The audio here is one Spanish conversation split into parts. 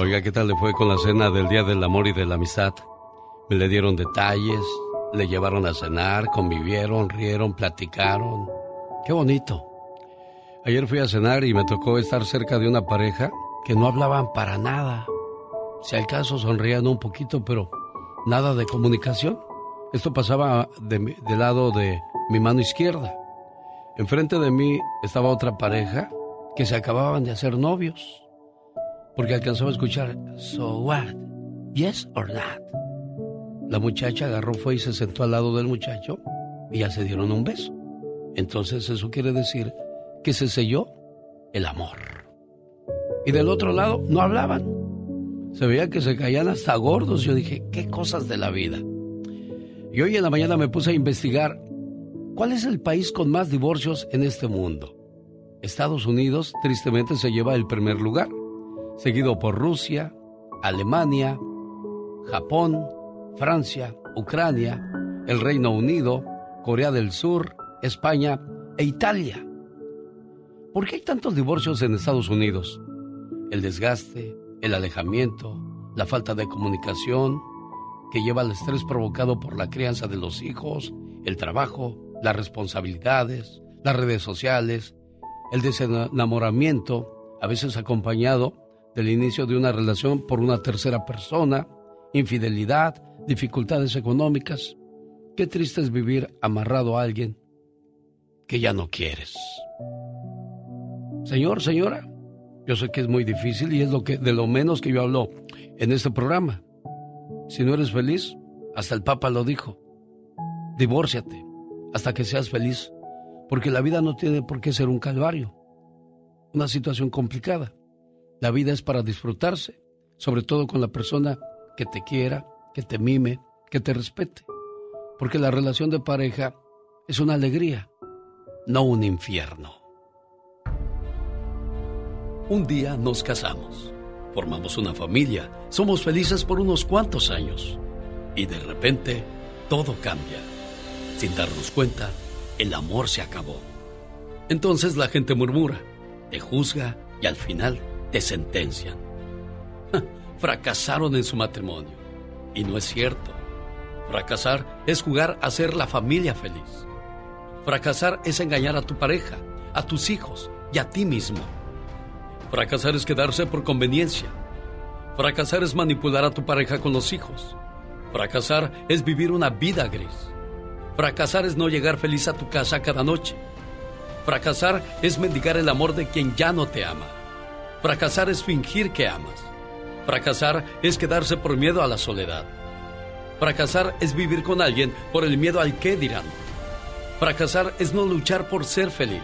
Oiga, ¿qué tal le fue con la cena del Día del Amor y de la Amistad? Me le dieron detalles, le llevaron a cenar, convivieron, rieron, platicaron. Qué bonito. Ayer fui a cenar y me tocó estar cerca de una pareja que no hablaban para nada. Si al caso sonrían un poquito, pero nada de comunicación. Esto pasaba de, lado de mi mano izquierda. Enfrente de mí estaba otra pareja que se acababan de hacer novios porque alcanzaba a escuchar, so what, yes or not. La muchacha agarró, fue y se sentó al lado del muchacho y ya se dieron un beso. Entonces eso quiere decir que se selló el amor. Y del otro lado no hablaban. Se veía que se caían hasta gordos. Yo dije, qué cosas de la vida. Y hoy en la mañana me puse a investigar cuál es el país con más divorcios en este mundo. Estados Unidos tristemente se lleva el primer lugar seguido por Rusia, Alemania, Japón, Francia, Ucrania, el Reino Unido, Corea del Sur, España e Italia. ¿Por qué hay tantos divorcios en Estados Unidos? El desgaste, el alejamiento, la falta de comunicación que lleva al estrés provocado por la crianza de los hijos, el trabajo, las responsabilidades, las redes sociales, el desenamoramiento, a veces acompañado del inicio de una relación por una tercera persona, infidelidad, dificultades económicas. Qué triste es vivir amarrado a alguien que ya no quieres. Señor, señora, yo sé que es muy difícil y es lo que de lo menos que yo hablo en este programa. Si no eres feliz, hasta el Papa lo dijo. Divórciate hasta que seas feliz, porque la vida no tiene por qué ser un calvario, una situación complicada. La vida es para disfrutarse, sobre todo con la persona que te quiera, que te mime, que te respete. Porque la relación de pareja es una alegría, no un infierno. Un día nos casamos, formamos una familia, somos felices por unos cuantos años y de repente todo cambia. Sin darnos cuenta, el amor se acabó. Entonces la gente murmura, te juzga y al final te sentencian. Fracasaron en su matrimonio. Y no es cierto. Fracasar es jugar a ser la familia feliz. Fracasar es engañar a tu pareja, a tus hijos y a ti mismo. Fracasar es quedarse por conveniencia. Fracasar es manipular a tu pareja con los hijos. Fracasar es vivir una vida gris. Fracasar es no llegar feliz a tu casa cada noche. Fracasar es mendigar el amor de quien ya no te ama. Fracasar es fingir que amas. Fracasar es quedarse por miedo a la soledad. Fracasar es vivir con alguien por el miedo al qué dirán. Fracasar es no luchar por ser feliz.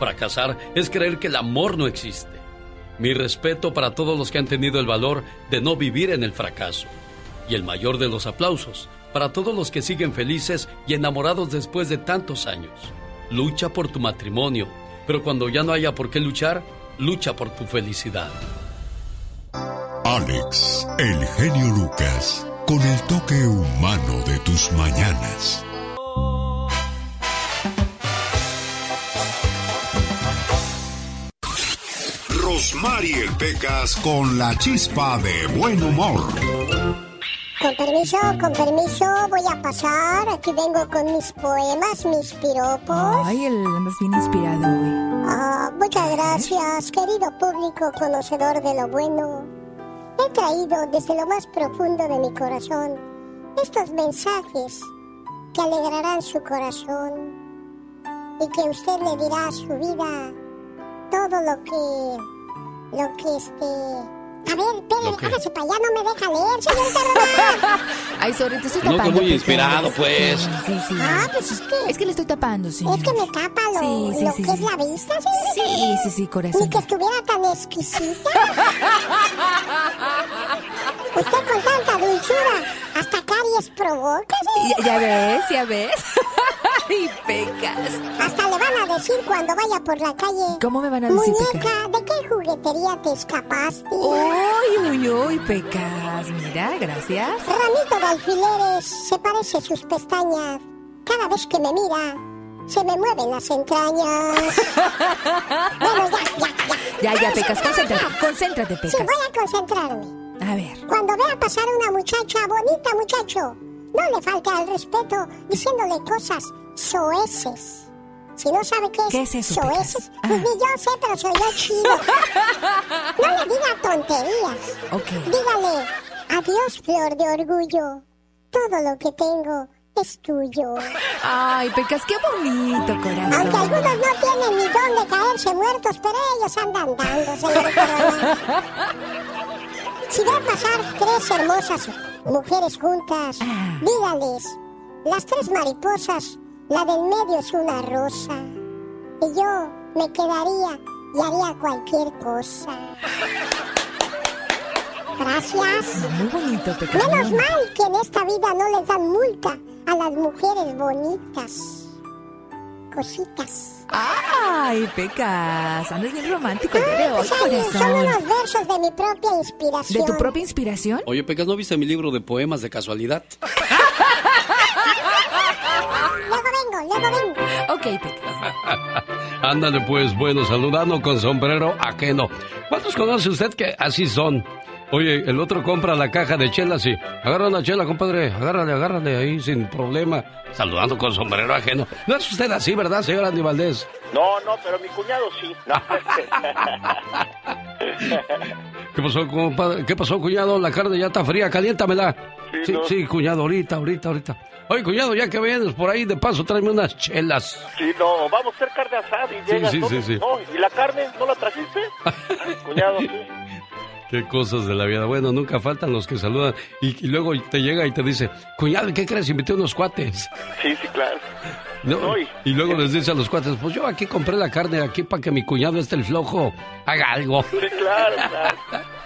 Fracasar es creer que el amor no existe. Mi respeto para todos los que han tenido el valor de no vivir en el fracaso. Y el mayor de los aplausos para todos los que siguen felices y enamorados después de tantos años. Lucha por tu matrimonio, pero cuando ya no haya por qué luchar, lucha por tu felicidad. Alex, el genio Lucas, con el toque humano de tus mañanas. Rosmarie Pecas con la chispa de buen humor. Con permiso, con permiso, voy a pasar. Aquí vengo con mis poemas, mis piropos. Ay, el andas bien inspirado hoy. Ah, muchas gracias, querido público conocedor de lo bueno. he traído desde lo más profundo de mi corazón estos mensajes que alegrarán su corazón y que usted le dirá a su vida todo lo que, lo que este, a ver, espere, hágase para allá, no me deja leer, señorita Román. Ay, sobre te estoy tapando. No, muy inspirado, pues. Sí, sí. Ah, pues es que... Es que le estoy tapando, señor. Es que me tapa lo, Sí, sí, lo sí, que sí. es la vista, señorita. Sí, sí, sí, corazón. Ni que estuviera tan exquisita. Usted con tanta dulzura, hasta caries provoca, señorita. Ya, ya ves, ya ves. Ay, pecas. Hasta le van a decir cuando vaya por la calle. ¿Cómo me van a decir? Muñeca, ¿de qué juguetería te escapaste? Uy, uy, uy, pecas. Mira, gracias. Ramito de alfileres, se parece sus pestañas. Cada vez que me mira, se me mueven las entrañas. bueno, ya, ya, ya. Ya, ya, pecas, concéntrate, concéntrate, Sí, pecas. voy a concentrarme. A ver. Cuando vea pasar una muchacha bonita, muchacho, no le falte al respeto diciéndole cosas soeces. Si no sabe qué es, ¿Qué es eso, soeces, Pecas? pues Ah. ni yo sé, pero soy yo chido. no le diga tonterías. Ok. Dígale, adiós, flor de orgullo. Todo lo que tengo es tuyo. Ay, pecas, qué bonito, Aunque corazón. algunos no tienen ni dónde caerse muertos, pero ellos andan dando, Román. Si ve pasar tres hermosas mujeres juntas, Ah. dígales, las tres mariposas, la del medio es una rosa. Y yo me quedaría y haría cualquier cosa. Gracias. Muy bonito, pecas. Menos mal que en esta vida no les dan multa a las mujeres bonitas. Cositas. Ay, pecas. Andas bien romántico el día de hoy, Pues ahí son corazón. unos versos de mi propia ¿De inspiración. tu propia inspiración? Oye, Pecas, ¿no viste mi libro de poemas de casualidad? Luego vengo. Ok, pecas. Ándale pues, bueno, saludando con sombrero ajeno. ¿Cuántos conoce usted que así son? Oye, el otro compra la caja de chelas y agarra una chela, compadre, agárrale, agárrale ahí sin problema. Saludando con sombrero ajeno. No es usted así, ¿verdad, señor Andy Valdés? No, no, pero mi cuñado sí. No. ¿Qué pasó, compadre? ¿Qué pasó, cuñado? La carne ya está fría, caliéntamela. Sí, Sí, cuñado, ahorita, ahorita, ahorita. Oye, cuñado, ya que vienes por ahí, de paso, tráeme unas chelas. Sí, no, vamos a hacer carne asada y llegas sí, sí, sí. No, ¿y la carne no la trajiste? Cuñado, sí. Qué cosas de la vida. Bueno, nunca faltan los que saludan y, y luego te llega y te dice, cuñado, ¿qué crees? Invité unos cuates. Sí, sí, claro. Y- Y luego les dice a los cuates, pues yo aquí compré la carne aquí para que mi cuñado este el flojo haga algo. Sí, claro, claro.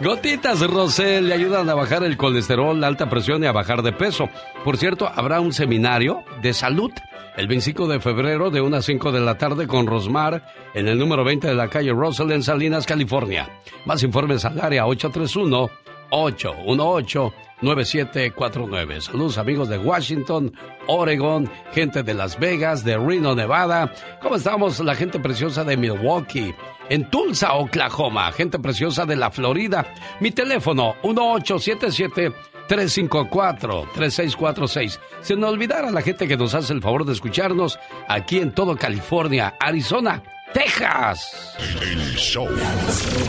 Gotitas Rosel le ayudan a bajar el colesterol, la alta presión y a bajar de peso. Por cierto, habrá un seminario de salud el 25 de febrero de 1 a 5 de la tarde con Rosmar en el número 20 de la calle Russell en Salinas, California. Más informes al área 831 818 9749. Saludos amigos de Washington, Oregon, gente de Las Vegas, de Reno, Nevada. ¿Cómo estamos? La gente preciosa de Milwaukee. En Tulsa, Oklahoma, gente preciosa de la Florida. Mi teléfono 1877-354-3646. Se nos olvidara la gente que nos hace el favor de escucharnos aquí en todo California, Arizona, Texas. El show.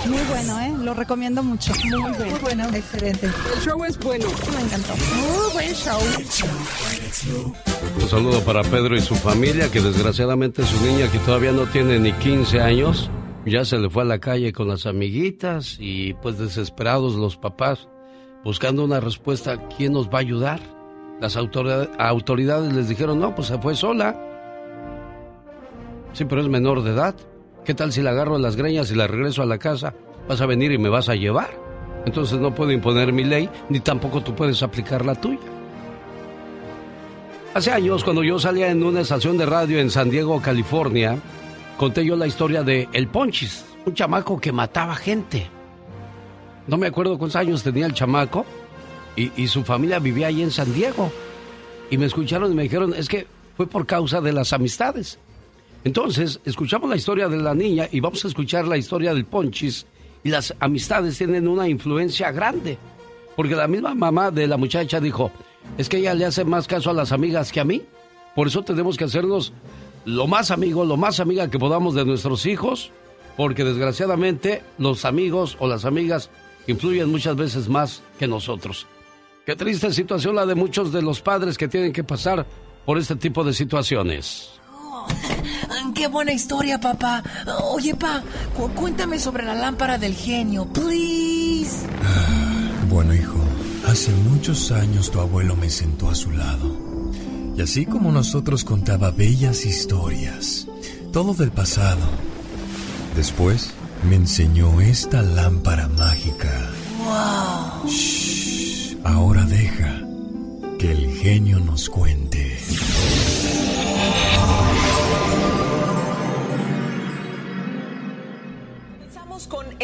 Muy bueno, ¿eh? Lo recomiendo mucho. Muy bueno. Muy bueno. Excelente. El show es bueno. Me encantó. Muy buen show. Un saludo para Pedro y su familia, que desgraciadamente su niña, que todavía no tiene ni 15 años, ya se le fue a la calle con las amiguitas y pues desesperados los papás, buscando una respuesta, ¿quién nos va a ayudar? Las autoridad- autoridades les dijeron, no, pues se fue sola. Sí, pero es menor de edad. ¿Qué tal si la agarro a las greñas y la regreso a la casa? ¿Vas a venir y me vas a llevar? Entonces no puedo imponer mi ley, ni tampoco tú puedes aplicar la tuya. Hace años, cuando yo salía en una estación de radio en San Diego, California, conté yo la historia de El Ponchis, un chamaco que mataba gente. No me acuerdo cuántos años tenía el chamaco y, y su familia vivía ahí en San Diego. Y me escucharon y me dijeron, es que fue por causa de las amistades. Entonces, escuchamos la historia de la niña y vamos a escuchar la historia del Ponchis. Y las amistades tienen una influencia grande. Porque la misma mamá de la muchacha dijo, es que ella le hace más caso a las amigas que a mí. Por eso tenemos que hacernos lo más amigo, lo más amiga que podamos de nuestros hijos. Porque desgraciadamente los amigos o las amigas influyen muchas veces más que nosotros. Qué triste situación la de muchos de los padres que tienen que pasar por este tipo de situaciones. Oh, ¡Qué buena historia, papá! Oye, pa, cuéntame sobre la lámpara del genio, please. bueno, hijo, hace muchos años tu abuelo me sentó a su lado. Y así como nosotros contaba bellas historias, todo del pasado. Después me enseñó esta lámpara mágica. ¡Wow! Shh, ahora deja que el genio nos cuente.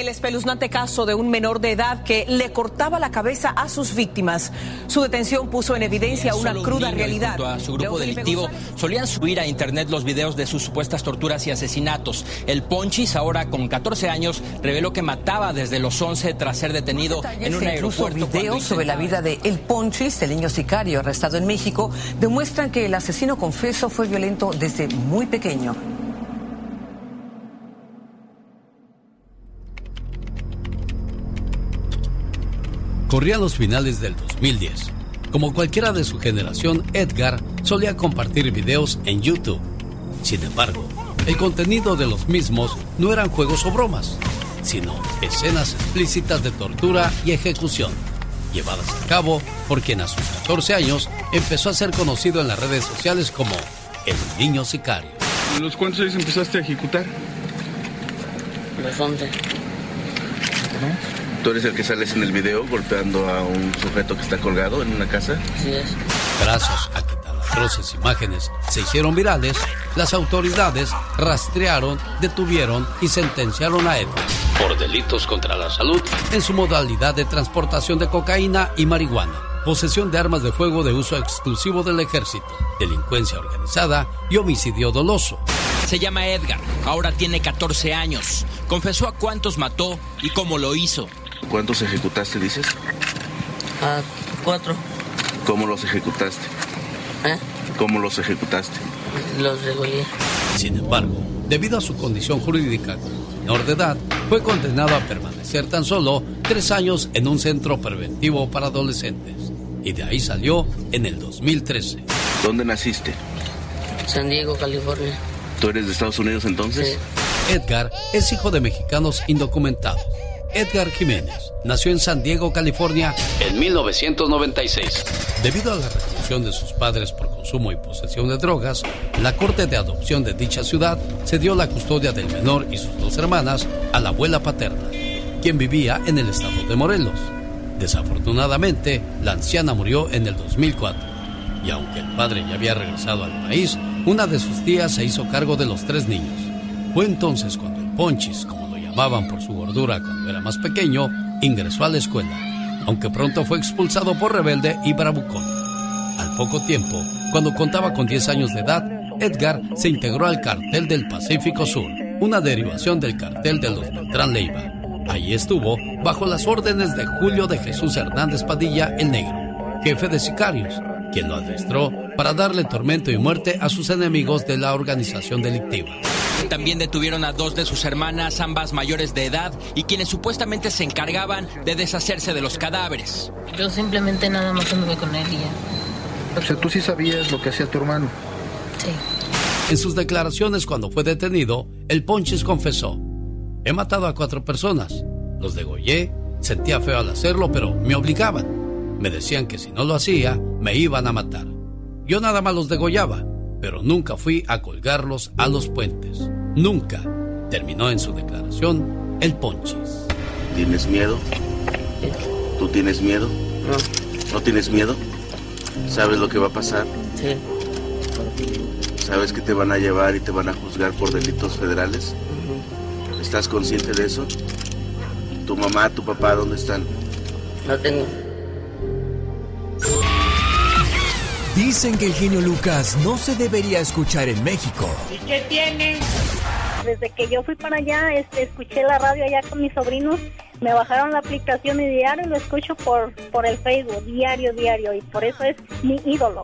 El espeluznante caso de un menor de edad que le cortaba la cabeza a sus víctimas. Su detención puso en evidencia una cruda realidad. Junto a su grupo delictivo solían subir a internet los videos de sus supuestas torturas y asesinatos. El Ponchis, ahora con 14 años, reveló que mataba desde los 11 tras ser detenido en un aeropuerto. videos sobre la vida de El Ponchis, el niño sicario arrestado en México, demuestran que el asesino confeso fue violento desde muy pequeño. Corría los finales del 2010. Como cualquiera de su generación, Edgar solía compartir videos en YouTube. Sin embargo, el contenido de los mismos no eran juegos o bromas, sino escenas explícitas de tortura y ejecución, llevadas a cabo por quien a sus 14 años empezó a ser conocido en las redes sociales como el niño sicario. ¿A los cuántos años empezaste a ejecutar? Los 11. ¿Tú eres el que sales en el video golpeando a un sujeto que está colgado en una casa? Sí es. Gracias a que tan atroces imágenes se hicieron virales, las autoridades rastrearon, detuvieron y sentenciaron a Edgar por delitos contra la salud en su modalidad de transportación de cocaína y marihuana, posesión de armas de fuego de uso exclusivo del ejército, delincuencia organizada y homicidio doloso. Se llama Edgar, ahora tiene 14 años. Confesó a cuántos mató y cómo lo hizo. ¿Cuántos ejecutaste, dices? A cuatro. ¿Cómo los ejecutaste? ¿Eh? ¿Cómo los ejecutaste? Los degollé. Sin embargo, debido a su condición jurídica como menor de edad, fue condenado a permanecer tan solo tres años en un centro preventivo para adolescentes. Y de ahí salió en el 2013. ¿Dónde naciste? San Diego, California. ¿Tú eres de Estados Unidos entonces? Sí. Edgar es hijo de mexicanos indocumentados. Edgar Jiménez nació en San Diego, California, en 1996. Debido a la reclusión de sus padres por consumo y posesión de drogas, la corte de adopción de dicha ciudad cedió la custodia del menor y sus dos hermanas a la abuela paterna, quien vivía en el estado de Morelos. Desafortunadamente, la anciana murió en el 2004 y aunque el padre ya había regresado al país, una de sus tías se hizo cargo de los tres niños. Fue entonces cuando el Ponchis, por su gordura cuando era más pequeño, ingresó a la escuela, aunque pronto fue expulsado por rebelde y bravucón. Al poco tiempo, cuando contaba con 10 años de edad, Edgar se integró al cartel del Pacífico Sur, una derivación del cartel de los Beltrán Leiva. Allí estuvo bajo las órdenes de Julio de Jesús Hernández Padilla el Negro, jefe de sicarios, quien lo adiestró para darle tormento y muerte a sus enemigos de la organización delictiva. También detuvieron a dos de sus hermanas, ambas mayores de edad, y quienes supuestamente se encargaban de deshacerse de los cadáveres. Yo simplemente nada más anduve con él y ya. O sea, tú sí sabías lo que hacía tu hermano. Sí. En sus declaraciones cuando fue detenido, el Ponchis confesó, he matado a cuatro personas, los degollé, sentía feo al hacerlo, pero me obligaban. Me decían que si no lo hacía, me iban a matar. Yo nada más los degollaba, pero nunca fui a colgarlos a los puentes. Nunca. Terminó en su declaración el Ponchis. ¿Tienes miedo? ¿Tú tienes miedo? No. ¿No tienes miedo? ¿Sabes lo que va a pasar? Sí. ¿Sabes que te van a llevar y te van a juzgar por delitos federales? ¿Estás consciente de eso? ¿Tu mamá, tu papá, dónde están? No tengo. Dicen que el genio Lucas no se debería escuchar en México. ¿Y qué tiene? Desde que yo fui para allá, este, escuché la radio allá con mis sobrinos, me bajaron la aplicación y diario lo escucho por, por el Facebook, diario, diario, y por eso es mi ídolo.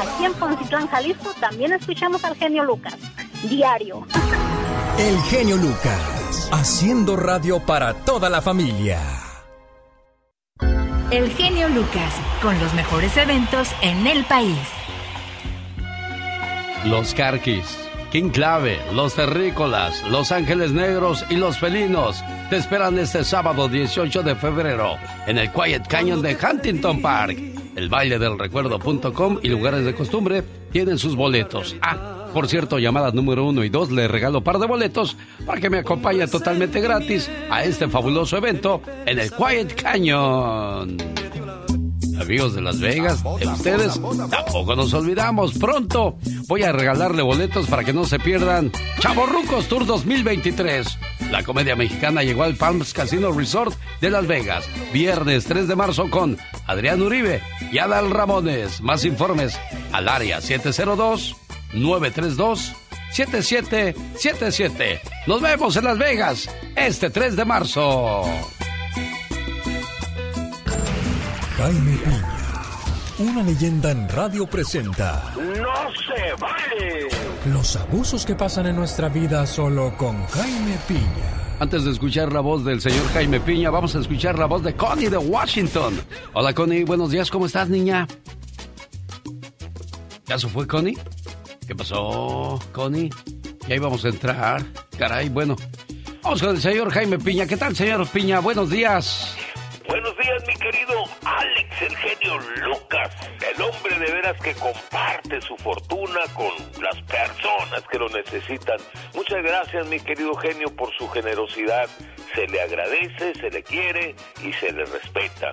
Aquí en Poncitlán, Jalisco, también escuchamos al genio Lucas, diario. El genio Lucas, Lucas, haciendo radio para toda la familia. El genio Lucas, con los mejores eventos en el país. Los Carquis, King Clave, Los Terrícolas, Los Ángeles Negros y Los Felinos te esperan este sábado 18 de febrero en el Quiet Canyon de Huntington Park. El baile del recuerdo.com y lugares de costumbre tienen sus boletos. Ah, por cierto, llamadas número uno y dos le regalo par de boletos para que me acompañe totalmente gratis a este fabuloso evento en el Quiet Canyon. Amigos de Las Vegas, de ustedes tampoco nos olvidamos. Pronto voy a regalarle boletos para que no se pierdan Chaborrucos Tour 2023. La comedia mexicana llegó al Palms Casino Resort de Las Vegas. Viernes 3 de marzo con Adrián Uribe y Adal Ramones. Más informes al área 702-932-7777. Nos vemos en Las Vegas este 3 de marzo. Jaime Piña, una leyenda en radio presenta ¡No se vale! los abusos que pasan en nuestra vida solo con Jaime Piña. Antes de escuchar la voz del señor Jaime Piña, vamos a escuchar la voz de Connie de Washington. Hola Connie, buenos días, ¿cómo estás niña? ¿Ya se fue Connie? ¿Qué pasó, Connie? Ya íbamos a entrar. Caray, bueno. Vamos con el señor Jaime Piña. ¿Qué tal, señor Piña? Buenos días. Buenos días, mi querido Alex, el genio Lucas, de veras que comparte su fortuna con las personas que lo necesitan. Muchas gracias, mi querido genio, por su generosidad. Se le agradece, se le quiere y se le respeta.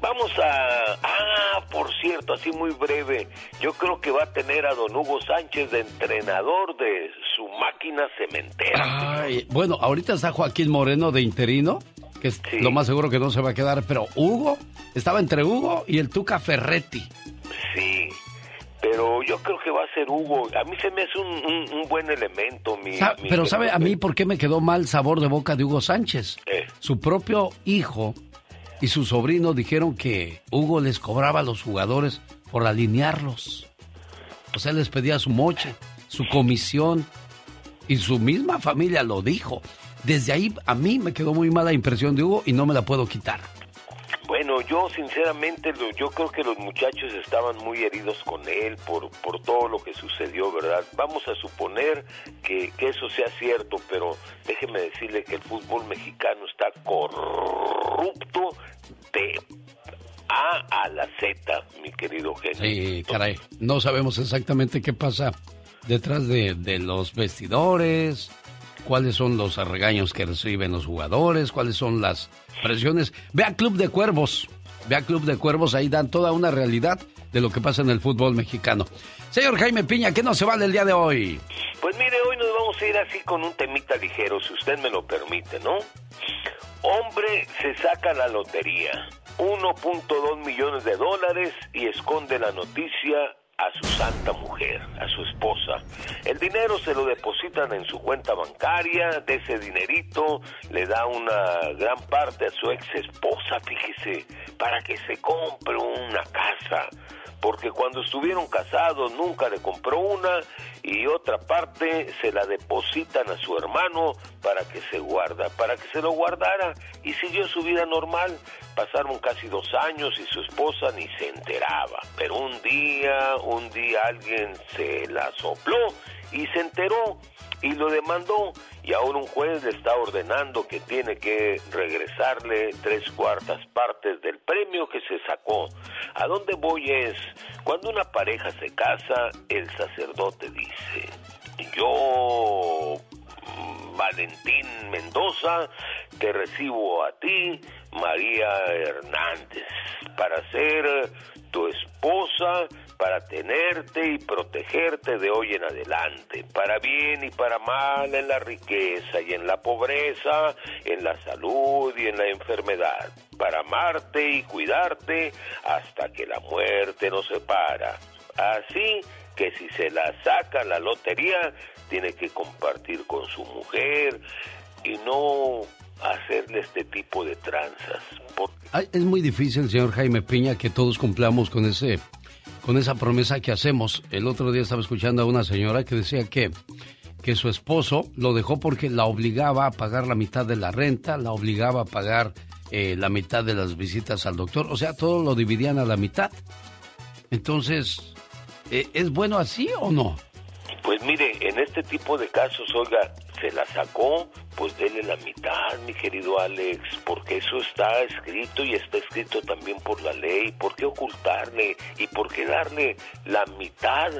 Vamos a... Ah, por cierto, así muy breve, yo creo que va a tener a don Hugo Sánchez de entrenador de su máquina cementera. Ay, bueno, ahorita está Joaquín Moreno de interino, que es lo más seguro que no se va a quedar, pero Hugo, estaba entre Hugo y el Tuca Ferretti. Sí, pero yo creo que va a ser Hugo. A mí se me hace un, un- un buen elemento, mi... Sa- mi pero ¿sabe a mí por qué me quedó mal sabor de boca de Hugo Sánchez? Eh. Su propio hijo y su sobrino dijeron que Hugo les cobraba a los jugadores por alinearlos. O sea, les pedía su moche, su comisión. Y su misma familia lo dijo. Desde ahí a mí me quedó muy mala impresión de Hugo y no me la puedo quitar. Bueno, yo sinceramente yo creo que los muchachos estaban muy heridos con él por, por todo lo que sucedió, ¿verdad? Vamos a suponer que, que eso sea cierto, pero déjeme decirle que el fútbol mexicano está corrupto de A a la Z, mi querido genio. Sí, caray. No sabemos exactamente qué pasa detrás de, de los vestidores, cuáles son los regaños que reciben los jugadores, cuáles son las presiones. Ve a Club de Cuervos. Ve a Club de Cuervos, ahí dan toda una realidad de lo que pasa en el fútbol mexicano. Señor Jaime Piña, ¿qué no se vale el día de hoy? Pues mire, hoy nos vamos a ir así con un temita ligero, si usted me lo permite, ¿no? Hombre se saca la lotería, 1.2 millones de dólares y esconde la noticia a su santa mujer, a su esposa. El dinero se lo depositan en su cuenta bancaria, de ese dinerito le da una gran parte a su ex esposa, fíjese, para que se compre una casa porque cuando estuvieron casados nunca le compró una y otra parte se la depositan a su hermano para que se guarda, para que se lo guardara y siguió su vida normal. Pasaron casi dos años y su esposa ni se enteraba, pero un día, un día alguien se la sopló y se enteró y lo demandó y ahora un juez le está ordenando que tiene que regresarle tres cuartas partes del premio que se sacó. ¿A dónde voy es? Cuando una pareja se casa, el sacerdote dice, yo, mm, Valentín Mendoza, te recibo a ti, María Hernández, para ser tu esposa, para tenerte y protegerte de hoy en adelante, para bien y para mal, en la riqueza y en la pobreza, en la salud y en la enfermedad, para amarte y cuidarte hasta que la muerte nos separa. Así que si se la saca la lotería, tiene que compartir con su mujer y no hacerle este tipo de tranzas. Es muy difícil, señor Jaime Piña, que todos cumplamos con ese con esa promesa que hacemos. El otro día estaba escuchando a una señora que decía que que su esposo lo dejó porque la obligaba a pagar la mitad de la renta, la obligaba a pagar eh, la mitad de las visitas al doctor, o sea, todo lo dividían a la mitad. Entonces, eh, ¿es bueno así o no? Pues mire, en este tipo de casos, oiga, se la sacó, pues dele la mitad, mi querido Alex, porque eso está escrito y está escrito también por la ley. ¿Por qué ocultarle y por qué darle la mitad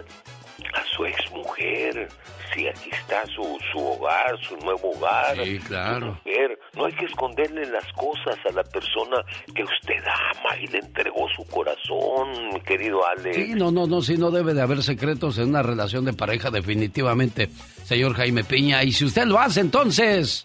a su ex mujer? Si aquí está su, su hogar, su nuevo hogar. Sí, claro. No hay que esconderle las cosas a la persona que usted ama y le entregó su corazón, querido Alex. Sí, no, no, no, sí, no debe de haber secretos en una relación de pareja, definitivamente, señor Jaime Piña. Y si usted lo hace, entonces...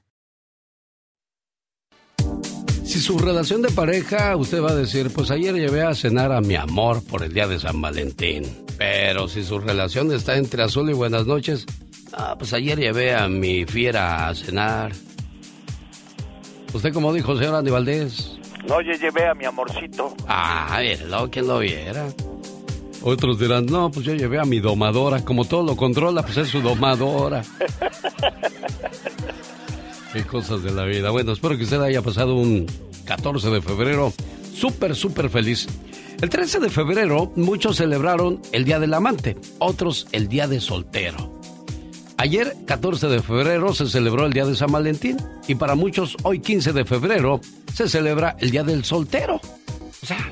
Si su relación de pareja, usted va a decir, pues ayer llevé a cenar a mi amor por el día de San Valentín. Pero si su relación está entre azul y buenas noches, ah, pues ayer llevé a mi fiera a cenar. ¿Usted cómo dijo, señor Andy Valdés? No, yo llevé a mi amorcito. Ah, míralo, quien lo viera. Otros dirán, no, pues yo llevé a mi domadora. Como todo lo controla, pues es su domadora. Qué cosas de la vida. Bueno, espero que usted haya pasado un 14 de febrero súper, súper feliz. El 13 de febrero muchos celebraron el Día del Amante, otros el Día de Soltero. Ayer, 14 de febrero, se celebró el Día de San Valentín y para muchos hoy, 15 de febrero, se celebra el Día del Soltero. O sea,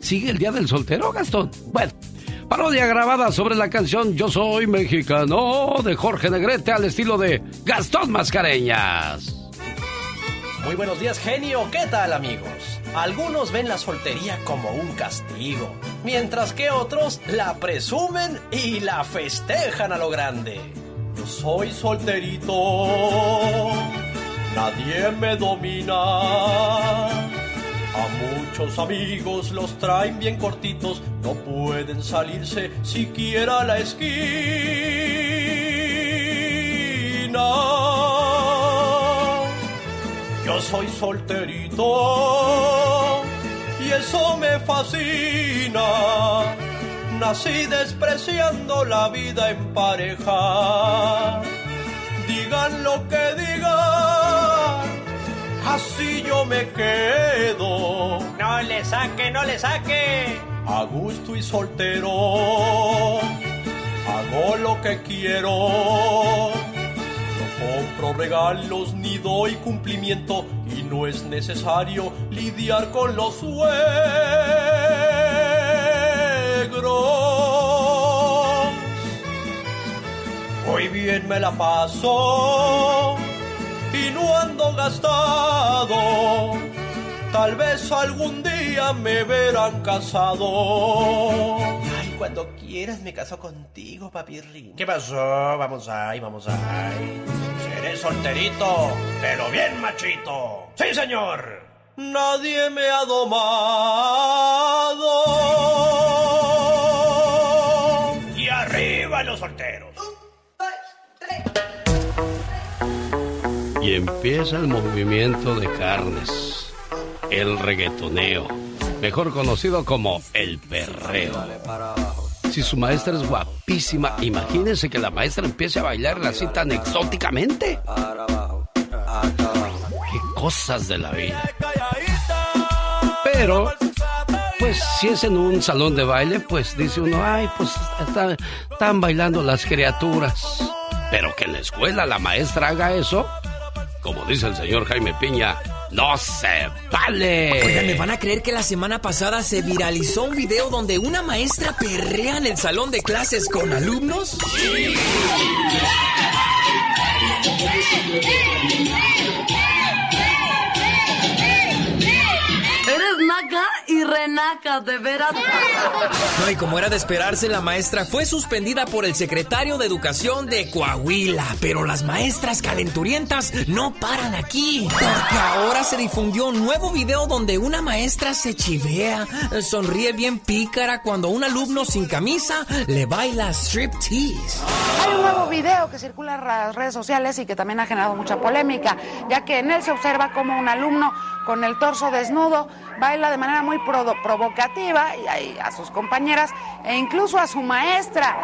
¿sigue el Día del Soltero, Gastón? Bueno, parodia grabada sobre la canción Yo Soy Mexicano de Jorge Negrete al estilo de Gastón Mascareñas. Muy buenos días, genio. ¿Qué tal, amigos? Algunos ven la soltería como un castigo, mientras que otros la presumen y la festejan a lo grande. Yo soy solterito, nadie me domina. A muchos amigos los traen bien cortitos, no pueden salirse siquiera a la esquina. Yo soy solterito y eso me fascina. Nací despreciando la vida en pareja. Digan lo que digan, así yo me quedo. No le saque, no le saque. A gusto y soltero, hago lo que quiero. No compro regalos ni doy cumplimiento y no es necesario lidiar con los suegros. Muy bien me la paso y no ando gastado. Tal vez algún día me verán casado. Ay, cuando quieras me caso contigo, papirrín. ¿Qué pasó? Vamos ahí, vamos ahí. Seré solterito, pero bien machito. ¡Sí, señor! Nadie me ha domado. Y arriba los solteros. Empieza el movimiento de carnes, el reggaetoneo, mejor conocido como el perreo. Si su maestra es guapísima, imagínense que la maestra empiece a bailar así tan exóticamente. Qué cosas de la vida. Pero, pues si es en un salón de baile, pues dice uno, ay, pues está- están bailando las criaturas. Pero que en la escuela la maestra haga eso, como dice el señor Jaime Piña, no se vale. Oigan, ¿me van a creer que la semana pasada se viralizó un video donde una maestra perrea en el salón de clases con alumnos? Y renaca, de veras. No, y como era de esperarse, la maestra fue suspendida por el secretario de Educación de Coahuila. Pero las maestras calenturientas no paran aquí. Porque ahora se difundió un nuevo video donde una maestra se chivea, sonríe bien pícara cuando un alumno sin camisa le baila striptease. Hay un nuevo video que circula en las redes sociales y que también ha generado mucha polémica, ya que en él se observa como un alumno con el torso desnudo baila de manera muy provocativa y a sus compañeras e incluso a su maestra.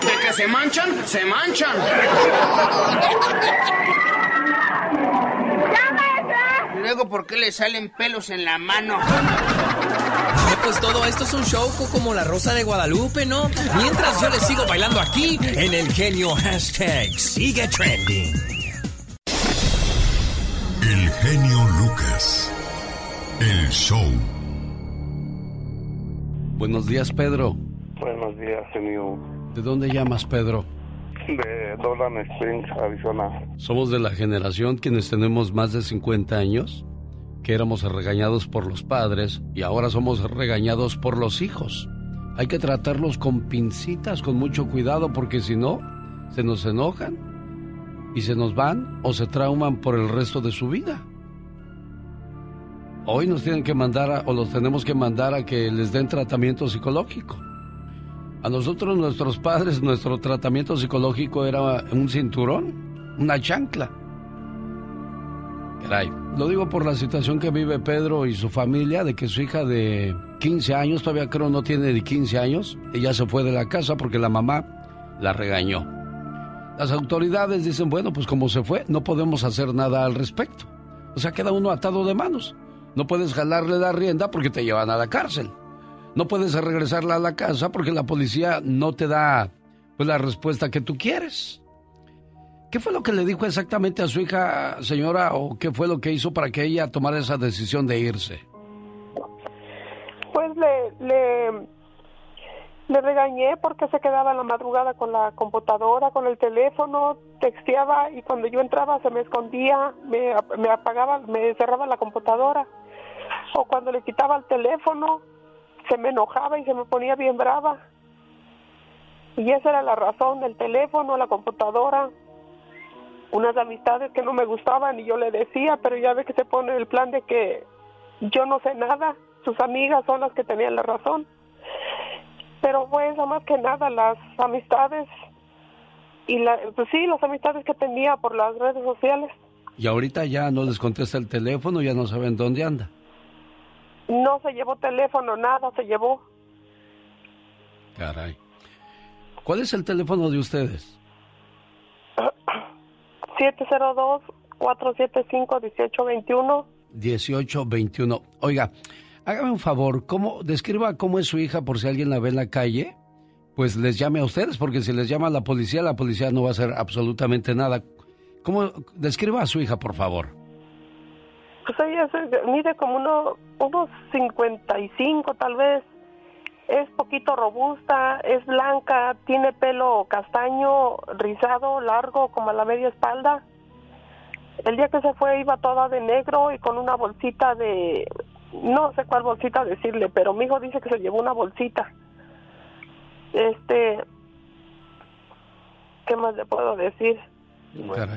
De que se manchan, se manchan. ¿Y luego por qué le salen pelos en la mano? pues todo esto es un show como la Rosa de Guadalupe, ¿no? Mientras yo le sigo bailando aquí en el genio hashtag sigue trending. El genio Lucas. El show. Buenos días, Pedro. Buenos días, señor. ¿De dónde llamas, Pedro? De Dolan Springs, Arizona. Somos de la generación quienes tenemos más de 50 años, que éramos regañados por los padres y ahora somos regañados por los hijos. Hay que tratarlos con pincitas, con mucho cuidado, porque si no, se nos enojan y se nos van o se trauman por el resto de su vida. Hoy nos tienen que mandar o los tenemos que mandar a que les den tratamiento psicológico. A nosotros, nuestros padres, nuestro tratamiento psicológico era un cinturón, una chancla. Caray, lo digo por la situación que vive Pedro y su familia, de que su hija de 15 años, todavía creo no tiene de 15 años, ella se fue de la casa porque la mamá la regañó. Las autoridades dicen, bueno, pues como se fue, no podemos hacer nada al respecto. O sea, queda uno atado de manos. No puedes jalarle la rienda porque te llevan a la cárcel. No puedes regresarla a la casa porque la policía no te da pues, la respuesta que tú quieres. ¿Qué fue lo que le dijo exactamente a su hija, señora, o qué fue lo que hizo para que ella tomara esa decisión de irse? Pues le, le, le regañé porque se quedaba en la madrugada con la computadora, con el teléfono, texteaba y cuando yo entraba se me escondía, me, me apagaba, me cerraba la computadora o cuando le quitaba el teléfono se me enojaba y se me ponía bien brava. Y esa era la razón del teléfono, la computadora, unas amistades que no me gustaban y yo le decía, pero ya ve que se pone el plan de que yo no sé nada, sus amigas son las que tenían la razón. Pero fue eso más que nada las amistades y la, pues sí, las amistades que tenía por las redes sociales. Y ahorita ya no les contesta el teléfono, ya no saben dónde anda. No se llevó teléfono, nada se llevó. Caray. ¿Cuál es el teléfono de ustedes? 702-475-1821. 1821. Oiga, hágame un favor, ¿cómo, describa cómo es su hija por si alguien la ve en la calle, pues les llame a ustedes, porque si les llama a la policía, la policía no va a hacer absolutamente nada. ¿Cómo describa a su hija, por favor? Pues ella mide como uno, unos 55 tal vez. Es poquito robusta, es blanca, tiene pelo castaño, rizado, largo, como a la media espalda. El día que se fue iba toda de negro y con una bolsita de... No sé cuál bolsita decirle, pero mi hijo dice que se llevó una bolsita. Este... ¿Qué más le puedo decir?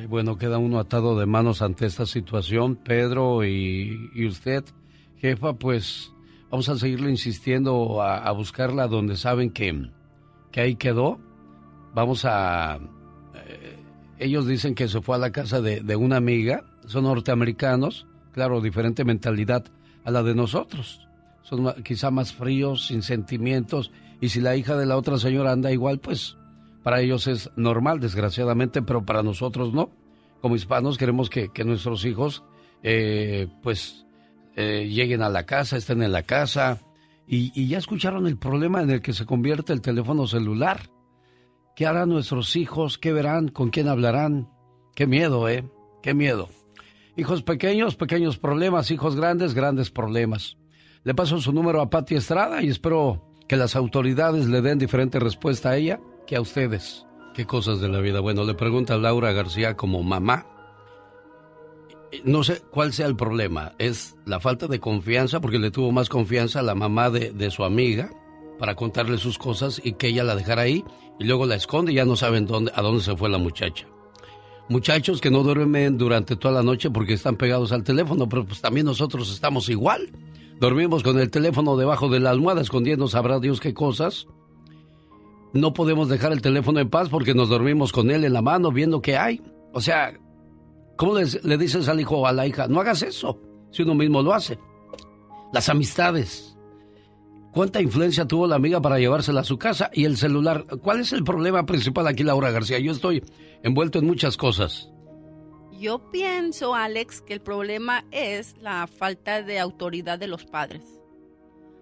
Bueno. queda uno atado de manos ante esta situación, Pedro y, usted, jefa, pues vamos a seguirle insistiendo a, buscarla donde saben que, que ahí quedó. Vamos a... Eh, ellos dicen que se fue a la casa de, de una amiga, son norteamericanos, claro, diferente mentalidad a la de nosotros. Son quizá más fríos, sin sentimientos, y si la hija de la otra señora anda igual, pues para ellos es normal, desgraciadamente, pero para nosotros no. Como hispanos queremos que, nuestros hijos eh, pues eh, lleguen a la casa, estén en la casa. Y, ya escucharon el problema en el que se convierte el teléfono celular. ¿Qué harán nuestros hijos? ¿Qué verán? ¿Con quién hablarán? Qué miedo, ¿eh? Qué miedo. Hijos pequeños, pequeños problemas. Hijos grandes, grandes problemas. Le paso su número a Patti Estrada y espero que las autoridades le den diferente respuesta a ella que a ustedes. Qué cosas de la vida. Bueno, le pregunta Laura García como mamá. No sé cuál sea el problema. ¿Es la falta de confianza? Porque le tuvo más confianza a la mamá de, de su amiga para contarle sus cosas y que ella la dejara ahí y luego la esconde y ya no saben dónde, a dónde se fue la muchacha. Muchachos que no duermen durante toda la noche porque están pegados al teléfono, pero pues también nosotros estamos igual. Dormimos con el teléfono debajo de la almohada escondiendo sabrá Dios qué cosas. No podemos dejar el teléfono en paz porque nos dormimos con él en la mano viendo qué hay. O sea, ¿cómo le dices al hijo o a la hija? No hagas eso, si uno mismo lo hace. Las amistades. ¿Cuánta influencia tuvo la amiga para llevársela a su casa? Y el celular. ¿Cuál es el problema principal aquí, Laura García? Yo estoy envuelto en muchas cosas. Yo pienso, Alex, que el problema es la falta de autoridad de los padres.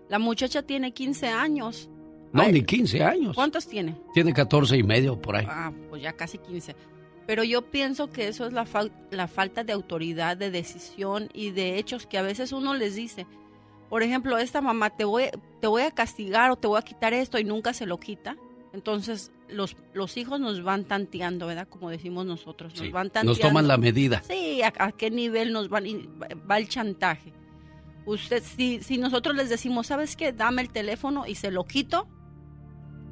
La muchacha tiene 15 años. No, ni 15 años. ¿Cuántos tiene? Tiene 14 y medio por ahí. Ah, pues ya casi 15. Pero yo pienso que eso es la, la falta de autoridad, de decisión y de hechos que a veces uno les dice. Por ejemplo, esta mamá, te voy, te voy a castigar o te voy a quitar esto y nunca se lo quita. Entonces, los, los hijos nos van tanteando, ¿verdad? Como decimos nosotros. Nos van tanteando. Nos toman la medida. Sí, a, qué nivel nos van, va el chantaje. Usted, si, si nosotros les decimos, ¿sabes qué? Dame el teléfono y se lo quito,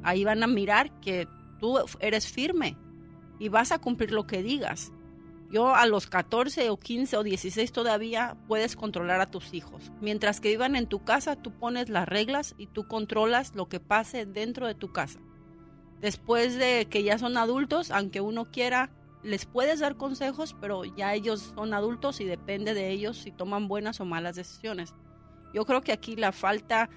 ahí van a mirar que tú eres firme y vas a cumplir lo que digas. Yo a los 14 o 15 o 16 todavía puedes controlar a tus hijos. Mientras que vivan en tu casa, tú pones las reglas y tú controlas lo que pase dentro de tu casa. Después de que ya son adultos, aunque uno quiera, les puedes dar consejos, pero ya ellos son adultos y depende de ellos si toman buenas o malas decisiones. Yo creo que aquí la falta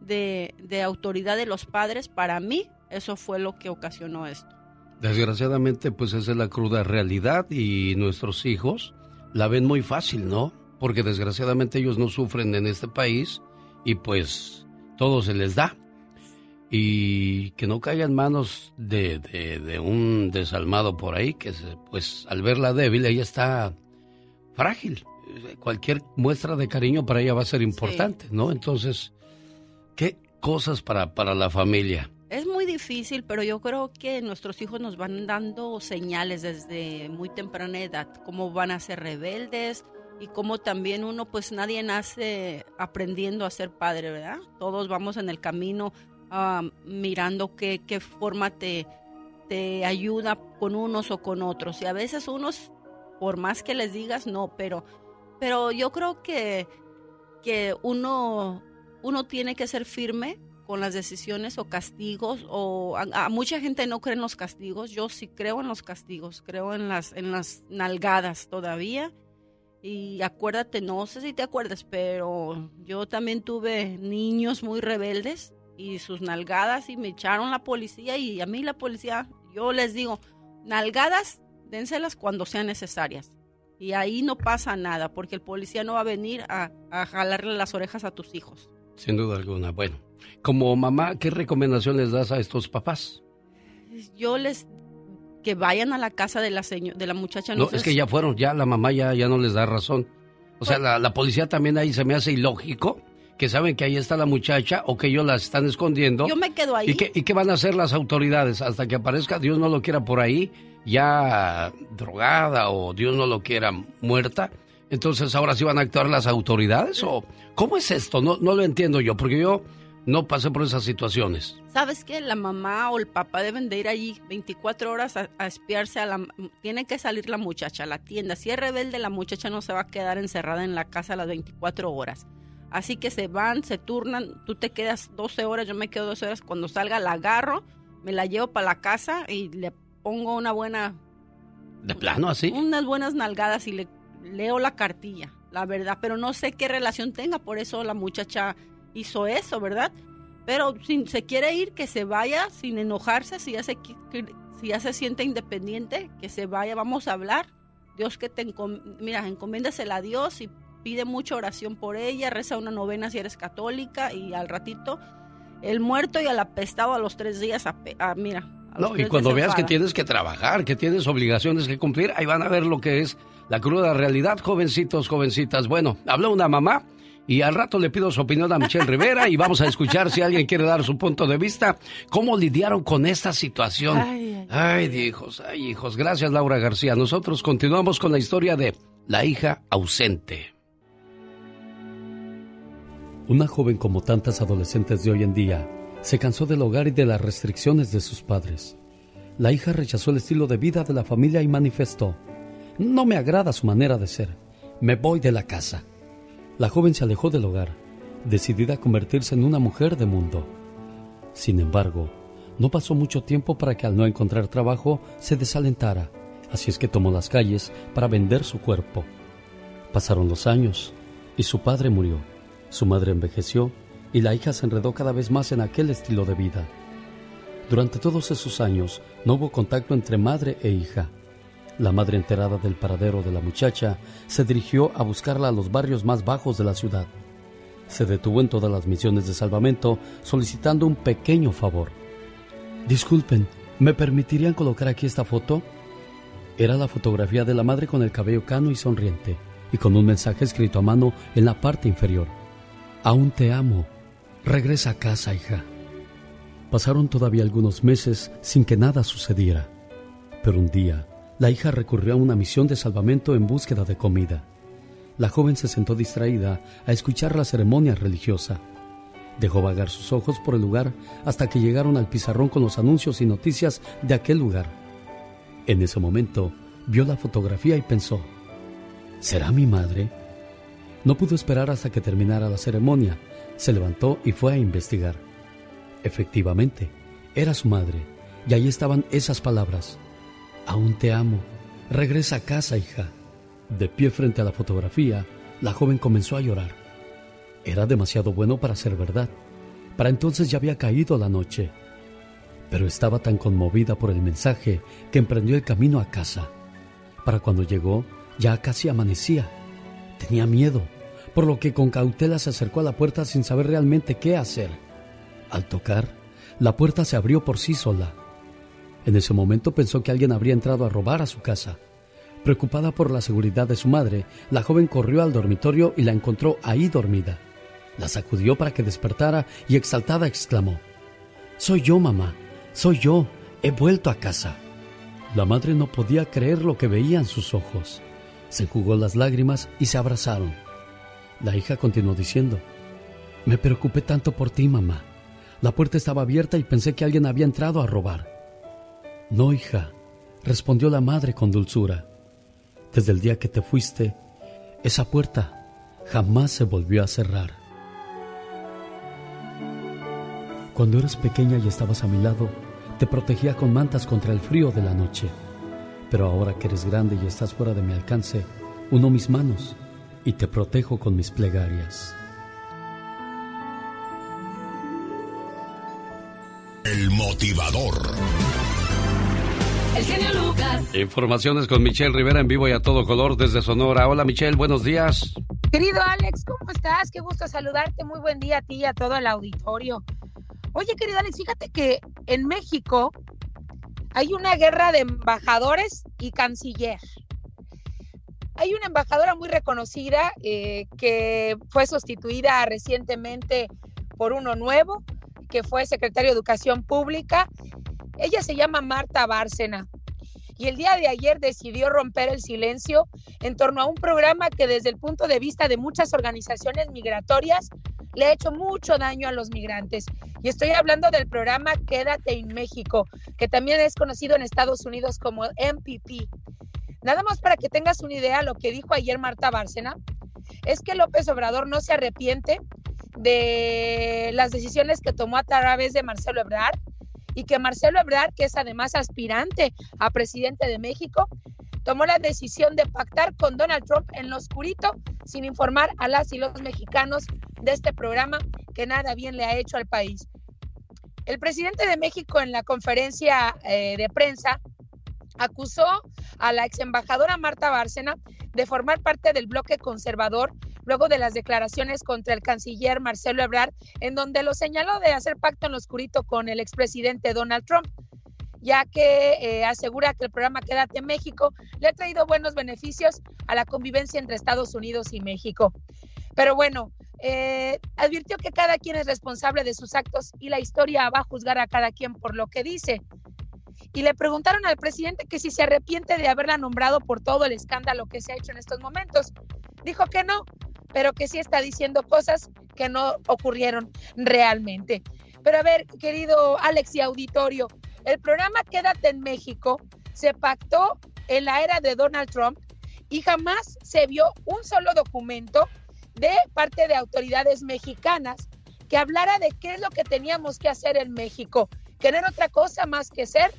de, de autoridad de los padres, para mí, eso fue lo que ocasionó esto. Desgraciadamente, pues esa es la cruda realidad y nuestros hijos la ven muy fácil, ¿no? Porque desgraciadamente ellos no sufren en este país y pues todo se les da. Y que no caiga en manos de, de, un desalmado por ahí, que pues al verla débil, ella está frágil. Cualquier muestra de cariño para ella va a ser importante, ¿no? Entonces, ¿qué cosas para, para la familia? Es muy difícil, pero yo creo que nuestros hijos nos van dando señales desde muy temprana edad, cómo van a ser rebeldes y cómo también uno, pues nadie nace aprendiendo a ser padre, ¿verdad? Todos vamos en el camino mirando qué, qué forma te, te ayuda con unos o con otros. Y a veces unos, por más que les digas, no, pero, pero yo creo que, que uno, uno tiene que ser firme con las decisiones o castigos o a, mucha gente no cree en los castigos. Yo sí creo en los castigos creo en las en las nalgadas todavía. Y acuérdate no sé si te acuerdas pero yo también tuve niños muy rebeldes y sus nalgadas y me echaron la policía y a mí la policía yo les digo nalgadas dénselas cuando sean necesarias y ahí no pasa nada porque el policía no va a venir a, a jalarle las orejas a tus hijos sin duda alguna bueno como mamá, ¿qué recomendación les das a estos papás? Yo les que vayan a la casa de la de la muchacha. No, es que ya fueron, ya la mamá ya, ya no les da razón. O sea, la, la, policía también ahí se me hace ilógico que saben que ahí está la muchacha o que ellos la están escondiendo. Yo me quedo ahí. ¿Y qué, ¿Y qué van a hacer las autoridades hasta que aparezca, Dios no lo quiera por ahí, ya drogada o Dios no lo quiera muerta? Entonces, ¿ahora sí van a actuar las autoridades o cómo es esto? No, no lo entiendo yo, porque yo no pasé por esas situaciones. ¿Sabes qué? La mamá o el papá deben de ir allí 24 horas a, espiarse a la... Tiene que salir la muchacha a la tienda. Si es rebelde, la muchacha no se va a quedar encerrada en la casa las 24 horas. Así que se van, se turnan, tú te quedas 12 horas, yo me quedo 12 horas. Cuando salga la agarro, me la llevo para la casa y le pongo una buena... ¿De plano así? Unas buenas nalgadas y le leo la cartilla, la verdad. Pero no sé qué relación tenga, por eso la muchacha hizo eso, ¿verdad? Pero si se quiere ir, que se vaya sin enojarse, si ya se, si ya se siente independiente, que se vaya, vamos a hablar. Dios que te mira, encomiéndasela a Dios y pide mucha oración por ella, reza una novena si eres católica y al ratito el muerto y al apestado a los tres días, mira, no, y cuando veas que tienes que trabajar, que tienes obligaciones que cumplir, ahí van a ver lo que es la cruda realidad, jovencitos, jovencitas. Bueno, habló una mamá y al rato le pido su opinión a Michelle Rivera y vamos a escuchar si alguien quiere dar su punto de vista, cómo lidiaron con esta situación. Ay, Ay, hijos, ay, hijos. Gracias, Laura García. Nosotros continuamos con la historia de la hija ausente. Una joven como tantas adolescentes de hoy en día se cansó del hogar y de las restricciones de sus padres. La hija rechazó el estilo de vida de la familia y manifestó, no me agrada su manera de ser, me voy de la casa. La joven se alejó del hogar, decidida a convertirse en una mujer de mundo. Sin embargo, no pasó mucho tiempo para que al no encontrar trabajo se desalentara, así es que tomó las calles para vender su cuerpo. Pasaron los años y su padre murió, su madre envejeció y la hija se enredó cada vez más en aquel estilo de vida. Durante todos esos años no hubo contacto entre madre e hija. La madre enterada del paradero de la muchacha se dirigió a buscarla a los barrios más bajos de la ciudad. Se detuvo en todas las misiones de salvamento solicitando un pequeño favor. Disculpen, ¿me permitirían colocar aquí esta foto? Era la fotografía de la madre con el cabello cano y sonriente, y con un mensaje escrito a mano en la parte inferior. Aún te amo. Regresa a casa, hija. Pasaron todavía algunos meses sin que nada sucediera. Pero un día, la hija recurrió a una misión de salvamento en búsqueda de comida. La joven se sentó distraída a escuchar la ceremonia religiosa. Dejó vagar sus ojos por el lugar hasta que llegaron al pizarrón con los anuncios y noticias de aquel lugar. En ese momento, vio la fotografía y pensó, ¿será mi madre? No pudo esperar hasta que terminara la ceremonia. Se levantó y fue a investigar. Efectivamente, era su madre, y ahí estaban esas palabras. Aún te amo. Regresa a casa, hija. De pie frente a la fotografía, la joven comenzó a llorar. Era demasiado bueno para ser verdad. Para entonces ya había caído la noche. Pero estaba tan conmovida por el mensaje que emprendió el camino a casa. Para cuando llegó, ya casi amanecía. Tenía miedo, por lo que con cautela se acercó a la puerta sin saber realmente qué hacer. Al tocar, la puerta se abrió por sí sola. En ese momento pensó que alguien habría entrado a robar a su casa. Preocupada por la seguridad de su madre, la joven corrió al dormitorio y la encontró ahí dormida. La sacudió para que despertara y exaltada exclamó, Soy yo, mamá, soy yo, he vuelto a casa. La madre no podía creer lo que veía en sus ojos. Se enjugó las lágrimas y se abrazaron. La hija continuó diciendo, Me preocupé tanto por ti, mamá. La puerta estaba abierta y pensé que alguien había entrado a robar. No, hija, respondió la madre con dulzura. Desde el día que te fuiste, esa puerta jamás se volvió a cerrar. Cuando eras pequeña y estabas a mi lado, te protegía con mantas contra el frío de la noche. Pero ahora que eres grande y estás fuera de mi alcance, uno mis manos y te protejo con mis plegarias. El motivador. El genio Lucas. Informaciones con Michelle Rivera en vivo y a todo color desde Sonora. Hola Michelle, buenos días. Querido Alex, ¿cómo estás? Qué gusto saludarte. Muy buen día a ti y a todo el auditorio. Oye, querido Alex, fíjate que en México hay una guerra de embajadores y canciller. Hay una embajadora muy reconocida eh, que fue sustituida recientemente por uno nuevo, que fue secretario de Educación Pública. Ella se llama Marta Bárcena y el día de ayer decidió romper el silencio en torno a un programa que desde el punto de vista de muchas organizaciones migratorias le ha hecho mucho daño a los migrantes. Y estoy hablando del programa Quédate en México, que también es conocido en Estados Unidos como MPP. Nada más para que tengas una idea, lo que dijo ayer Marta Bárcena es que López Obrador no se arrepiente de las decisiones que tomó a través de Marcelo Ebrard y que Marcelo Ebrard, que es además aspirante a presidente de México, tomó la decisión de pactar con Donald Trump en lo oscurito sin informar a las y los mexicanos de este programa que nada bien le ha hecho al país. El presidente de México en la conferencia eh, de prensa acusó a la ex embajadora Marta Bárcena de formar parte del bloque conservador luego de las declaraciones contra el canciller Marcelo Ebrard, en donde lo señaló de hacer pacto en lo oscurito con el expresidente Donald Trump. ya que eh, asegura que el programa Quédate en México le ha traído buenos beneficios a la convivencia entre Estados Unidos y México. Pero bueno, eh, advirtió que cada quien es responsable de sus actos y la historia va a juzgar a cada quien por lo que dice. Y le preguntaron al presidente que si se arrepiente de haberla nombrado por todo el escándalo que se ha hecho en estos momentos. Dijo que no, pero que sí está diciendo cosas que no ocurrieron realmente. Pero a ver, querido Alex y auditorio, el programa Quédate en México se pactó en la era de Donald Trump y jamás se vio un solo documento de parte de autoridades mexicanas que hablara de qué es lo que teníamos que hacer en México, querer otra cosa más que ser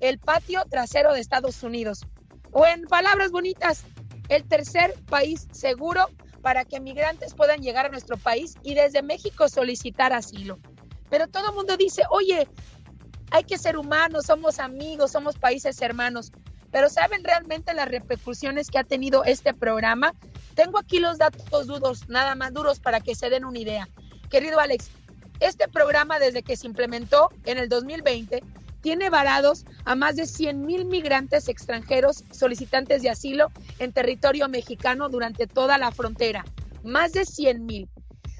el patio trasero de Estados Unidos. O en palabras bonitas, el tercer país seguro para que migrantes puedan llegar a nuestro país y desde México solicitar asilo. Pero todo el mundo dice, oye, hay que ser humanos, somos amigos, somos países hermanos. Pero ¿saben realmente las repercusiones que ha tenido este programa? Tengo aquí los datos duros, nada más duros para que se den una idea. Querido Alex, este programa desde que se implementó en el 2020 tiene varados a más de 100 mil migrantes extranjeros solicitantes de asilo en territorio mexicano durante toda la frontera. Más de 100 mil.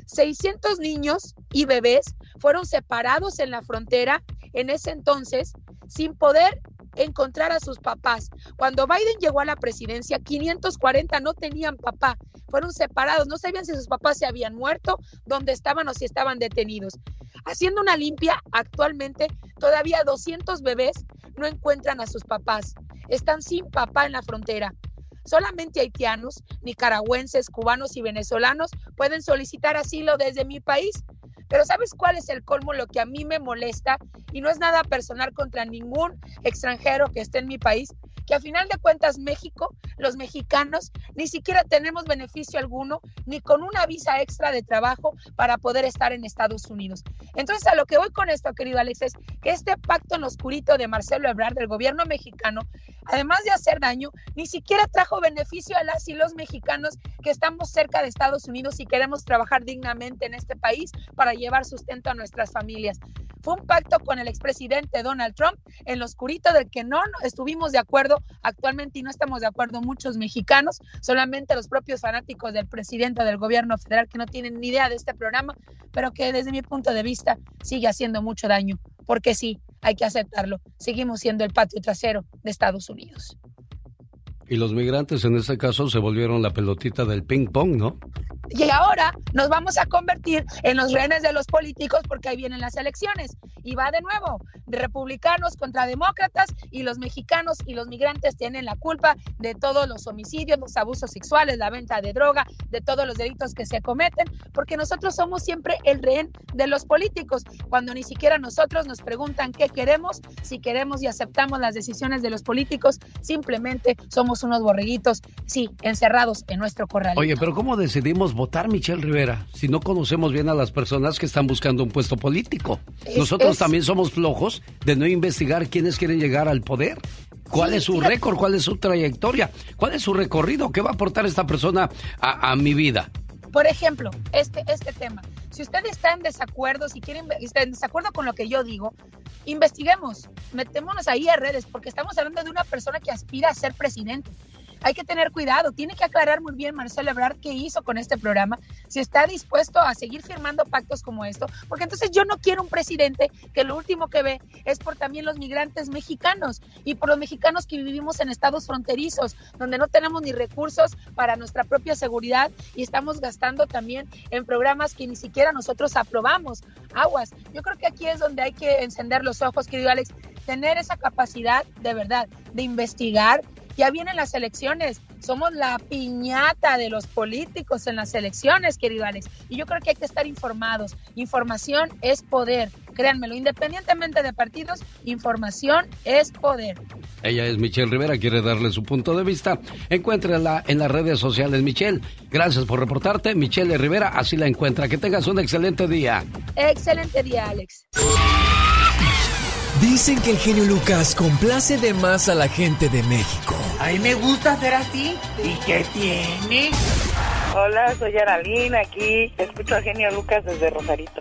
600 niños y bebés fueron separados en la frontera en ese entonces sin poder encontrar a sus papás. Cuando Biden llegó a la presidencia, 540 no tenían papá, fueron separados, no sabían si sus papás se habían muerto, dónde estaban o si estaban detenidos. Haciendo una limpia, actualmente todavía 200 bebés no encuentran a sus papás, están sin papá en la frontera. Solamente haitianos, nicaragüenses, cubanos y venezolanos pueden solicitar asilo desde mi país. Pero ¿sabes cuál es el colmo? Lo que a mí me molesta, y no es nada personal contra ningún extranjero que esté en mi país, que a final de cuentas México, los mexicanos, ni siquiera tenemos beneficio alguno, ni con una visa extra de trabajo para poder estar en Estados Unidos. Entonces, a lo que voy con esto, querido Alex, es que este pacto en oscurito de Marcelo Ebrard del gobierno mexicano, además de hacer daño, ni siquiera trajo beneficio a las y los mexicanos que estamos cerca de Estados Unidos y queremos trabajar dignamente en este país para llevar sustento a nuestras familias. Fue un pacto con el expresidente Donald Trump en lo oscurito del que no estuvimos de acuerdo actualmente y no estamos de acuerdo muchos mexicanos, solamente los propios fanáticos del presidente del gobierno federal que no tienen ni idea de este programa, pero que desde mi punto de vista sigue haciendo mucho daño, porque sí, hay que aceptarlo, seguimos siendo el patio trasero de Estados Unidos. Y los migrantes en este caso se volvieron la pelotita del ping pong, ¿no? Y ahora nos vamos a convertir en los rehenes de los políticos porque ahí vienen las elecciones. Y va de nuevo, republicanos contra demócratas y los mexicanos y los migrantes tienen la culpa de todos los homicidios, los abusos sexuales, la venta de droga, de todos los delitos que se cometen, porque nosotros somos siempre el rehén de los políticos, cuando ni siquiera nosotros nos preguntan qué queremos, si queremos y aceptamos las decisiones de los políticos, simplemente somos unos borreguitos, sí, encerrados en nuestro corral. Oye, pero ¿cómo decidimos votar Michelle Rivera si no conocemos bien a las personas que están buscando un puesto político? Nosotros también somos flojos de no investigar quiénes quieren llegar al poder. ¿Cuál es su récord? ¿Cuál es su trayectoria? ¿Cuál es su recorrido? ¿Qué va a aportar esta persona a, a mi vida? Por ejemplo, este, este tema. Si usted está en desacuerdo, si quiere está en desacuerdo con lo que yo digo, investiguemos, metémonos ahí a redes, porque estamos hablando de una persona que aspira a ser presidente hay que tener cuidado. Tiene que aclarar muy bien Marcelo Ebrard qué hizo con este programa, si está dispuesto a seguir firmando pactos como esto, porque entonces yo no quiero un presidente que lo último que ve es por también los migrantes mexicanos y por los mexicanos que vivimos en estados fronterizos, donde no tenemos ni recursos para nuestra propia seguridad y estamos gastando también en programas que ni siquiera nosotros aprobamos. Aguas, yo creo que aquí es donde hay que encender los ojos, querido Alex, tener esa capacidad de verdad de investigar, ya vienen las elecciones. Somos la piñata de los políticos en las elecciones, querido Alex. Y yo creo que hay que estar informados. Información es poder. Créanmelo, independientemente de partidos, información es poder. Ella es Michelle Rivera, quiere darle su punto de vista. Encuéntrala en las redes sociales, Michelle. Gracias por reportarte. Michelle Rivera, así la encuentra. Que tengas un excelente día. Excelente día, Alex. Dicen que el genio Lucas complace de más a la gente de México. A mí me gusta ser así. ¿Y qué tiene? Hola, soy Aralina, aquí escucho a Genio Lucas desde Rosarito.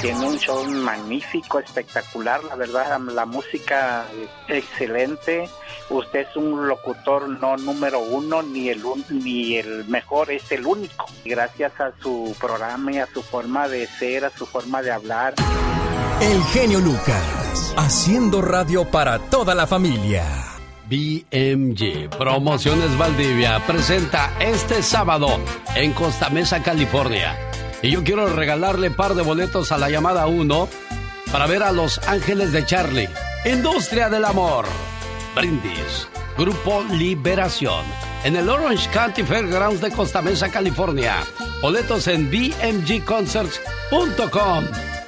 Tiene un show magnífico, espectacular, la verdad, la música excelente. Usted es un locutor no número uno, ni el, ni el mejor, es el único. Gracias a su programa y a su forma de ser, a su forma de hablar. El genio Lucas, haciendo radio para toda la familia. BMG Promociones Valdivia presenta este sábado en Costa Mesa, California. Y yo quiero regalarle par de boletos a la llamada 1 para ver a Los Ángeles de Charlie, Industria del Amor, Brindis, Grupo Liberación, en el Orange County Fairgrounds de Costa Mesa, California. Boletos en bmgconcerts.com.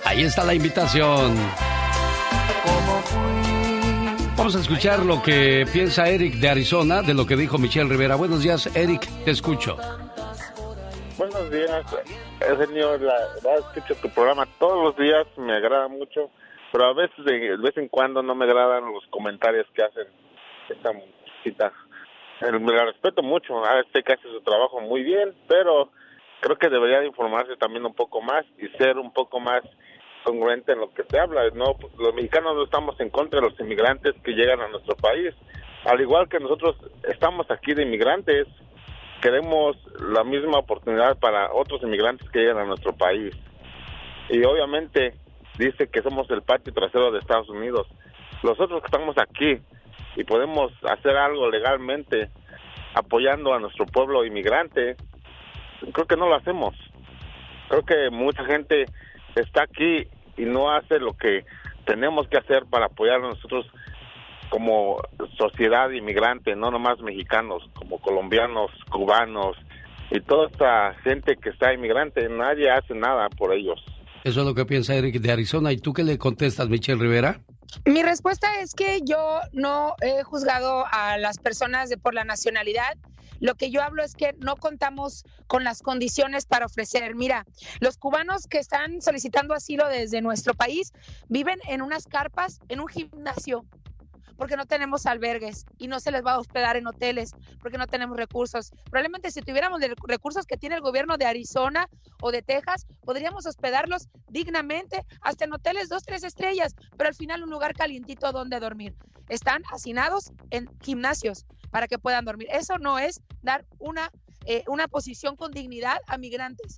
Ahí está la invitación. Vamos a escuchar lo que piensa Eric de Arizona de lo que dijo Michelle Rivera. Buenos días, Eric, te escucho. Buenos días, señor. La verdad, escucho tu programa todos los días, me agrada mucho, pero a veces, de, vez en cuando, no me agradan los comentarios que hacen esta cita. Me la respeto mucho, a este que hace su trabajo muy bien, pero creo que debería de informarse también un poco más y ser un poco más congruente en lo que se habla. No, los mexicanos no estamos en contra de los inmigrantes que llegan a nuestro país. Al igual que nosotros estamos aquí de inmigrantes, queremos la misma oportunidad para otros inmigrantes que llegan a nuestro país. Y obviamente dice que somos el patio trasero de Estados Unidos. Nosotros que estamos aquí y podemos hacer algo legalmente apoyando a nuestro pueblo inmigrante, creo que no lo hacemos. Creo que mucha gente está aquí y no hace lo que tenemos que hacer para apoyar a nosotros como sociedad inmigrante, no nomás mexicanos, como colombianos, cubanos y toda esta gente que está inmigrante, nadie hace nada por ellos. Eso es lo que piensa Eric de Arizona. ¿Y tú qué le contestas, Michelle Rivera? Mi respuesta es que yo no he juzgado a las personas de por la nacionalidad. Lo que yo hablo es que no contamos con las condiciones para ofrecer. Mira, los cubanos que están solicitando asilo desde nuestro país viven en unas carpas, en un gimnasio, porque no tenemos albergues y no se les va a hospedar en hoteles porque no tenemos recursos. Probablemente si tuviéramos los recursos que tiene el gobierno de Arizona o de Texas, podríamos hospedarlos dignamente hasta en hoteles dos, tres estrellas, pero al final un lugar calientito donde dormir. Están hacinados en gimnasios para que puedan dormir. Eso no es dar una, eh, una posición con dignidad a migrantes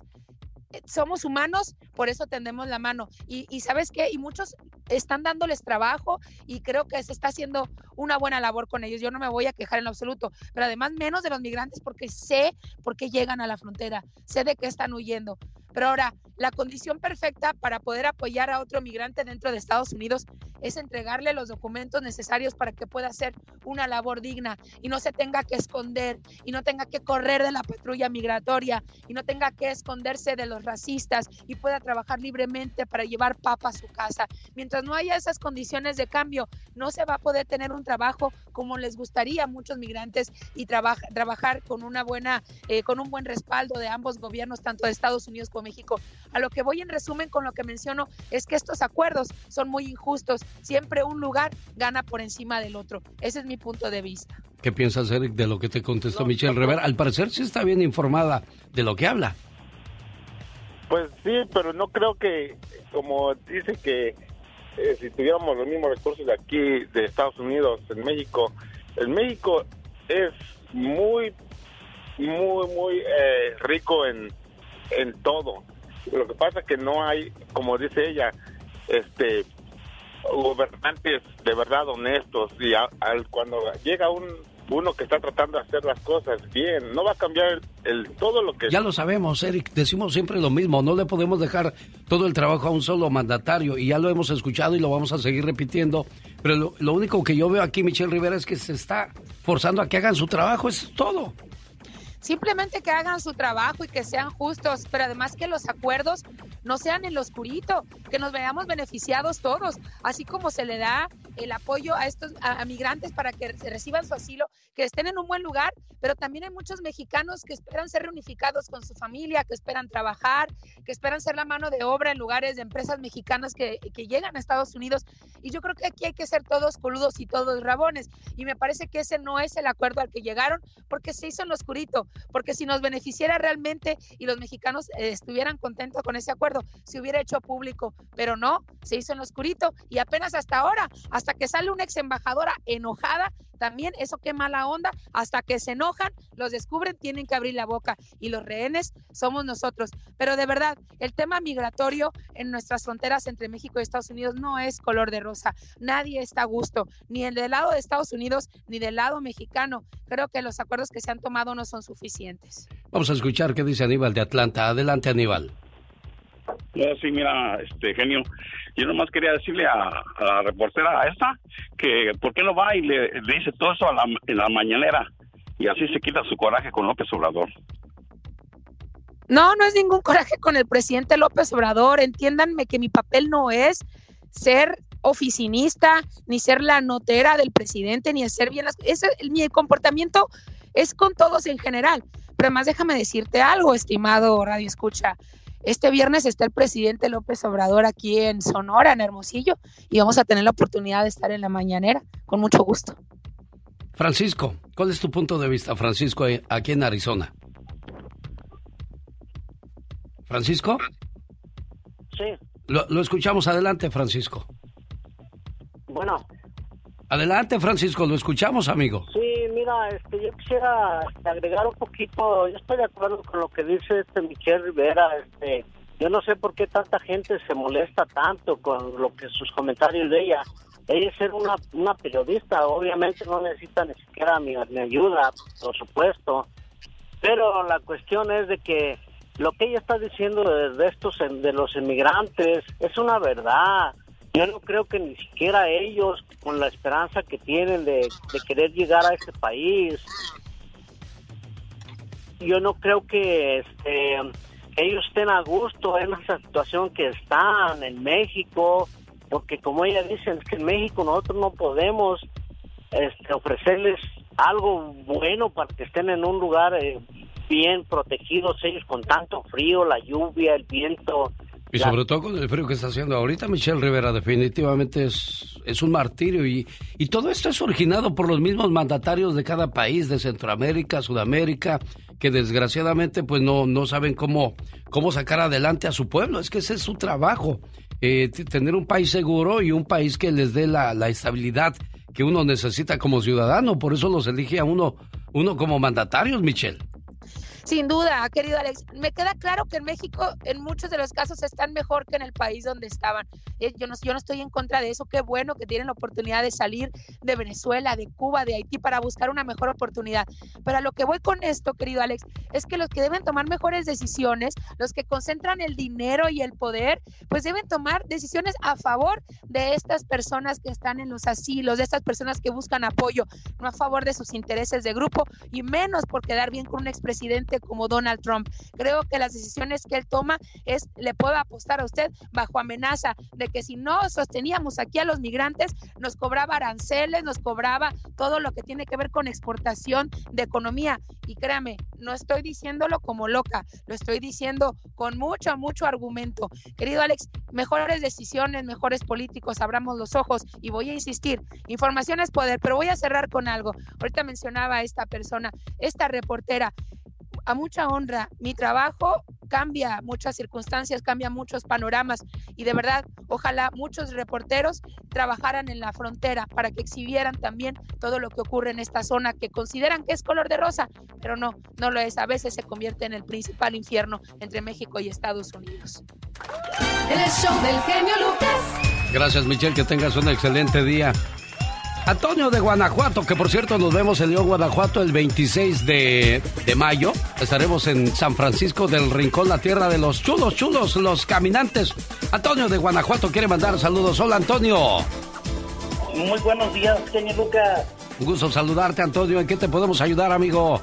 somos humanos, por eso tendemos la mano. Y, sabes qué, y muchos están dándoles trabajo y creo que se está haciendo una buena labor con ellos. Yo no me voy a quejar en absoluto, pero además menos de los migrantes porque sé por qué llegan a la frontera, sé de qué están huyendo. Pero ahora, la condición perfecta para poder apoyar a otro migrante dentro de Estados Unidos es entregarle los documentos necesarios para que pueda hacer una labor digna y no se tenga que esconder y no tenga que correr de la patrulla migratoria y no tenga que esconderse de los racistas y pueda trabajar libremente para llevar papa a su casa. Mientras no haya esas condiciones de cambio, no se va a poder tener un trabajo como les gustaría a muchos migrantes y trabajar con una buena, eh, con un buen respaldo de ambos gobiernos, tanto de Estados Unidos como México. A lo que voy en resumen con lo que menciono es que estos acuerdos son muy injustos. Siempre un lugar gana por encima del otro. Ese es mi punto de vista. ¿Qué piensas, Eric, de lo que te contestó Michelle Rivera? Al parecer sí está bien informada de lo que habla. Pues sí, pero no creo que, como dice que eh, si tuviéramos los mismos recursos de aquí, de Estados Unidos, en México, el México es muy, muy, muy eh, rico en, en todo. Lo que pasa es que no hay, como dice ella, este gobernantes de verdad honestos y al, cuando llega un uno que está tratando de hacer las cosas bien, no va a cambiar el, todo lo que... Ya lo sabemos, Eric, decimos siempre lo mismo, no le podemos dejar todo el trabajo a un solo mandatario y ya lo hemos escuchado y lo vamos a seguir repitiendo, pero lo, único que yo veo aquí, Michelle Rivera, es que se está forzando a que hagan su trabajo, es todo. Simplemente que hagan su trabajo y que sean justos, pero además que los acuerdos no sean en lo oscurito, que nos veamos beneficiados todos, así como se le da el apoyo a estos migrantes para que reciban su asilo, que estén en un buen lugar, pero también hay muchos mexicanos que esperan ser reunificados con su familia, que esperan trabajar, que esperan ser la mano de obra en lugares de empresas mexicanas que, que llegan a Estados Unidos. Y yo creo que aquí hay que ser todos coludos y todos rabones. Y me parece que ese no es el acuerdo al que llegaron, porque se hizo en lo oscurito, porque si nos beneficiara realmente y los mexicanos eh, estuvieran contentos con ese acuerdo, se hubiera hecho público, pero no, se hizo en lo oscurito y apenas hasta ahora, hasta que sale una ex embajadora enojada, también eso qué mala onda, hasta que se enojan, los descubren, tienen que abrir la boca y los rehenes somos nosotros. Pero de verdad, el tema migratorio en nuestras fronteras entre México y Estados Unidos no es color de rosa. Nadie está a gusto, ni del lado de Estados Unidos ni del lado mexicano. Creo que los acuerdos que se han tomado no son suficientes. Vamos a escuchar qué dice Aníbal de Atlanta. Adelante, Aníbal. No, sí, mira, este genio, yo nomás quería decirle a, la reportera esta que por qué no va y le, dice todo eso a la, en la mañanera y así se quita su coraje con López Obrador. No, no es ningún coraje con el presidente López Obrador. Entiéndanme que mi papel no es ser oficinista, ni ser la notera del presidente, ni ser bien las ese, Mi comportamiento es con todos en general. Pero además déjame decirte algo, estimado Radio Escucha. Este viernes está el presidente López Obrador aquí en Sonora, en Hermosillo, y vamos a tener la oportunidad de estar en la mañanera, con mucho gusto. Francisco, ¿cuál es tu punto de vista, Francisco, eh, aquí en Arizona? Francisco. Sí. Lo, lo escuchamos adelante, Francisco. Bueno, Adelante, Francisco, lo escuchamos, amigo. Sí, mira, este, yo quisiera agregar un poquito, yo estoy de acuerdo con lo que dice este Michelle Rivera, este, yo no sé por qué tanta gente se molesta tanto con lo que sus comentarios de ella. Ella es una, una periodista, obviamente no necesita ni siquiera mi, ayuda, por supuesto, pero la cuestión es de que lo que ella está diciendo de, de estos, de los inmigrantes, es una verdad yo no creo que ni siquiera ellos, con la esperanza que tienen de, querer llegar a este país, yo no creo que este, ellos estén a gusto en esa situación que están en México, porque como ella dice, es que en México nosotros no podemos este, ofrecerles algo bueno para que estén en un lugar eh, bien protegidos ellos con tanto frío, la lluvia, el viento, y sobre todo con el frío que está haciendo ahorita, Michelle Rivera, definitivamente es, es un martirio. Y, y todo esto es originado por los mismos mandatarios de cada país, de Centroamérica, Sudamérica, que desgraciadamente pues no, no saben cómo, cómo sacar adelante a su pueblo. Es que ese es su trabajo, eh, tener un país seguro y un país que les dé la, la estabilidad que uno necesita como ciudadano. Por eso los elige a uno, uno como mandatarios, Michelle. Sin duda, querido Alex. Me queda claro que en México en muchos de los casos están mejor que en el país donde estaban. Eh, yo no, yo no estoy en contra de eso. Qué bueno que tienen la oportunidad de salir de Venezuela, de Cuba, de Haití para buscar una mejor oportunidad. Pero a lo que voy con esto, querido Alex, es que los que deben tomar mejores decisiones, los que concentran el dinero y el poder, pues deben tomar decisiones a favor de estas personas que están en los asilos, de estas personas que buscan apoyo, no a favor de sus intereses de grupo y menos por quedar bien con un expresidente como Donald Trump. Creo que las decisiones que él toma es, le puedo apostar a usted bajo amenaza de que si no sosteníamos aquí a los migrantes, nos cobraba aranceles, nos cobraba todo lo que tiene que ver con exportación de economía. Y créame, no estoy diciéndolo como loca, lo estoy diciendo con mucho, mucho argumento. Querido Alex, mejores decisiones, mejores políticos, abramos los ojos y voy a insistir, información es poder, pero voy a cerrar con algo. Ahorita mencionaba a esta persona, esta reportera, a mucha honra. Mi trabajo cambia muchas circunstancias, cambia muchos panoramas y de verdad, ojalá muchos reporteros trabajaran en la frontera para que exhibieran también todo lo que ocurre en esta zona que consideran que es color de rosa, pero no, no lo es. A veces se convierte en el principal infierno entre México y Estados Unidos. El show del genio Lucas. Gracias, Michelle, que tengas un excelente día. Antonio de Guanajuato, que por cierto nos vemos en León, Guanajuato el 26 de, mayo. Estaremos en San Francisco del Rincón, la tierra de los chulos, chulos, los caminantes. Antonio de Guanajuato quiere mandar saludos. Hola, Antonio. Muy buenos días, señor Lucas. Un gusto saludarte, Antonio. ¿En qué te podemos ayudar, amigo?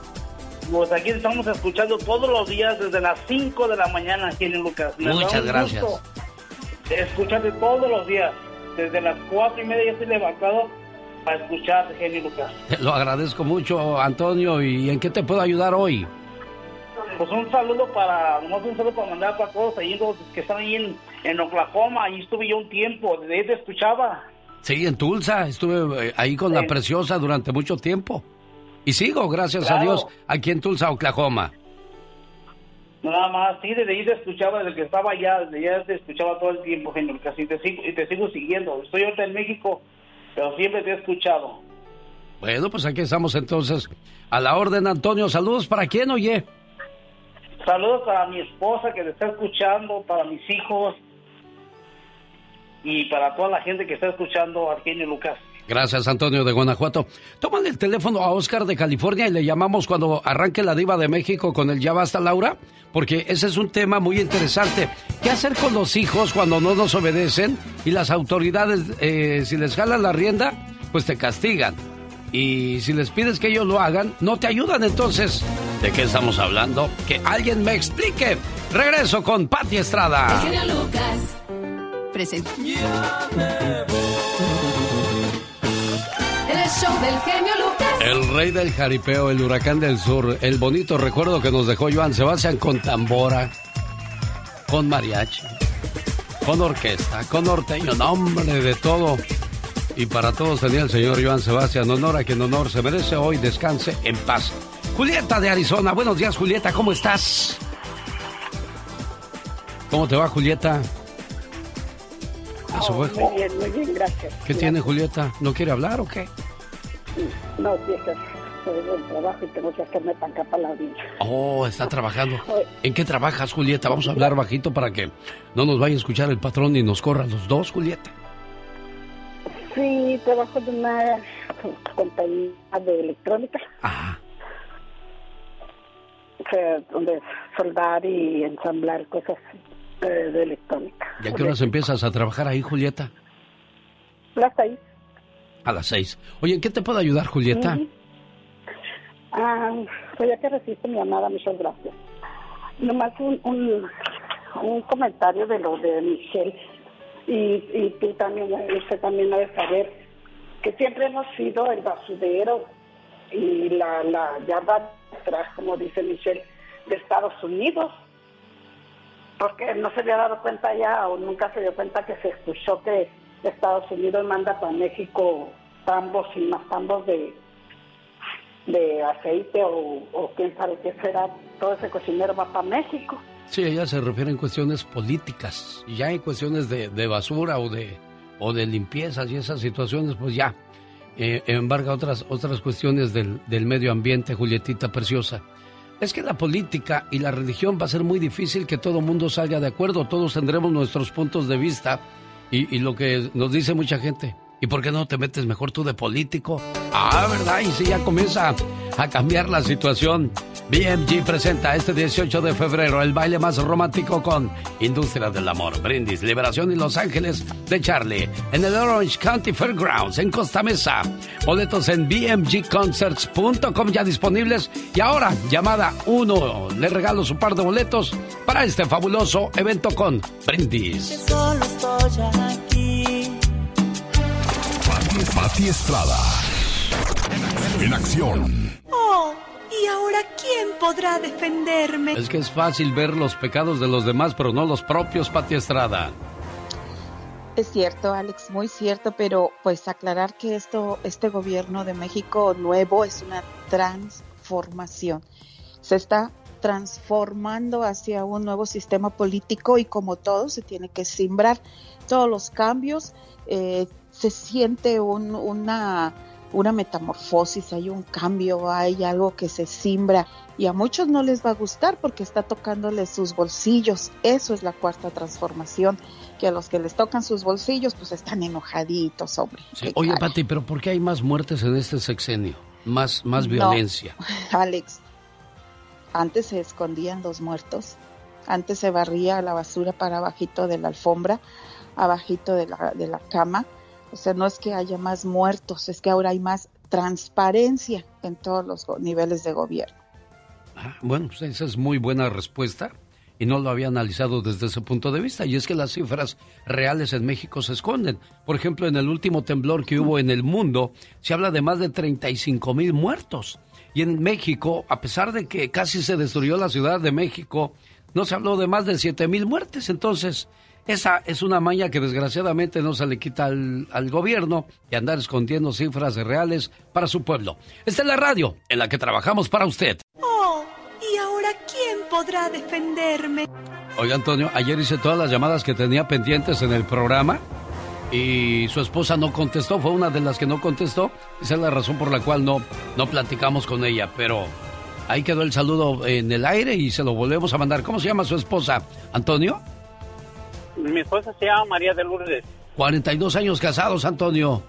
Pues aquí estamos escuchando todos los días desde las 5 de la mañana, señor Lucas. Muchas gracias. Escucharte todos los días. Desde las 4 y media ya estoy levantado para escuchar, genio Lucas. Te lo agradezco mucho, Antonio. ¿Y en qué te puedo ayudar hoy? Pues un saludo para, nomás un saludo para mandar para todos ahí los que están ahí en, en Oklahoma. Ahí estuve yo un tiempo, desde ahí te escuchaba. Sí, en Tulsa. Estuve eh, ahí con la preciosa durante mucho tiempo. Y sigo, gracias a. Dios, aquí en Tulsa, Oklahoma. Nada más, sí, desde ahí te escuchaba, desde que estaba allá, desde allá te escuchaba todo el tiempo, genio Lucas, y te sigo, y te sigo siguiendo. Estoy ahorita en México, pero siempre te he escuchado. Bueno, pues aquí estamos entonces. A la orden, Antonio. Saludos para quién, oye. Saludos para mi esposa que te está escuchando, para mis hijos y para toda la gente que está escuchando a genio Lucas. Gracias, Antonio de Guanajuato. Tómale el teléfono a Oscar de California y le llamamos cuando arranque la diva de México con el Ya Basta, Laura, porque ese es un tema muy interesante. ¿Qué hacer con los hijos cuando no nos obedecen y las autoridades, eh, si les jalan la rienda, pues te castigan? Y si les pides que ellos lo hagan, no te ayudan entonces. ¿De qué estamos hablando? Que alguien me explique. Regreso con Patti Estrada. El genio Lucas. Presenta. El show del genio Lucas. El rey del jaripeo, el huracán del sur, el bonito recuerdo que nos dejó Joan Sebastián con tambora, con mariachi, con orquesta, con norteño, nombre de todo. Y para todos tenía el señor Joan Sebastián, honor a quien honor se merece hoy, descanse en paz. Julieta de Arizona, buenos días Julieta, ¿cómo estás? ¿Cómo te va Julieta? Fue. Muy bien, muy bien, gracias. ¿Qué tiene Julieta? ¿No quiere hablar o qué? No, sí, es que trabajo y tengo que hacerme para acá para la orilla. Oh, está trabajando. ¿En qué trabajas, Julieta? Vamos a hablar bajito para que no nos vaya a escuchar el patrón y nos corra los dos, Julieta. Sí, trabajo en una compañía de electrónica. Ajá. O sea, donde soldar y ensamblar cosas eh, de electrónica. ¿Y a qué horas empiezas a trabajar ahí, Julieta? Las seis. A las seis. Oye, ¿en qué te puedo ayudar, Julieta? Ujú. Ah, pues ya que recibiste mi llamada, muchas gracias. Nomás un, un, un comentario de lo de Michelle. Y, y tú también, usted también debe saber que siempre hemos sido el basurero y la, la yarda atrás, como dice Michelle, de Estados Unidos. Porque no se había dado cuenta ya o nunca se dio cuenta que se escuchó que Estados Unidos manda para México tambos y más tambos de, de aceite o, o quién sabe qué será. Todo ese cocinero va para México. Sí, ella se refiere en cuestiones políticas. Ya en cuestiones de, de basura o de, o de limpiezas y esas situaciones, pues ya eh, embarga otras, otras cuestiones del, del medio ambiente, Julietita preciosa. Es que la política y la religión va a ser muy difícil que todo mundo salga de acuerdo. Todos tendremos nuestros puntos de vista y, y lo que nos dice mucha gente. ¿Y por qué no te metes mejor tú de político? Ah, ¿verdad? Y si ya comienza a cambiar la situación. BMG presenta este 18 de febrero el baile más romántico con Industria del Amor, Brindis, Liberación y Los Ángeles de Charlie en el Orange County Fairgrounds en Costa Mesa. Boletos en bmgconcerts.com ya disponibles. Y ahora, llamada 1, le regalo su par de boletos para este fabuloso evento con Brindis. Solo estoy aquí. Pati, Estrada. En acción. Oh, ¿y ahora quién podrá defenderme? Es que es fácil ver los pecados de los demás, pero no los propios, Pati Estrada. Es cierto, Alex, muy cierto, pero pues aclarar que esto, este gobierno de México nuevo es una transformación. Se está transformando hacia un nuevo sistema político y como todo se tiene que simbrar todos los cambios. eh, se siente un- una, una metamorfosis, hay un cambio, hay algo que se simbra y a muchos no les va a gustar porque está tocándoles sus bolsillos. Eso es la cuarta transformación, que a los que les tocan sus bolsillos pues están enojaditos, hombre. Sí, Oye. Pati, pero ¿por qué hay más muertes en este sexenio? Más, más No. violencia. Alex, antes se escondían los muertos, antes se barría la basura para abajito de la alfombra, abajito de la, de la cama. O sea, no es que haya más muertos, es que ahora hay más transparencia en todos los niveles de gobierno. Ah, Bueno, pues esa es muy buena respuesta. y no lo había analizado desde ese punto de vista. Y es que las cifras reales en México se esconden. Por ejemplo, en el último temblor que hubo en el mundo, se habla de más de 35 mil muertos. Y en México, a pesar de que casi se destruyó la Ciudad de México, no se habló de más de 7 mil muertes. Entonces, esa es una maña que desgraciadamente no se le quita al, al, gobierno y andar escondiendo cifras reales para su pueblo. Esta es la radio en la que trabajamos para usted. Oh, ¿y ahora quién podrá defenderme? Oye, Antonio, ayer hice todas las llamadas que tenía pendientes en el programa y su esposa no contestó, fue una de las que no contestó. Esa es la razón por la cual no, no platicamos con ella, pero ahí quedó el saludo en el aire y se lo volvemos a mandar. ¿Cómo se llama su esposa? ¿Antonio? Mi esposa se llama María de Lourdes. 42 años casados, Antonio.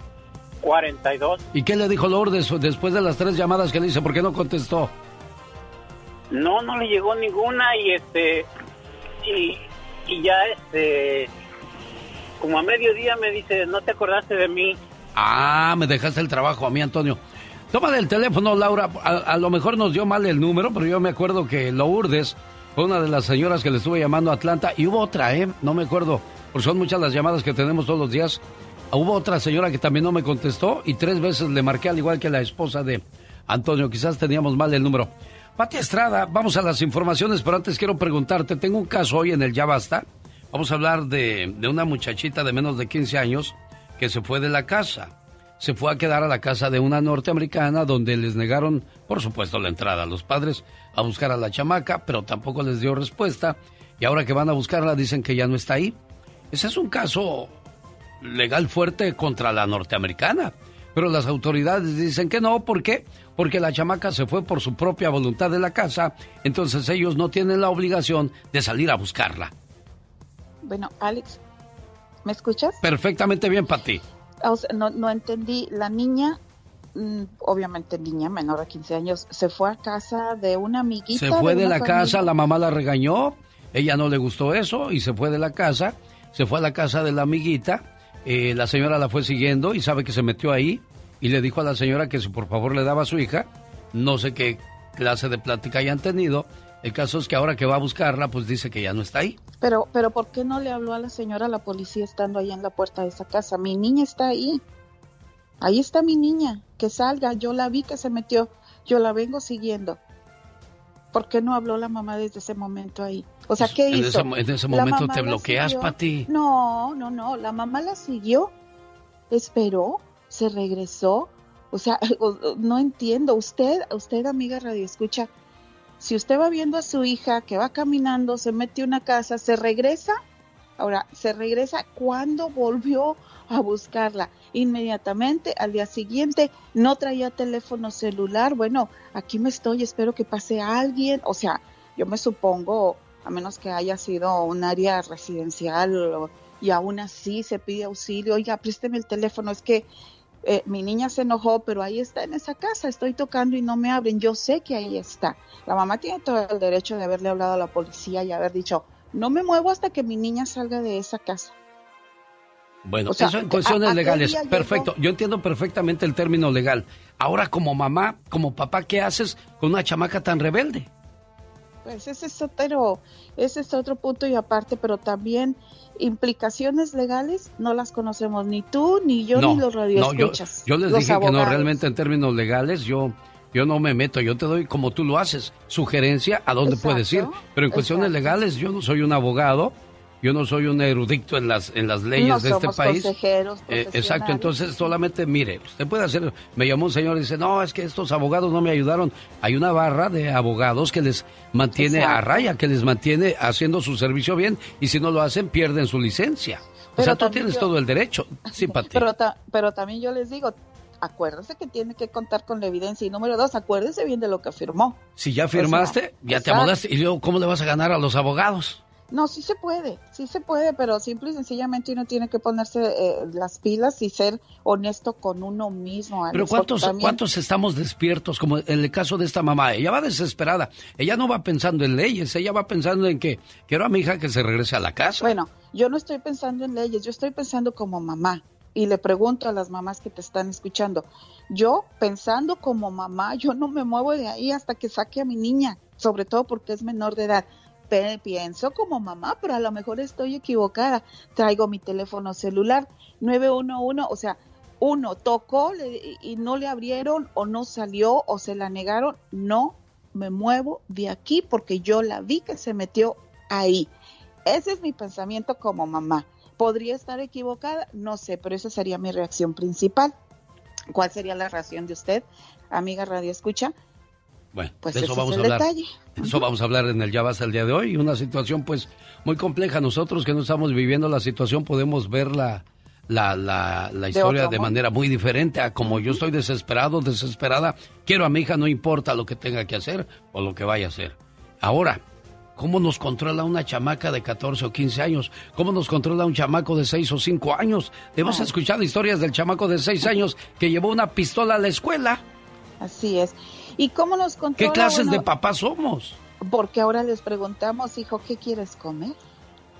42. ¿Y qué le dijo Lourdes después de las tres llamadas que le hice? ¿Por qué no contestó? No, no le llegó ninguna y este y, y ya este como a mediodía me dice, "No te acordaste de mí." Ah, me dejaste el trabajo a mí, Antonio. Toma del teléfono, Laura. A, a, lo mejor nos dio mal el número, pero yo me acuerdo que Lourdes fue una de las señoras que le estuve llamando a Atlanta y hubo otra, ¿eh? No me acuerdo, porque son muchas las llamadas que tenemos todos los días. Hubo otra señora que también no me contestó y tres veces le marqué al igual que la esposa de Antonio. Quizás teníamos mal el número. Pati Estrada, vamos a las informaciones, pero antes quiero preguntarte, tengo un caso hoy en el Ya Basta. Vamos a hablar de, de una muchachita de menos de 15 años que se fue de la casa. Se fue a quedar a la casa de una norteamericana donde les negaron, por supuesto, la entrada a los padres a buscar a la chamaca, pero tampoco les dio respuesta. Y ahora que van a buscarla dicen que ya no está ahí. Ese es un caso legal fuerte contra la norteamericana. Pero las autoridades dicen que no, ¿por qué? Porque la chamaca se fue por su propia voluntad de la casa, entonces ellos no tienen la obligación de salir a buscarla. Bueno, Alex, ¿me escuchas? Perfectamente bien, Pati. O sea, no, no entendí. La niña, mm, obviamente niña menor de 15 años, se fue a casa de una amiguita. Se fue de, de la familia. casa, la mamá la regañó, ella no le gustó eso y se fue de la casa. Se fue a la casa de la amiguita, eh, la señora la fue siguiendo y sabe que se metió ahí y le dijo a la señora que si por favor le daba a su hija, no sé qué clase de plática hayan tenido. El caso es que ahora que va a buscarla, pues dice que ya no está ahí. Pero, pero ¿por qué no le habló a la señora, a la policía, estando ahí en la puerta de esa casa? Mi niña está ahí. Ahí está mi niña. Que salga. Yo la vi que se metió. Yo la vengo siguiendo. ¿Por qué no habló la mamá desde ese momento ahí? O sea, ¿qué en hizo? Ese, en ese momento te bloqueas. Pati. No, no, no. La mamá la siguió, esperó, se regresó. O sea, no entiendo. Usted, usted, amiga Radio Escucha, si usted va viendo a su hija que va caminando, se mete a una casa, se regresa. Ahora, se regresa cuando volvió a buscarla. Inmediatamente, al día siguiente, no traía teléfono celular. Bueno, aquí me estoy, espero que pase alguien. O sea, yo me supongo, a menos que haya sido un área residencial o- y aún así se pide auxilio. Oiga, présteme el teléfono, es que eh, mi niña se enojó, pero ahí está en esa casa, estoy tocando y no me abren. Yo sé que ahí está. La mamá tiene todo el derecho de haberle hablado a la policía y haber dicho, no me muevo hasta que mi niña salga de esa casa. Bueno, O sea, eso en ¿a- cuestiones a legales. llegó? Perfecto. Yo entiendo perfectamente el término legal. Ahora, como mamá, como papá, ¿qué haces con una chamaca tan rebelde? Pues ese es otro, ese es otro punto y aparte, pero también implicaciones legales no las conocemos ni tú, ni yo, ni los no, yo, radioescuchas. yo les dije que no, realmente en términos legales yo, yo no me meto, yo te doy como tú lo haces, sugerencia a dónde Exacto, puedes ir, pero en cuestiones legales yo no soy un abogado, yo no soy un erudito en las, en las leyes No de este país. consejeros Eh, exacto, entonces solamente mire, usted puede hacer, me llamó un señor y dice, no, es que estos abogados no me ayudaron. Hay una barra de abogados que les mantiene a raya, que les mantiene haciendo su servicio bien y si no lo hacen pierden su licencia. o Pero sea, tú tienes yo- todo el derecho. Sí, Pati. Pero, ta- pero también yo les digo, acuérdese que tiene que contar con la evidencia. Y número dos, acuérdese bien de lo que firmó. Si ya firmaste, ya te amolaste. ¿Y luego cómo le vas a ganar a los abogados? No, sí se puede, sí se puede, pero simple y sencillamente uno tiene que ponerse eh, las pilas y ser honesto con uno mismo. Pero ¿cuántos, también- ¿cuántos estamos despiertos? Como en el caso de esta mamá. Ella va desesperada. Ella no va pensando en leyes. Ella va pensando en que quiero a mi hija que se regrese a la casa. Bueno, yo no estoy pensando en leyes, yo estoy pensando como mamá. Y le pregunto a las mamás que te están escuchando, yo pensando como mamá, yo no me muevo de ahí hasta que saque a mi niña, sobre todo porque es menor de edad. Pienso como mamá, pero a lo mejor estoy equivocada. Traigo mi teléfono celular 911, o sea, uno tocó y no le abrieron o no salió o se la negaron, no me muevo de aquí porque yo la vi que se metió ahí. Ese es mi pensamiento como mamá. ¿Podría estar equivocada? No sé, pero esa sería mi reacción principal. ¿Cuál sería la reacción de usted, amiga Radio Escucha? Bueno, pues de eso vamos a hablar. Eso vamos a hablar en el Ya Vas el día de hoy. Una situación pues muy compleja. Nosotros que no estamos viviendo la situación podemos verla la, la, la historia de, manera muy diferente a como yo estoy desesperado, desesperada. Quiero a mi hija, no importa lo que tenga que hacer o lo que vaya a hacer. Ahora, ¿cómo nos controla una chamaca de 14 o 15 años? ¿Cómo nos controla un chamaco de 6 o 5 años? Hemos escuchado historias del chamaco de 6 años que llevó una pistola a la escuela. Así es. ¿Y cómo nos controla? ¿Qué clases de papás somos? Porque ahora les preguntamos, hijo, ¿qué quieres comer?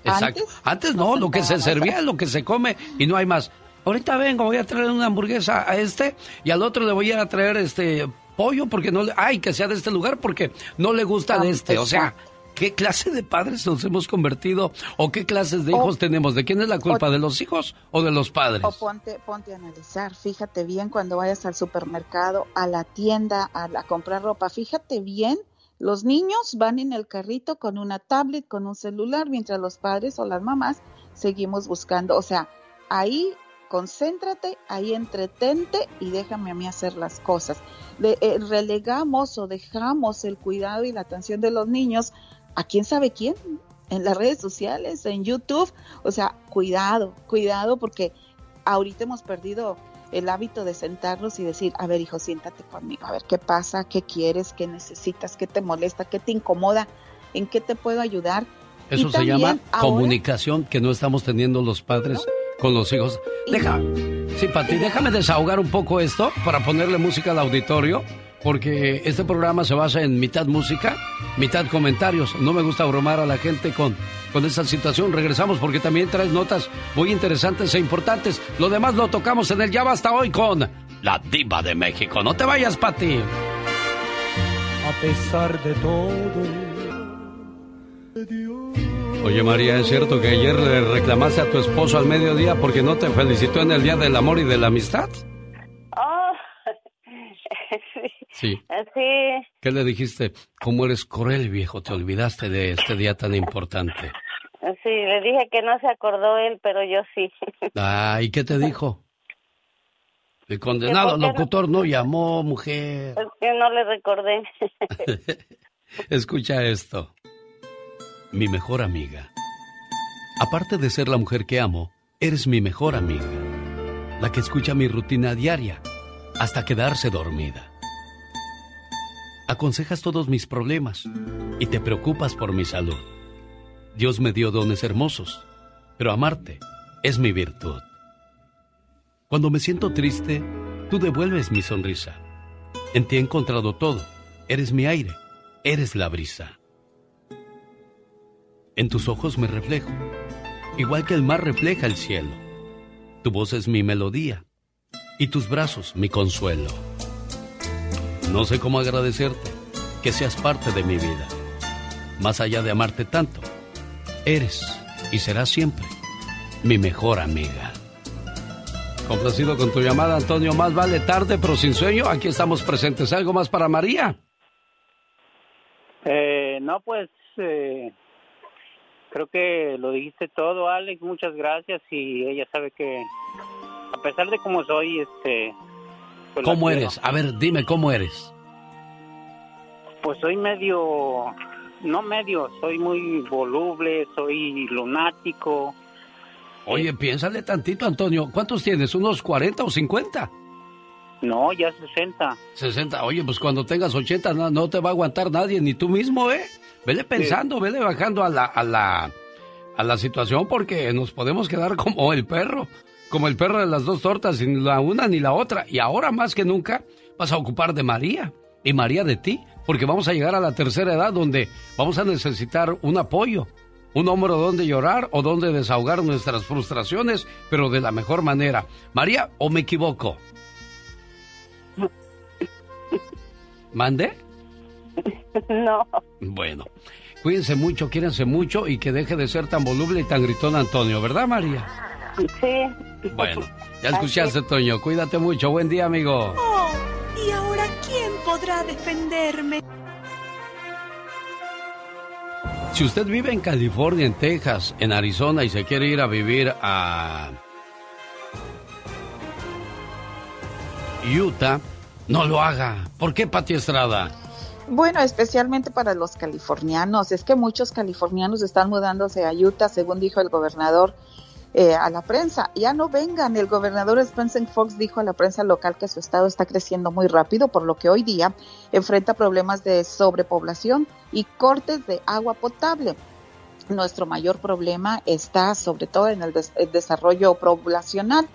Exacto. Antes, no, lo que se servía es lo que se come y no hay más. Ahorita vengo, voy a traer una hamburguesa a este y al otro le voy a traer este pollo porque no le, ay, que sea de este lugar porque no le gusta de este. O sea, ¿qué clase de padres nos hemos convertido o qué clases de hijos tenemos? ¿De quién es la culpa? ¿De los hijos o de los padres? O ponte, ponte a analizar, fíjate bien cuando vayas al supermercado, a la tienda, a, a comprar ropa, fíjate bien los niños van en el carrito con una tablet, con un celular, mientras los padres o las mamás seguimos buscando. O sea, ahí concéntrate, ahí entretente y déjame a mí hacer las cosas. Eh, relegamos o dejamos el cuidado y la atención de los niños a quién sabe quién, en las redes sociales, en YouTube. O sea, cuidado, cuidado porque ahorita hemos perdido el hábito de sentarnos y decir, a ver hijo, siéntate conmigo, a ver qué pasa, qué quieres, qué necesitas, qué te molesta, qué te incomoda, en qué te puedo ayudar. Eso se llama comunicación que no estamos teniendo los padres con los hijos. Deja, sí, Pati, déjame desahogar un poco esto para ponerle música al auditorio porque este programa se basa en mitad música, mitad comentarios. No me gusta bromar a la gente con, con esa situación. Regresamos porque también traes notas muy interesantes e importantes. Lo demás lo tocamos en el Ya Basta Hoy con la Diva de México. No te vayas, Pati. A pesar de todo. Oye María, ¿es cierto que ayer le reclamaste a tu esposo al mediodía porque no te felicitó en el Día del Amor y de la Amistad? Sí. ¿Qué le dijiste? ¿Cómo eres cruel, viejo? Te olvidaste de este día tan importante. Sí, le dije que no se acordó él, pero yo sí. Ah, ¿y qué te dijo? El condenado locutor no... llamó, mujer. Es que no le recordé. Escucha esto. Mi mejor amiga. Aparte de ser la mujer que amo, eres mi mejor amiga. La que escucha mi rutina diaria hasta quedarse dormida aconsejas todos mis problemas y te preocupas por mi salud. Dios me dio dones hermosos, pero amarte es mi virtud. Cuando me siento triste, tú devuelves mi sonrisa. En ti he encontrado todo. Eres mi aire, eres la brisa. En tus ojos me reflejo, igual que el mar refleja el cielo. Tu voz es mi melodía y tus brazos mi consuelo. No sé cómo agradecerte que seas parte de mi vida. Más allá de amarte tanto, eres y serás siempre mi mejor amiga. Complacido con tu llamada, Antonio. Más vale tarde, pero sin sueño. Aquí estamos presentes. ¿Algo más para María? Eh, no, pues eh, creo que lo dijiste todo, Alex. Muchas gracias. Y ella sabe que, a pesar de cómo soy, este, pues, ¿Cómo eres? A ver, dime, ¿cómo eres? Pues soy medio, no medio, soy muy voluble, soy lunático. Oye, piénsale tantito, Antonio. ¿Cuántos tienes? ¿Unos 40 o 50? No, ya 60. 60. Oye, pues cuando tengas 80 no, te va a aguantar nadie, ni tú mismo, ¿eh? Vele pensando, vele bajando a la, a la, a la situación porque nos podemos quedar como el perro como el perro de las dos tortas, ni la una ni la otra. Y ahora más que nunca vas a ocupar de María y María de ti, porque vamos a llegar a la tercera edad donde vamos a necesitar un apoyo, un hombro donde llorar o donde desahogar nuestras frustraciones, pero de la mejor manera. María, ¿o me equivoco? ¿Mande? No. Bueno, Cuídense mucho, quiérense mucho y que deje de ser tan voluble y tan gritón Antonio, ¿verdad, María? Bueno, ya escuchaste, Toño. Cuídate mucho. Buen día, amigo. Oh, ¿y ahora quién podrá defenderme? Si usted vive en California, en Texas, en Arizona y se quiere ir a vivir a Utah, no lo haga. ¿Por qué, Pati Estrada? Bueno, especialmente para los californianos. Es que muchos californianos están mudándose a Utah, según dijo el gobernador eh, a la prensa. Ya no vengan. El gobernador Spencer Fox dijo a la prensa local que su estado está creciendo muy rápido, por lo que hoy día enfrenta problemas de sobrepoblación y cortes de agua potable. Nuestro mayor problema está sobre todo en el, desarrollo poblacional.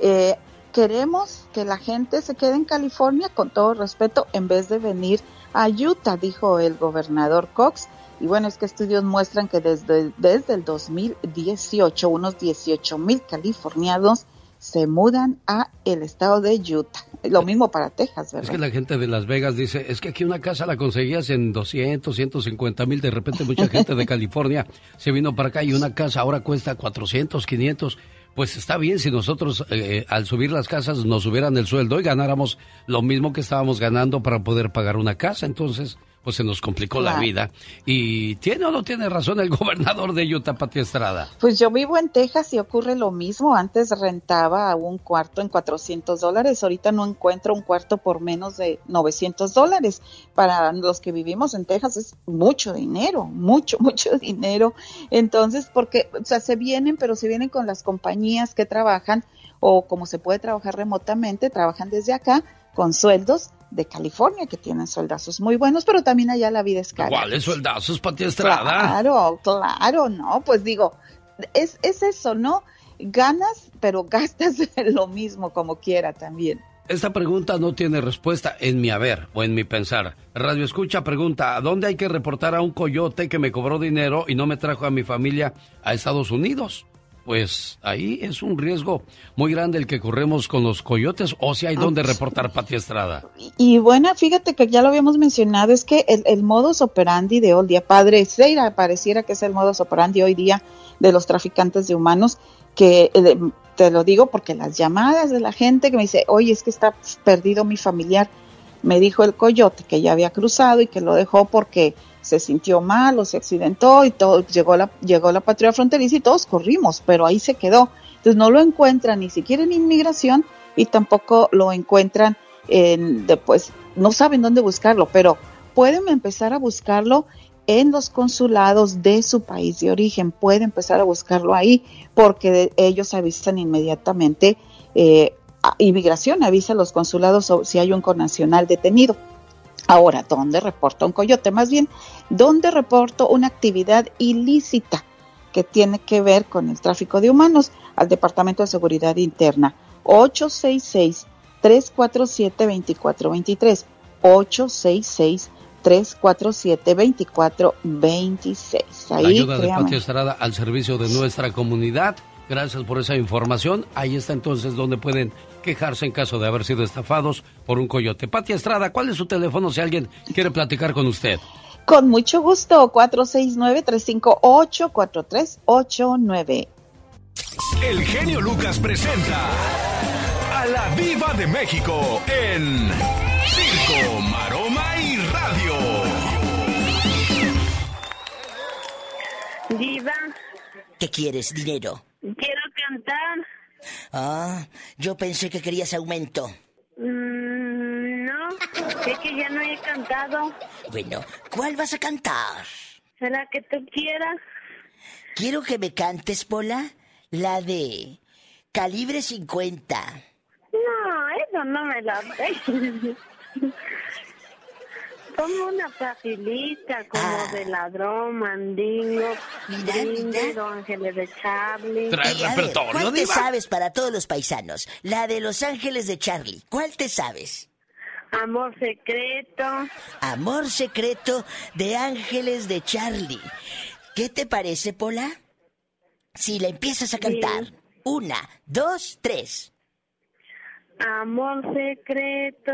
Eh, queremos que la gente se quede en California con todo respeto en vez de venir a Utah, dijo el gobernador Cox. Y bueno, es que estudios muestran que desde, desde el 2018 unos 18 mil californianos se mudan a el estado de Utah. Lo mismo para Texas, ¿verdad? Es que la gente de Las Vegas dice, es que aquí una casa la conseguías en 200, 150 mil, de repente mucha gente de California se vino para acá y una casa ahora cuesta 400, 500. Pues está bien si nosotros eh, al subir las casas nos subieran el sueldo y ganáramos lo mismo que estábamos ganando para poder pagar una casa. Entonces, pues se nos complicó la vida. ¿Y tiene o no tiene razón el gobernador de Utah, Pati Estrada? Pues yo vivo en Texas y ocurre lo mismo. Antes rentaba un cuarto en 400 dólares, ahorita no encuentro un cuarto por menos de 900 dólares. Para los que vivimos en Texas es mucho dinero, mucho, mucho dinero. Entonces, porque, o sea, se vienen, pero se vienen con las compañías que trabajan o como se puede trabajar remotamente, trabajan desde acá con sueldos de California que tienen sueldazos muy buenos, pero también allá la vida es cara. ¿Cuáles sueldazos, Pati Estrada? Claro, claro, no, pues digo, es, es eso, ¿no? Ganas, pero gastas lo mismo como quiera también. Esta pregunta no tiene respuesta en mi haber o en mi pensar. Radio Escucha pregunta, ¿a dónde hay que reportar a un coyote que me cobró dinero y no me trajo a mi familia a Estados Unidos? Pues ahí es un riesgo muy grande el que corremos con los coyotes o si hay donde reportar Pati Estrada. Y bueno, fíjate que ya lo habíamos mencionado, es que el, el modus operandi de hoy día, padre Seira, pareciera que es el modus operandi hoy día de los traficantes de humanos, que eh, te lo digo porque las llamadas de la gente que me dice, oye, es que está perdido mi familiar, me dijo el coyote que ya había cruzado y que lo dejó porque se sintió mal o se accidentó y todo, llegó la, llegó la patrulla fronteriza y todos corrimos, pero ahí se quedó. Entonces no lo encuentran ni siquiera en inmigración y tampoco lo encuentran en, después, no saben dónde buscarlo, pero pueden empezar a buscarlo en los consulados de su país de origen, pueden empezar a buscarlo ahí porque ellos avisan inmediatamente, eh, inmigración avisa a los consulados si hay un connacional detenido. Ahora, ¿dónde reporta un coyote? Más bien, ¿dónde reporto una actividad ilícita que tiene que ver con el tráfico de humanos? Al Departamento de Seguridad Interna. 866-347-2423. 866-347-2426. Ahí, La ayuda de Patio Estrada al servicio de nuestra comunidad. Gracias por esa información. Ahí está entonces donde pueden quejarse en caso de haber sido estafados por un coyote. Pati Estrada, ¿cuál es su teléfono si alguien quiere platicar con usted? Con mucho gusto, 469-358-4389. El genio Lucas presenta a la Viva de México en Circo, Maroma y Radio. Diva. ¿Qué quieres, dinero? Quiero cantar. Ah, yo pensé que querías aumento. Mm, no, es que ya no he cantado. Bueno, ¿cuál vas a cantar? ¿Será que tú quieras? Quiero que me cantes, Pola, la de calibre 50. No, eso no me la Como una facilita, como Ah. de ladrón, mandingo, brindis, ángeles de Charlie. Y, a ver, ¿Cuál te sabes para todos los paisanos? La de Los Ángeles de Charlie. ¿Cuál te sabes? Amor secreto. Amor secreto de Ángeles de Charlie. ¿Qué te parece, Pola? Si la empiezas a cantar. Una, dos, tres. Amor secreto,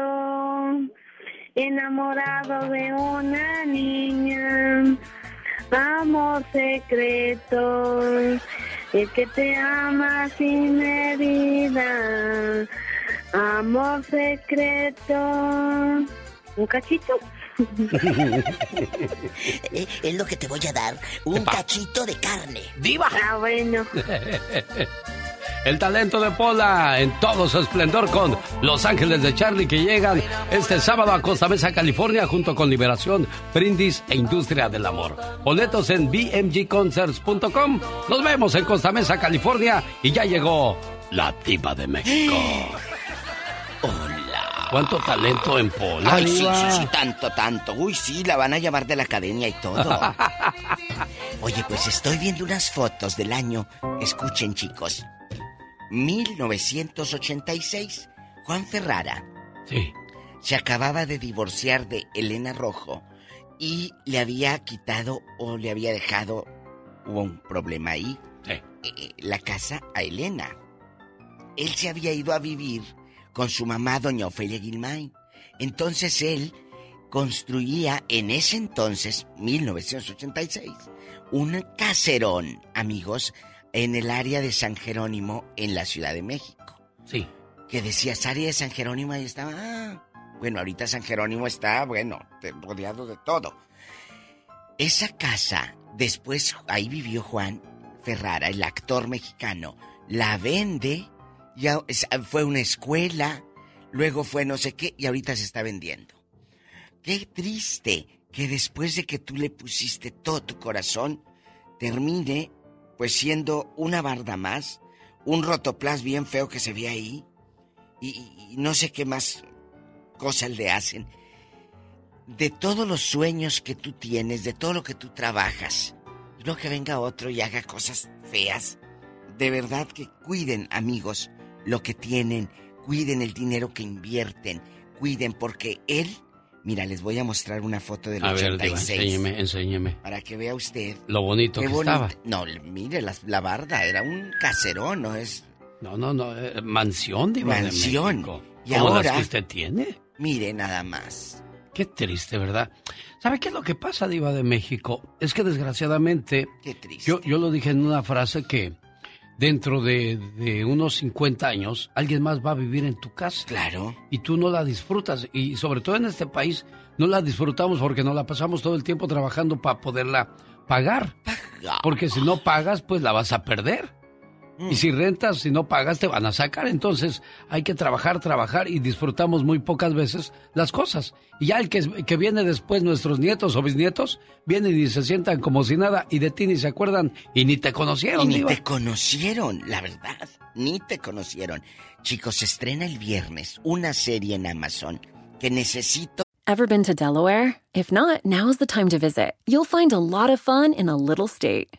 enamorado de una niña. Amor secreto, el que te ama sin medida. Amor secreto. ¿Un cachito? Es lo que te voy a dar, un cachito de carne. ¡Viva! Ah, bueno. El talento de Pola en todo su esplendor con Los Ángeles de Charlie que llegan este sábado a Costa Mesa, California, junto con Liberación, Brindis e Industria del Amor. Boletos en bmgconcerts.com. Nos vemos en Costa Mesa, California y ya llegó la Diva de México. Hola. ¿Cuánto talento en Pola? Ay, sí, sí, sí, tanto, tanto. Uy, sí, la van a llamar de la academia y todo. Oye, pues estoy viendo unas fotos del año. Escuchen, chicos. 1986. Juan Ferrara. Sí. Se acababa de divorciar de Elena Rojo y le había quitado o le había dejado, hubo un problema ahí, Sí. eh, la casa a Elena. Él se había ido a vivir con su mamá, doña Ofelia Guilmain. Entonces él construía en ese entonces, 1986, un caserón, amigos, en el área de San Jerónimo, en la Ciudad de México. Sí. Que decías área de San Jerónimo y estaba. ah, bueno, ahorita San Jerónimo está, bueno, rodeado de todo. Esa casa, después ahí vivió Juan Ferrara, el actor mexicano, la vende, ya fue una escuela, luego fue no sé qué y ahorita se está vendiendo. Qué triste que después de que tú le pusiste todo tu corazón, termine pues siendo una barda más, un rotoplas bien feo que se ve ahí y, no sé qué más cosas le hacen. De todos los sueños que tú tienes, de todo lo que tú trabajas, luego que venga otro y haga cosas feas, de verdad que cuiden, amigos, lo que tienen, cuiden el dinero que invierten, cuiden porque él, mira, les voy a mostrar una foto del A ver, Diva, 86 enséñeme, enséñeme. para que vea usted Lo bonito que bonita- estaba. No, mire la, la barda, era un caserón, no es No, no, no. eh, mansión, Diva de mansión. México. Y Como ahora las que usted tiene. Mire nada más. Qué triste, ¿verdad? ¿Sabe qué es lo que pasa, Diva de México? Es que desgraciadamente. Qué triste. Yo, yo lo dije en una frase que dentro de, de unos 50 años alguien más va a vivir en tu casa. Claro. Y tú no la disfrutas. Y sobre todo en este país no la disfrutamos porque no la pasamos todo el tiempo trabajando para poderla pagar. Porque si no pagas, pues la vas a perder. Y si rentas, si no pagas, te van a sacar. Entonces hay que trabajar, trabajar y disfrutamos muy pocas veces las cosas. Y ya el que, que viene después, nuestros nietos o bisnietos, vienen y se sientan como si nada y de ti ni se acuerdan y ni te conocieron. Y ni Diva. te conocieron, la verdad. Ni te conocieron. Chicos, se estrena el viernes una serie en Amazon que necesito. Ever been to Delaware? If not, now's the time to visit. You'll find a lot of fun in a little state.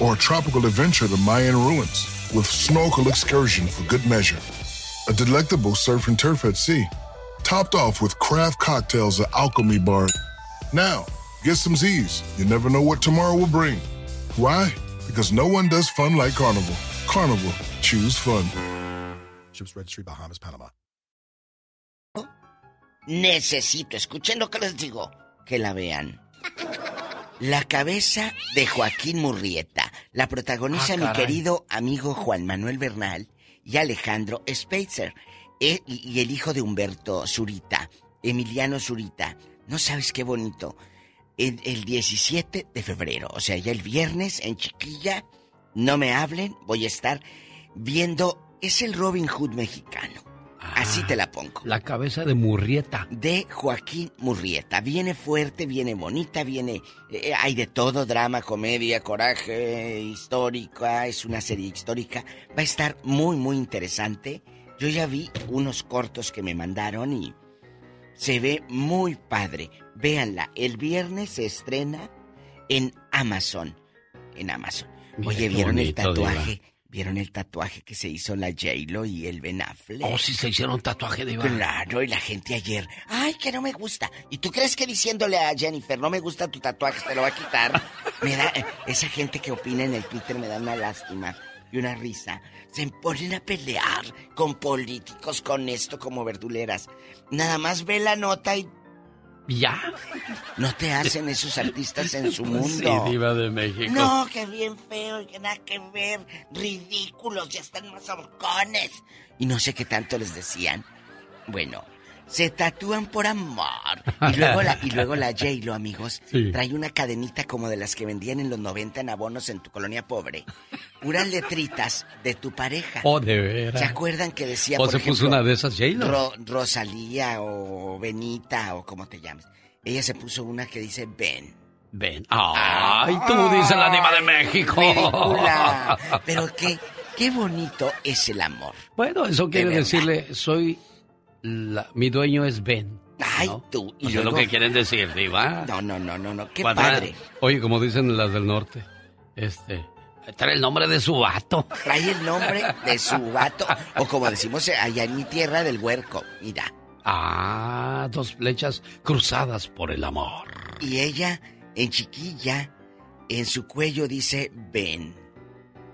or a tropical adventure to Mayan ruins with snorkel excursion for good measure. A delectable surf and turf at sea, topped off with craft cocktails at Alchemy Bar. Now, get some Z's. You never know what tomorrow will bring. Why? Because no one does fun like Carnival. Carnival, choose fun. Ships Registry, Bahamas, Panama. Necesito, escuchen lo que les digo, que la vean. La cabeza de Joaquín Murrieta. La protagoniza Ah, mi querido amigo Juan Manuel Bernal y Alejandro Speitzer. E- y, y el hijo de Humberto Zurita, Emiliano Zurita. No sabes qué bonito. El, el 17 de febrero, o sea, ya el viernes en Chiquilla, no me hablen, voy a estar viendo. Es el Robin Hood mexicano. Así te la pongo. La cabeza de Murrieta. De Joaquín Murrieta. Viene fuerte, viene bonita, viene... eh, hay de todo, drama, comedia, coraje, histórica, es una serie histórica. Va a estar muy, muy interesante. Yo ya vi unos cortos que me mandaron y se ve muy padre. Véanla, el viernes se estrena en Amazon. en Amazon. Oye, ¿vieron el tatuaje? ¿Vieron el tatuaje que se hizo la J-Lo y el Ben Affleck? Oh, sí se hicieron tatuaje de Iván. Claro, y la gente ayer, ay, que no me gusta. ¿Y tú crees que diciéndole a Jennifer, no me gusta tu tatuaje, te lo va a quitar? Me da, eh, esa gente que opina en el Twitter me da una lástima y una risa. Se ponen a pelear con políticos, con esto, como verduleras. Nada más ve la nota y ¿Ya? no te hacen esos artistas en su Sí, mundo. diva de México. No, que bien feo, que nada que ver, ridículos, ya están más horcones. Y no sé qué tanto les decían. Bueno, se tatúan por amor. Y luego la, y luego la J-Lo, amigos, Sí. trae una cadenita como de las que vendían en los 90 en abonos en tu colonia pobre. Puras letritas de tu pareja. Oh, de veras. ¿Se acuerdan que decía, ¿O por se ejemplo, puso una de esas J-Lo? Ro- Rosalía o Benita o como te llames? Ella se puso una que dice Ben. Ven. Ay, tú dices la diva de México. Ridícula. Pero qué, qué bonito es el amor. Bueno, eso quiere decirle, soy la- mi dueño es Ben. Ay, ¿no? tú. Y es lo que quieren decir, diva. No, no, no, no, no. Qué Cuando- padre. Oye, como dicen las del norte, este, trae el nombre de su vato. Trae el nombre de su vato. O como decimos allá en mi tierra, del huerco. Mira. Ah, dos flechas cruzadas por el amor. Y ella, en chiquilla, en su cuello dice Ben.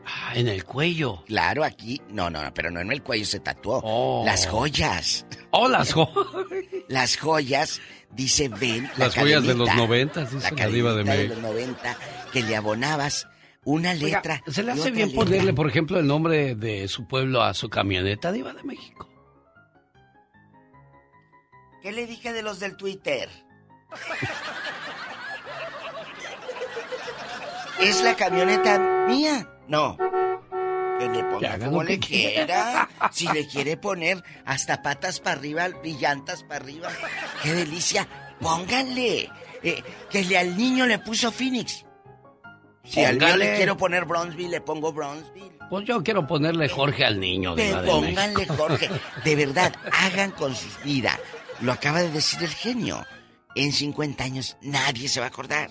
Ah, en el cuello. Claro, aquí. No, no, no, pero no en el cuello se tatuó. Oh. Las joyas. Oh, las joyas. Las joyas, dice Ben. la Las joyas de los cadenita. noventas, dice la diva de México. los 90, que le abonabas una Oiga, letra. ¿Se le hace bien letra. ponerle, por ejemplo, el nombre de su pueblo a su camioneta, diva de México? ¿Qué le dije de los del Twitter? ¿Es la camioneta mía? No. Que le ponga como le quiera. Si le quiere poner hasta patas para arriba y llantas para arriba. ¡Qué delicia! Pónganle. Eh, que le, al niño le puso Phoenix. Si al Póngale. le quiero poner Bronzeville, le pongo Bronzeville. Pues yo quiero ponerle Jorge al niño, Pe- diva de pónganle México. Jorge. De verdad, hagan con sus vidas. Lo acaba de decir el genio. En 50 años nadie se va a acordar.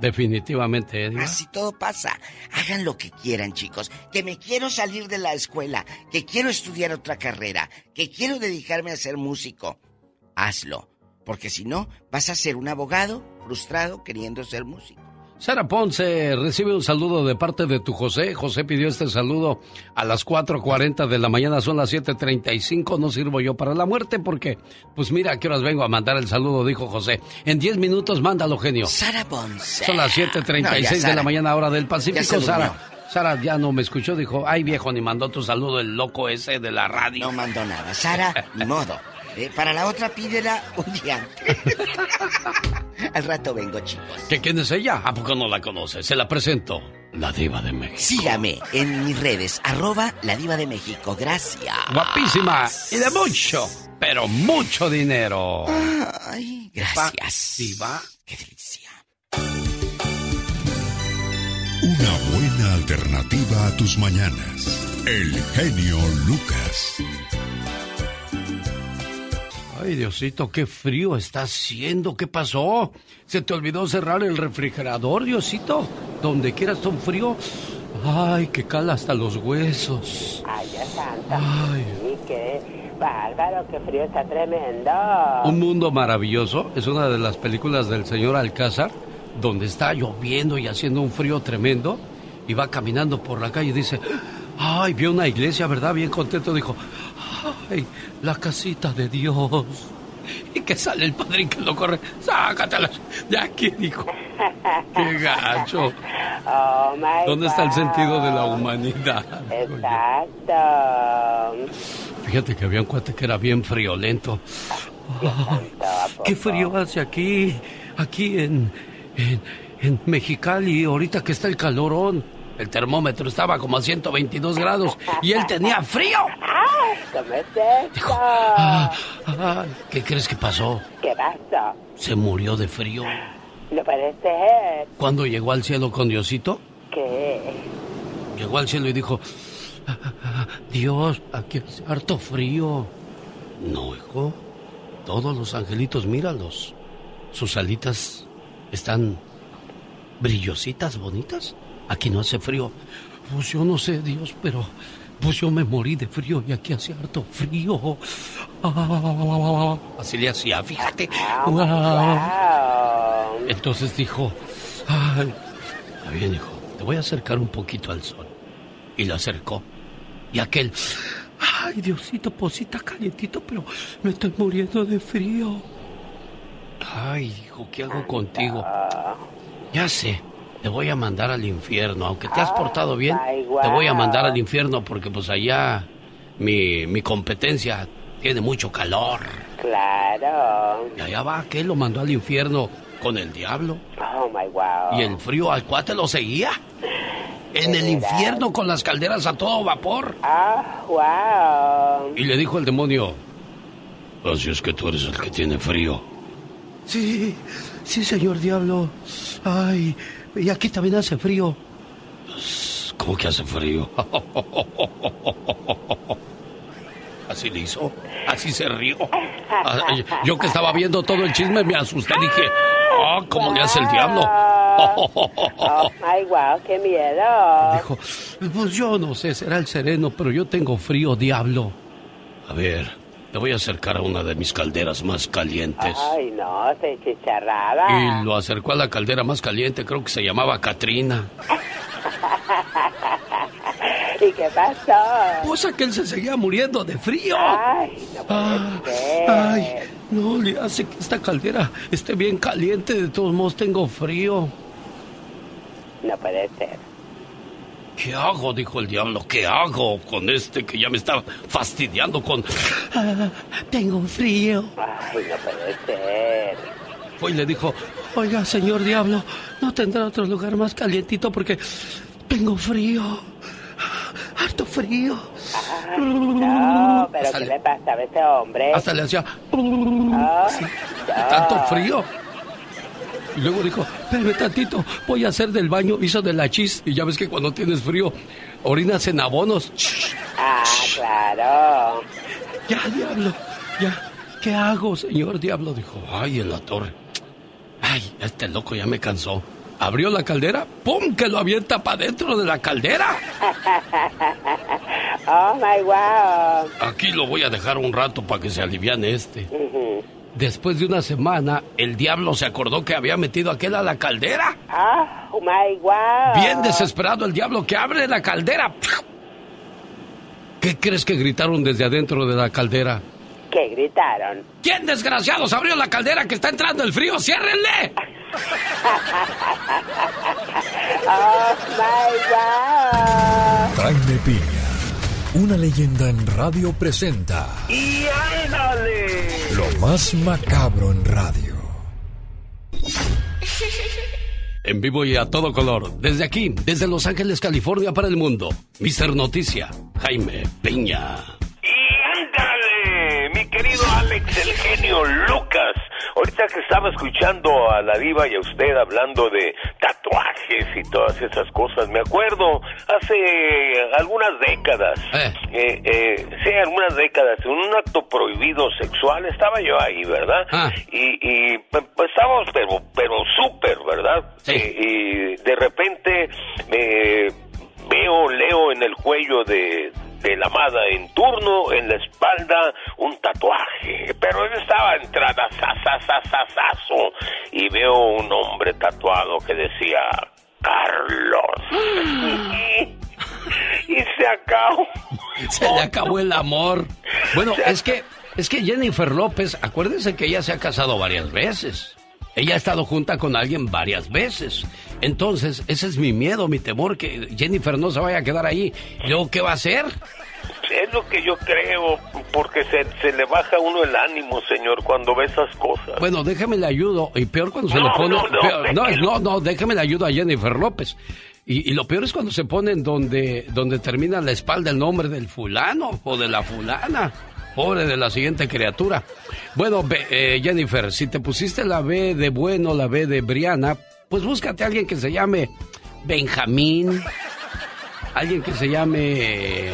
Definitivamente. Así todo pasa. Hagan lo que quieran, chicos. Que me quiero salir de la escuela, que quiero estudiar otra carrera, que quiero dedicarme a ser músico. Hazlo. Porque si no, vas a ser un abogado frustrado queriendo ser músico. Sara Ponce recibe un saludo de parte de tu José. José pidió este saludo a las 4.40 de la mañana, son las 7.35. No sirvo yo para la muerte porque, pues mira, a qué horas vengo a mandar el saludo, dijo José. En 10 minutos, mándalo, genio. Sara Ponce. Son las 7.36 No, de la mañana, hora del Pacífico. Sara. Sara ya no me escuchó, dijo, ay viejo, ni mandó tu saludo el loco ese de la radio. No mandó nada. Sara, ni modo. Eh, para la otra pídela un día antes. Al rato vengo, chicos. ¿Que quién es ella? ¿A poco no la conoce? Se la presento. La diva de México. Sígame en mis redes, arroba la diva de México. Gracias. Guapísima y de mucho, pero mucho dinero. Ay, gracias. Diva. Qué delicia. Una buena alternativa a tus mañanas. El genio Lucas. Ay, Diosito, qué frío está haciendo. ¿Qué pasó? ¿Se te olvidó cerrar el refrigerador, Diosito? Donde quiera está un frío. Ay, que cala hasta los huesos. Ay, Dios santo. Ay. Sí, qué bárbaro, qué frío está tremendo. Un mundo maravilloso es una de las películas del señor Alcázar, donde está lloviendo y haciendo un frío tremendo, y va caminando por la calle y dice, ay, vio una iglesia, ¿verdad? Bien contento, dijo, ay, la casita de Dios. Y que sale el padrín que lo corre, sácatela de aquí, dijo. Qué gacho. Oh, my ¿Dónde está el God. sentido de la humanidad? Exacto. Fíjate que había un cuate que era bien friolento. Ay, ¿Qué frío hace aquí? Aquí en, en, en Mexicali, ahorita que está el calorón. El termómetro estaba como a 122 grados y él tenía frío. Ay, ¿cómo es esto? Ah, ah, ¿Qué crees que pasó? ¿Qué pasó? Se murió de frío. No puede ser. Cuando llegó al cielo con Diosito, ¿Qué? llegó al cielo y dijo, "Ah, ah, Dios, aquí hace harto frío. No, hijo. Todos los angelitos, míralos. Sus alitas están brillositas, bonitas. Aquí no hace frío. Pues yo no sé, Dios, pero pues yo me morí de frío y aquí hace harto frío. Ah, así le hacía, fíjate. Ah. Entonces dijo, ay, está bien, hijo, te voy a acercar un poquito al sol. Y lo acercó. Y aquel, ay, Diosito, posita calientito, pero me estoy muriendo de frío. Ay, hijo, ¿qué hago contigo? Ya sé, te voy a mandar al infierno. Aunque te has portado bien, te voy a mandar al infierno porque pues allá mi, mi competencia tiene mucho calor. Claro. Y allá va, ¿qué? Lo mandó al infierno con el diablo. Oh, my wow. Y el frío al cuate lo seguía. En el infierno con las calderas a todo vapor. Ah, wow. Y le dijo el demonio, así es que tú eres el que tiene frío. Sí, sí, señor diablo. Ay, y aquí también hace frío. ¿Cómo que hace frío? Así le hizo, así se rió. Yo que estaba viendo todo el chisme me asusté, dije, ah, ¿cómo le hace el diablo? Oh, ay, wow, qué miedo. Dijo, pues yo no sé, será el sereno, pero yo tengo frío, diablo. A ver, te voy a acercar a una de mis calderas más calientes. Ay, no, se chicharrada. Y lo acercó a la caldera más caliente, creo que se llamaba Katrina. ¿Y qué pasó? Pues aquel se seguía muriendo de frío. Ay, no puede Ah, ser. Ay, no le hace que esta caldera esté bien caliente, de todos modos tengo frío. No puede ser. ¿Qué hago? Dijo el diablo. ¿Qué hago con este que ya me está fastidiando con... Ah, tengo frío. Ay, no puede ser. Fue y le dijo, oiga, señor diablo, ¿no tendrá otro lugar más calientito porque tengo frío? Harto frío. No, pero Hasta ¿qué le- le pasa a ese hombre? Hasta le hacía... Ah, Sí, de tanto frío. Y luego dijo, espérame tantito, voy a hacer del baño, hizo de la chis. Y ya ves que cuando tienes frío, orinas en abonos. Ah, claro. Ya, diablo, ya. ¿Qué hago, señor diablo? Dijo, ay, en la torre. Ay, este loco ya me cansó. Abrió la caldera, ¡pum! que lo avienta para dentro de la caldera. oh, my wow. Aquí lo voy a dejar un rato para que se aliviane este. Después de una semana, el diablo se acordó que había metido aquel a la caldera. Ah, oh, my wow. Bien desesperado el diablo que abre la caldera. ¿Qué crees que gritaron desde adentro de la caldera? ¿Qué gritaron? ¿Quién desgraciados abrió la caldera que está entrando el frío? ¡Ciérrenle! Oh, my wow. Jaime Piña, una leyenda en radio presenta ¡Y ándale! lo más macabro en radio. En vivo y a todo color, desde aquí, desde Los Ángeles, California, para el mundo. Mister Noticia, Jaime Piña. Y ándale, mi querido Alex, el genio Lucas. Ahorita que estaba escuchando a la diva y a usted hablando de tatuajes y todas esas cosas, me acuerdo hace algunas décadas, eh, eh, sí, algunas décadas, en un acto prohibido sexual, estaba yo ahí, ¿verdad? Y, y pues, estábamos, pero, pero súper, ¿verdad? Eh, y de repente me veo, leo en el cuello de, de la amada en turno, en la espalda, un tatuaje. Pero él estaba entrada, sasasasasazo, y veo un hombre tatuado que decía, Carlos. y se acabó. Se le acabó el amor. Bueno, es que, es que Jennifer López, acuérdense que ella se ha casado varias veces. Ella ha estado junta con alguien varias veces. Entonces, ese es mi miedo, mi temor, que Jennifer no se vaya a quedar ahí. ¿Y luego qué va a hacer? Es lo que yo creo, porque se, se le baja a uno el ánimo, señor, cuando ve esas cosas. Bueno, déjame le ayudo. Y peor cuando se No, le pone. no, no, peor- no, no, no, déjame le ayudo a Jennifer López. Y, y lo peor es cuando se ponen donde, donde termina la espalda el nombre del fulano o de la fulana. Pobre de la siguiente criatura. Bueno, eh, Jennifer, si te pusiste la B de bueno, la B de Briana, pues búscate a alguien que se llame Benjamín. Alguien que se llame.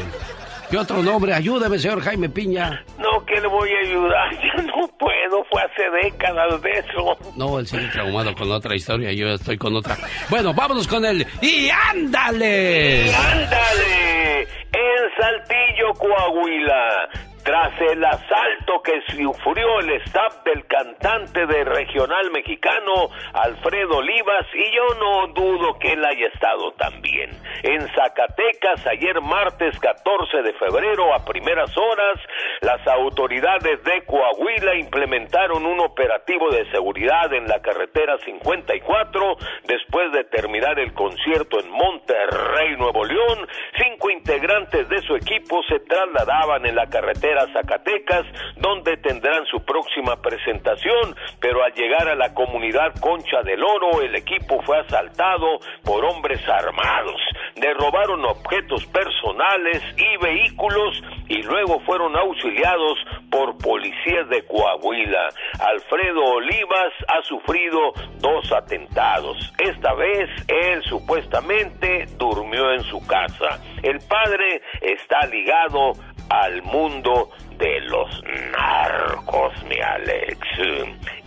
¿Qué otro nombre? Ayúdeme, señor Jaime Piña. No, que le voy a ayudar. Ya no puedo. Fue hace décadas de eso. No, él sigue traumado con otra historia. Yo estoy con otra. Bueno, vámonos con él. ¡Y ándale! ¡Ándale! En Saltillo, Coahuila. Tras el asalto que sufrió el staff del cantante de regional mexicano Alfredo Olivas, y yo no dudo que él haya estado también. En Zacatecas, ayer martes 14 de febrero, a primeras horas, las autoridades de Coahuila implementaron un operativo de seguridad en la carretera 54 después de terminar el concierto en Monterrey, Nuevo León. Cinco integrantes de su equipo se trasladaban en la carretera a Zacatecas, donde tendrán su próxima presentación, pero al llegar a la comunidad Concha del Oro, el equipo fue asaltado por hombres armados, derrobaron objetos personales y vehículos y luego fueron auxiliados por policías de Coahuila. Alfredo Olivas ha sufrido dos atentados. Esta vez él supuestamente durmió en su casa. El padre está ligado al mundo de los narcos, mi Alex.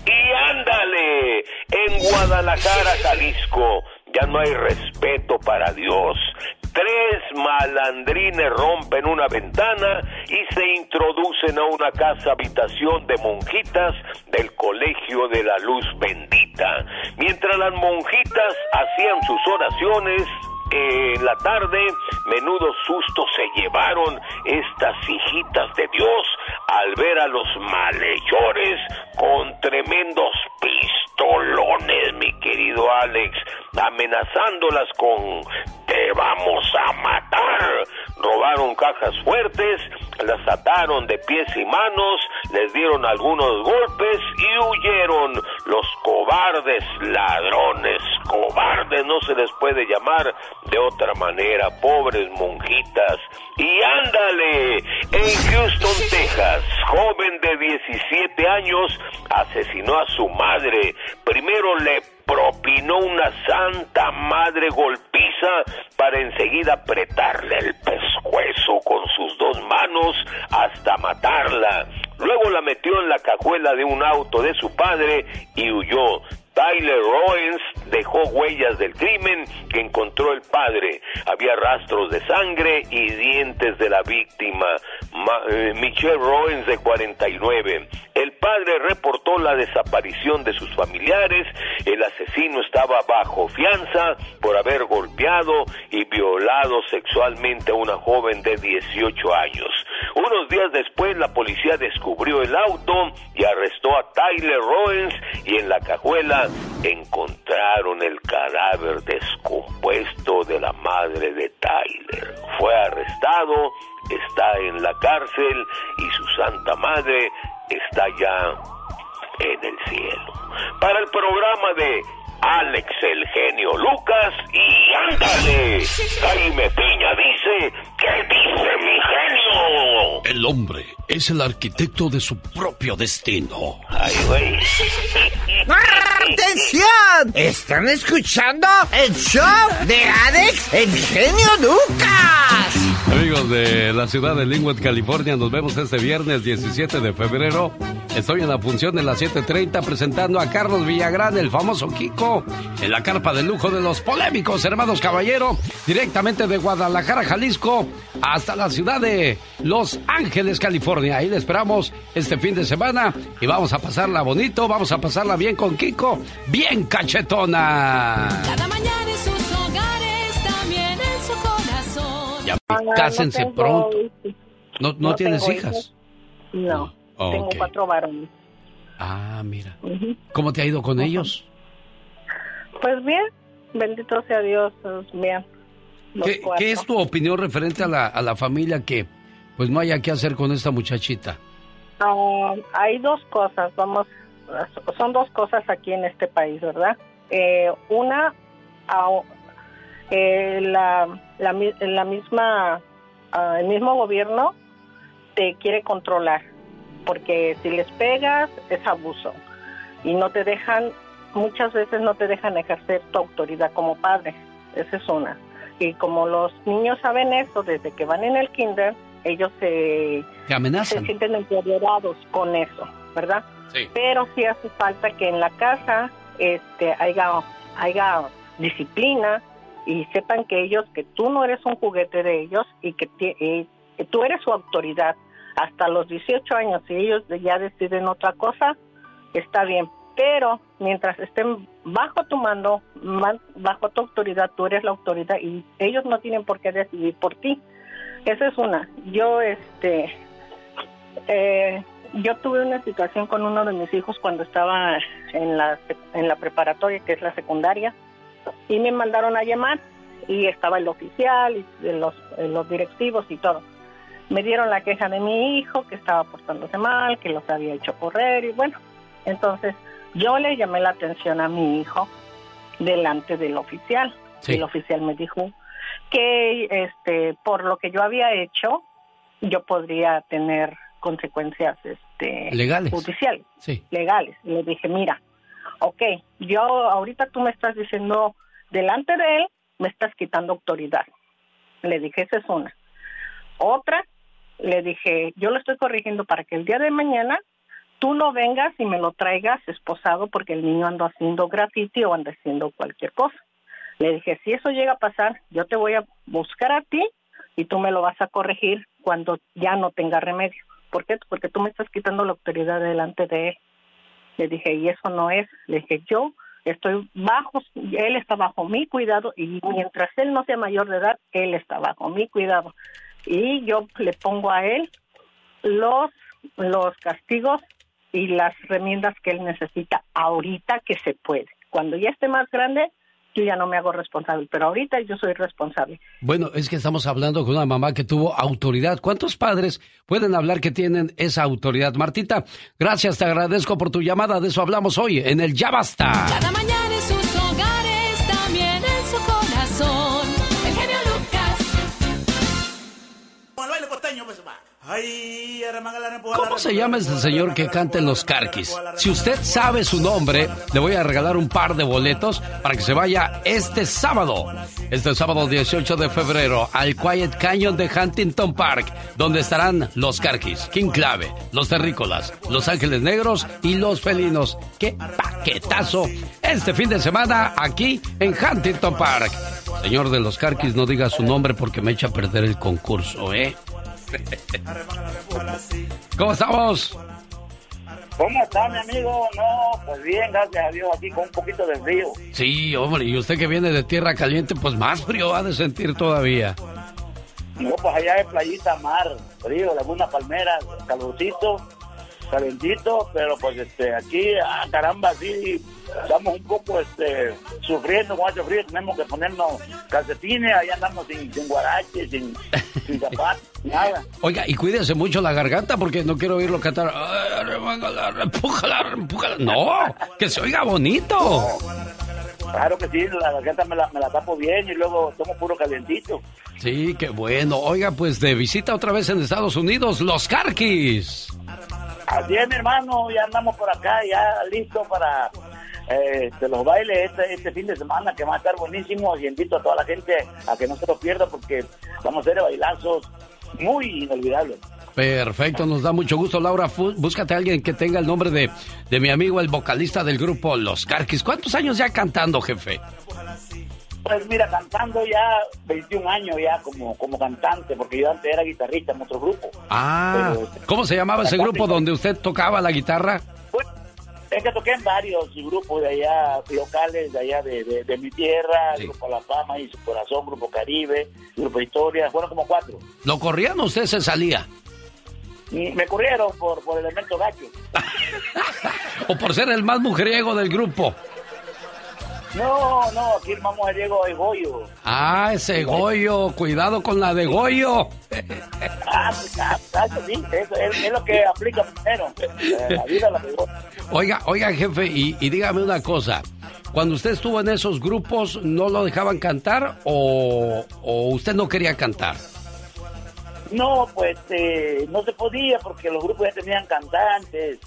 Y ándale, en Guadalajara, Jalisco, ya no hay respeto para Dios. Tres malandrines rompen una ventana y se introducen a una casa habitación de monjitas del Colegio de la Luz Bendita. Mientras las monjitas hacían sus oraciones, en la tarde, menudo susto se llevaron estas hijitas de Dios al ver a los malhechores con tremendos pistolones, mi querido Alex, amenazándolas con te vamos a matar. Robaron cajas fuertes, las ataron de pies y manos, les dieron algunos golpes y huyeron. Los cobardes ladrones, cobardes no se les puede llamar de otra manera, pobres monjitas. Y ándale, en Houston, Texas, joven de 17 años asesinó a su madre. Primero le propinó una santa madre golpiza para enseguida apretarle el pescuezo con sus dos manos hasta matarla. Luego la metió en la cajuela de un auto de su padre y huyó. Tyler Owens dejó huellas del crimen que encontró el padre. Había rastros de sangre y dientes de la víctima, eh, Michelle Owens de 49. El padre reportó la desaparición de sus familiares. El asesino estaba bajo fianza por haber golpeado y violado sexualmente a una joven de 18 años. Unos días después la policía descubrió el auto y arrestó a Tyler Owens y en la cajuela encontraron el cadáver descompuesto de la madre de Tyler. Fue arrestado, está en la cárcel y su santa madre está ya en el cielo. Para el programa de Alex el genio Lucas y ándale. Jaime Piña dice, ¿qué dice mi genio? El hombre es el arquitecto de su propio destino. Ay, güey. ¡Atención! ¿Están escuchando el show de Alex el genio Lucas? Amigos de la ciudad de Linwood, California, nos vemos este viernes 17 de febrero. Estoy en la función de las 7.30 presentando a Carlos Villagrán, el famoso Kiko, en la carpa de lujo de los polémicos hermanos Caballero, directamente de Guadalajara, Jalisco, hasta la ciudad de Los Ángeles, California. Ahí le esperamos este fin de semana y vamos a pasarla bonito, vamos a pasarla bien con Kiko, bien cachetona. Cada mañana en sus hogares, también en su corazón. Ya Ah, cásense no tengo- pronto. ¿No, no, no tienes hijas? hijos. No, Oh, tengo cuatro varones. Ah, mira. ¿Cómo te ha ido con ellos? Pues bien, bendito sea Dios, pues bien. ¿Qué, es tu opinión referente a la, a la familia que pues no haya qué hacer con esta muchachita? Ah, hay dos cosas, vamos, son dos cosas aquí en este país, ¿verdad? Eh, una, ah, eh, la, la, la misma, ah, el mismo gobierno te quiere controlar, porque si les pegas es abuso y no te dejan, muchas veces no te dejan ejercer tu autoridad como padre, esa es una. Y como los niños saben eso desde que van en el kinder, ellos se, amenazan. se sienten empoderados con eso, ¿verdad? Sí. Pero sí hace falta que en la casa este, haya, haya disciplina y sepan que ellos, que tú no eres un juguete de ellos y que, y que tú eres su autoridad. Hasta los 18 años, si ellos ya deciden otra cosa, está bien. Pero mientras estén bajo tu mando, man- bajo tu autoridad, tú eres la autoridad y ellos no tienen por qué decidir por ti. Esa es una. Yo, este, eh, yo tuve una situación con uno de mis hijos cuando estaba en la, en la preparatoria, que es la secundaria, y me mandaron a llamar y estaba el oficial y los, los directivos y todo. Me dieron la queja de mi hijo, que estaba portándose mal, que los había hecho correr y bueno, entonces yo le llamé la atención a mi hijo delante del oficial. Sí. El oficial me dijo que este por lo que yo había hecho yo podría tener consecuencias este Legales. judiciales Sí. legales y le dije mira ok yo ahorita tú me estás diciendo delante de él me estás quitando autoridad le dije esa es una otra le dije yo lo estoy corrigiendo para que el día de mañana tú no vengas y me lo traigas esposado porque el niño anda haciendo graffiti o anda haciendo cualquier cosa le dije, si eso llega a pasar, yo te voy a buscar a ti y tú me lo vas a corregir cuando ya no tenga remedio. ¿Por qué? Porque tú me estás quitando la autoridad delante de él. Le dije, y eso no es. Le dije, yo estoy bajo, él está bajo mi cuidado y mientras él no sea mayor de edad, él está bajo mi cuidado. Y yo le pongo a él los, los castigos y las remiendas que él necesita ahorita que se puede. Cuando ya esté más grande, yo ya no me hago responsable, pero ahorita yo soy responsable. Bueno, es que estamos hablando con una mamá que tuvo autoridad. ¿Cuántos padres pueden hablar que tienen esa autoridad? Martita, gracias, te agradezco por tu llamada. De eso hablamos hoy en el Ya Basta. Cada mañana ¿Cómo se llama este señor que canta en los Carquis? Si usted sabe su nombre, le voy a regalar un par de boletos para que se vaya este sábado. Este sábado 18 de febrero al Quiet Canyon de Huntington Park, donde estarán los Carquis, King Clave, los Terrícolas, los Ángeles Negros y los Felinos. ¡Qué paquetazo! Este fin de semana aquí en Huntington Park. Señor de los Carquis, no diga su nombre porque me echa a perder el concurso, ¿eh? ¿Cómo estamos? ¿Cómo está, mi amigo? No, pues bien, gracias a Dios, aquí con un poquito de frío. Sí, hombre, y usted que viene de tierra caliente, pues más frío ha de sentir todavía. No, pues allá es playita, mar, frío, laguna palmera, calorcito, calentito, pero pues este, aquí, ah, caramba, sí, estamos un poco este, sufriendo con este frío, tenemos que ponernos calcetines, allá andamos sin, sin guaraches, sin, sin zapatos, nada. Oiga, y cuídese mucho la garganta porque no quiero oírlo cantar. "Ay, arremángala, empújala, empújala". No, que se oiga bonito. Claro que sí, la garganta me la, me la tapo bien y luego tomo puro calientito. Sí, qué bueno. Oiga, pues de visita otra vez en Estados Unidos, los Carquis. Así es, mi hermano, ya andamos por acá, ya listo para eh, los bailes este, este fin de semana, que va a estar buenísimo. Y invito a toda la gente a que no se lo pierda porque vamos a hacer bailazos muy inolvidables. Perfecto, nos da mucho gusto, Laura. Búscate a alguien que tenga el nombre de, de mi amigo, el vocalista del grupo Los Carquis. ¿Cuántos años ya cantando, jefe? Pues mira, cantando ya 21 años ya como, como cantante, porque yo antes era guitarrista en otro grupo. Ah, ¿cómo se llamaba ese grupo donde usted tocaba la guitarra? Es que toqué en varios grupos de allá, locales de allá de, de- de mi tierra, Grupo La Fama y Su Corazón, Grupo Caribe, Grupo Historia, fueron como cuatro. ¿Lo corrían o usted se salía? Me corrieron por, por elemento gacho. ¿O por ser el más mujeriego del grupo? No, no, aquí el más mujeriego es Goyo. Ah, ese Goyo, cuidado con la de Goyo. Ah, sí, eso es, lo que aplica primero. Eh, La vida la. Oiga, oiga, jefe, y, y dígame una cosa. Cuando usted estuvo en esos grupos, ¿no lo dejaban cantar o, o usted no quería cantar? No, pues eh, no se podía porque los grupos ya tenían cantantes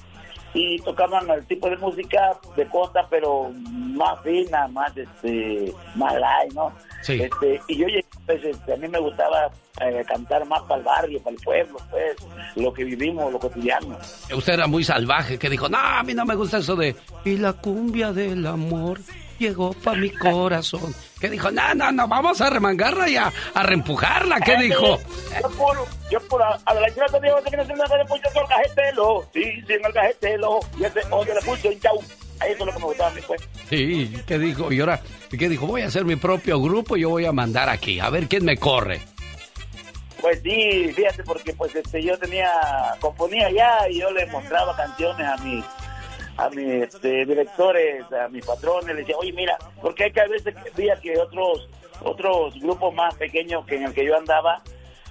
y tocaban el tipo de música de costa, pero más fina, más este, más light, ¿no? Sí. Este, y yo llegué, pues, este, a mí me gustaba eh, cantar más para el barrio, para el pueblo, pues, lo que vivimos, lo cotidiano. Usted era muy salvaje, que dijo, no, a mí no me gusta eso de... Y la cumbia del amor llegó para mi corazón. Que dijo, no, no, no, vamos a remangarla y a, a reempujarla. ¿Qué dijo? Yo por, yo por a, a la chica te digo que no se me después yo el cajetelo, sí, sí, en el cajetelo, y ese odio le puse un chau. Eso es lo que me gustaba a mí, pues. Sí, ¿qué dijo? Y ahora, ¿qué dijo? Voy a hacer mi propio grupo y yo voy a mandar aquí, a ver quién me corre. Pues sí, fíjate, porque pues este yo tenía, componía ya y yo le mostraba canciones a mis a mis este, directores, a mis patrones, les decía, oye, mira, porque hay que a veces que veía que otros otros grupos más pequeños que en el que yo andaba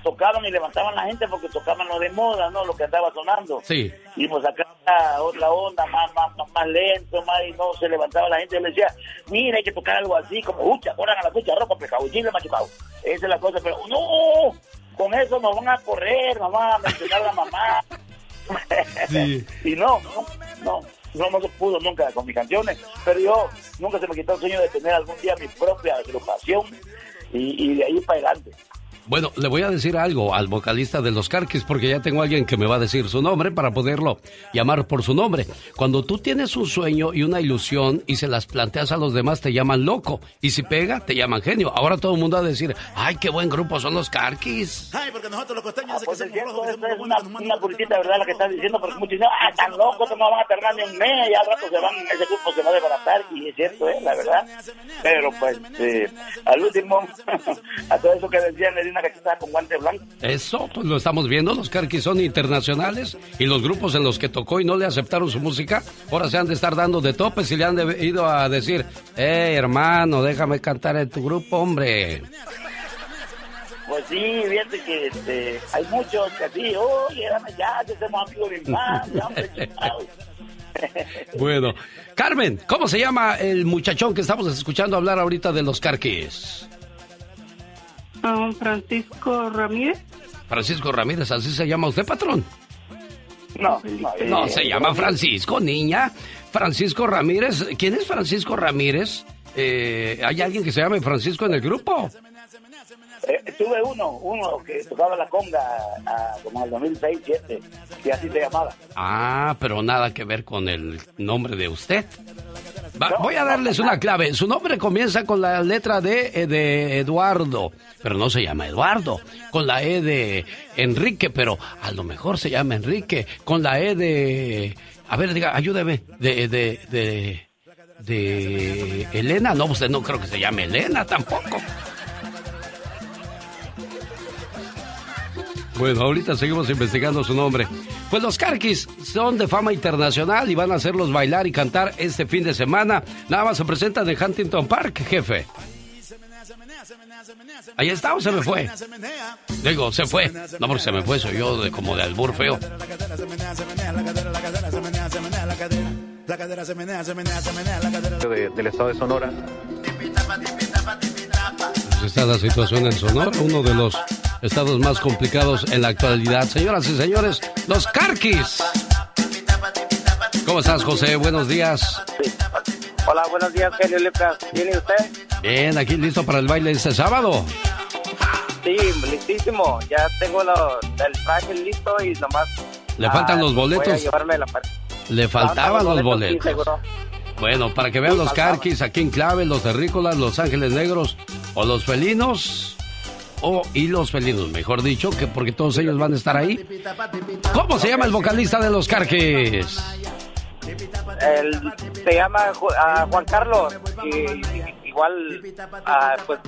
tocaban y levantaban la gente porque tocaban lo de moda, ¿no? Lo que andaba sonando. Sí. Y pues acá otra onda, más, más, más, más lento, más, y no se levantaba la gente. Yo le decía, mira, hay que tocar algo así, como, ucha, corran a la cucha, ropa, pescado, chile, machucado. Esa es la cosa, pero no, con eso nos van a correr, nos van a mencionar a la mamá. Sí. y no, no, no, no, no se pudo nunca con mis canciones, pero yo nunca se me quitó el sueño de tener algún día mi propia agrupación y, y de ahí para adelante. Bueno, le voy a decir algo al vocalista de los Carquis porque ya tengo alguien que me va a decir su nombre para poderlo llamar por su nombre. Cuando tú tienes un sueño y una ilusión y se las planteas a los demás te llaman loco y si pega te llaman genio. Ahora todo el mundo va a decir, ay, qué buen grupo son los Carquis. Ay, porque nosotros los costeños Ah, pues es cierto, eso es una, una publicita, ¿verdad? La que estás diciendo, porque muchos dicen, ah, tan locos, no van a tardar ni un mes, ya al rato se van, ese grupo se va a desbaratar, y es cierto, ¿eh? La verdad. Pero pues, eh, al último, a todo eso que decían, le di una cachetada con guante blanco. Eso, pues lo estamos viendo, los Carquis son internacionales y los grupos en los que tocó y no le aceptaron su música, ahora se han de estar dando de topes y le han de- ido a decir, hey hermano, déjame cantar en tu grupo, hombre. Pues sí, fíjate que este, hay muchos que así, oye, dame ya, que somos amigos de hombre, chingado". Bueno, Carmen, ¿cómo se llama el muchachón que estamos escuchando hablar ahorita de los Carquis? Francisco Ramírez. Francisco Ramírez, ¿así se llama usted, patrón? No, no, eh, No, se llama Francisco, niña. Francisco Ramírez. ¿Quién es Francisco Ramírez? Eh, ¿Hay alguien que se llame Francisco en el grupo? Eh, tuve uno, uno que tocaba la conga ah, como en el 2006, 2007, que así se llamaba. Ah, pero nada que ver con el nombre de usted. Va, voy a darles una clave. Su nombre comienza con la letra D eh, de Eduardo, pero no se llama Eduardo. Con la E de Enrique, pero a lo mejor se llama Enrique. Con la E de... A ver, diga, ayúdeme. De, de, de, de Elena. No, usted no creo que se llame Elena tampoco. Bueno, ahorita seguimos investigando su nombre. Pues los Carquis son de fama internacional y van a hacerlos bailar y cantar este fin de semana. Nada más se presentan en Huntington Park, jefe. Ahí está o se me fue. Digo, se fue. No, porque se me fue, soy yo de, como de albur feo. De- del estado de Sonora. Está la situación en Sonora, uno de los estados más complicados en la actualidad. Señoras y señores, los Carquis. ¿Cómo estás, José? Buenos días. Hola, buenos días, Genio Lucas. ¿Viene usted? Bien, aquí listo para el baile este sábado. Sí, listísimo. Ya tengo lo, el traje listo y nomás... Le faltan ah, los Voy a boletos. llevarme la par- Le faltaban los boletos. Bueno, para que vean los. Carquis aquí en Clave, los Terrícolas, los Ángeles Negros o los Felinos. O, y los felinos, mejor dicho, que porque todos ellos van a estar ahí. ¿Cómo se llama el vocalista de los Carquis? El- se llama ah, Juan Carlos. Y, y- igual, ah, pues,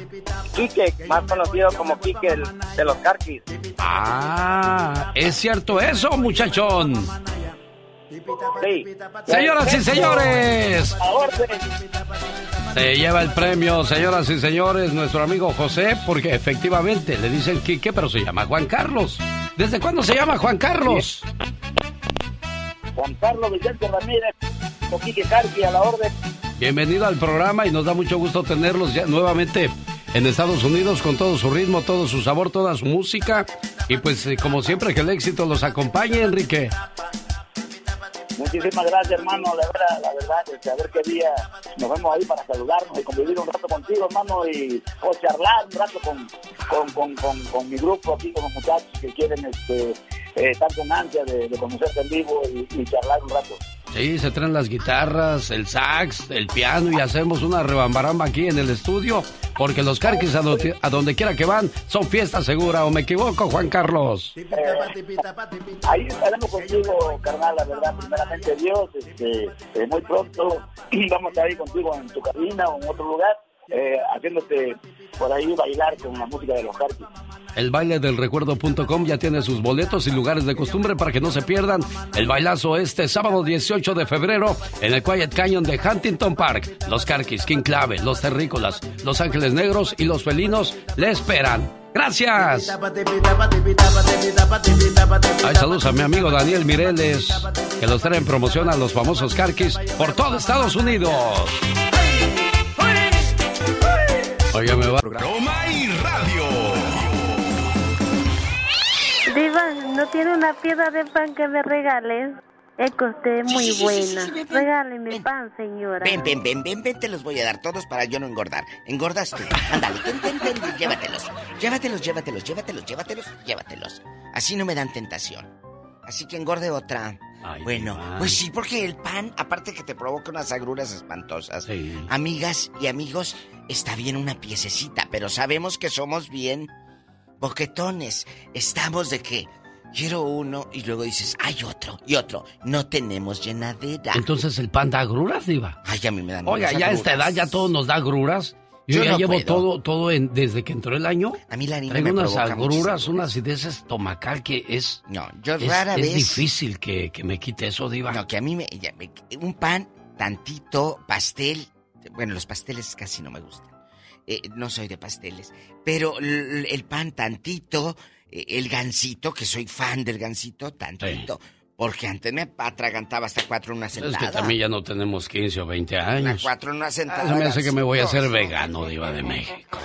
Quique, más conocido como Quique el- de los Carquis. Ah, ¿es cierto eso, muchachón? Sí. Señoras y señores, se lleva el premio, señoras y señores, nuestro amigo José, porque efectivamente le dicen Quique, pero se llama Juan Carlos. ¿Desde cuándo se llama Juan Carlos? Juan Carlos Vicente Ramírez, con Quique Carqui a la orden. Bienvenido al programa y nos da mucho gusto tenerlos ya nuevamente en Estados Unidos con todo su ritmo, todo su sabor, toda su música. Y pues eh, como siempre que el éxito los acompañe, Enrique. Muchísimas gracias, hermano. La verdad, la verdad, este, a ver qué día nos vemos ahí para saludarnos y convivir un rato contigo, hermano, y charlar un rato con, con, con, con, mi grupo aquí, con los muchachos que quieren este, eh, estar con ansia de, de conocerte en vivo y, y charlar un rato. Sí, se traen las guitarras, el sax, el piano y hacemos una rebambaramba aquí en el estudio. Porque los carquis a, donde, a donde quiera que van son fiesta segura. ¿O me equivoco, Juan Carlos? Ahí estaremos contigo, carnal, la verdad, primeramente Dios, este, eh, muy pronto vamos a ahí contigo en tu cabina o en otro lugar, eh, haciéndote por ahí bailar con la música de los carquis. El baile del recuerdo.com ya tiene sus boletos y lugares de costumbre para que no se pierdan el bailazo este sábado 18 de febrero en el Quiet Canyon de Huntington Park. Los Carquis, King Clave, los Terrícolas, los Ángeles Negros y los Felinos le esperan. Gracias. Ay, saludos a mi amigo Daniel Mireles, que los trae en promoción a los famosos Carquis por todo Estados Unidos. Oiga, me va. Broma y radio. Diva, ¿no tiene una piedra de pan que me regales? Es que usted es muy Sí, sí, sí, buena. sí, ven, ven. Regáleme Ven. pan, señora. Ven, ven, ven, ven, ven, te los voy a dar todos para yo no engordar. Engordas tú. Ándale, ven, ven, ven, ven, llévatelos. Llévatelos, llévatelos, llévatelos, llévatelos, llévatelos. Así no me dan tentación. Así que engorde otra. bueno, pues sí, porque el pan, aparte que te provoca unas agruras espantosas. Amigas y amigos, está bien una piececita, pero sabemos que somos bien boquetones. Estamos de que quiero uno y luego dices, hay otro y otro. No tenemos llenadera. Entonces el pan da agruras, Diva. Ay, a mí me dan Oiga, ya a esta edad ya todo nos da agruras. Yo, Yo ya no llevo puedo. todo, todo en- desde que entró el año. A mí la niña Traigo me unas agruras, una acidez estomacal que es. No, yo es, rara es vez- difícil que, que me quite eso, Diva. No, que a mí me, ya me- Un pan, tantito, pastel. Bueno, los pasteles casi no me gustan. Eh, no soy de pasteles. Pero el pan, tantito. eh, El gansito, que soy fan del gansito, tantito. Porque antes me atragantaba hasta cuatro en una Es sentada. que también ya no tenemos 15 o 20 Una años. cuatro en una sentada. Ah, se me hace que me voy a hacer vegano, Diva de México.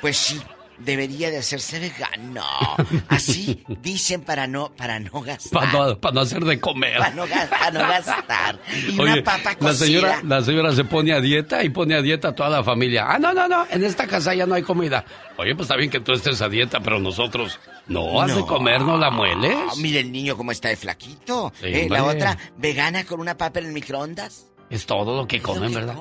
Pues sí, debería de hacerse vegano. Así dicen para no, para no gastar. Para no, pa' no hacer de comer. Para no, ga- pa' no gastar. Y Oye, una papa la cocida. señora, la señora se pone a dieta y pone a dieta a toda la familia. Ah, no, no, no, en esta casa ya no hay comida. Oye, pues está bien que tú estés a dieta, pero nosotros no, has de No. comer, no la mueles. Ah, mire el niño cómo está de flaquito. Sí, Eh, la otra, vegana con una papa en el microondas. Es todo lo que comen, que ¿verdad?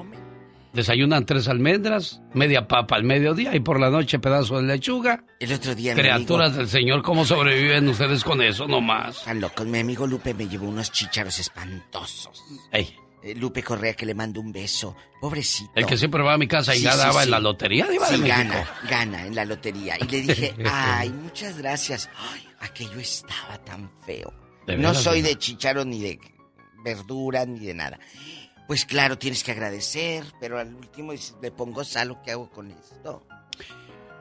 Desayunan tres almendras, media papa al mediodía y por la noche pedazo de lechuga. El otro día Criaturas amigo- del Señor, ¿cómo sobreviven ustedes con eso nomás? Están locos. Mi amigo Lupe me llevó unos chícharos espantosos. Ey, Eh, Lupe Correa que le mando un beso. Pobrecito. el que siempre va a mi casa y Sí, ganaba sí, en sí. la lotería, Diva de Sí, México. gana, gana en la lotería. Y le dije, ay, muchas gracias. Ay, aquello estaba tan feo. ¿De no soy de chicharos ni de verdura ni de nada. Pues claro, tienes que agradecer, pero al último le pongo sal, ¿o ¿qué hago con esto?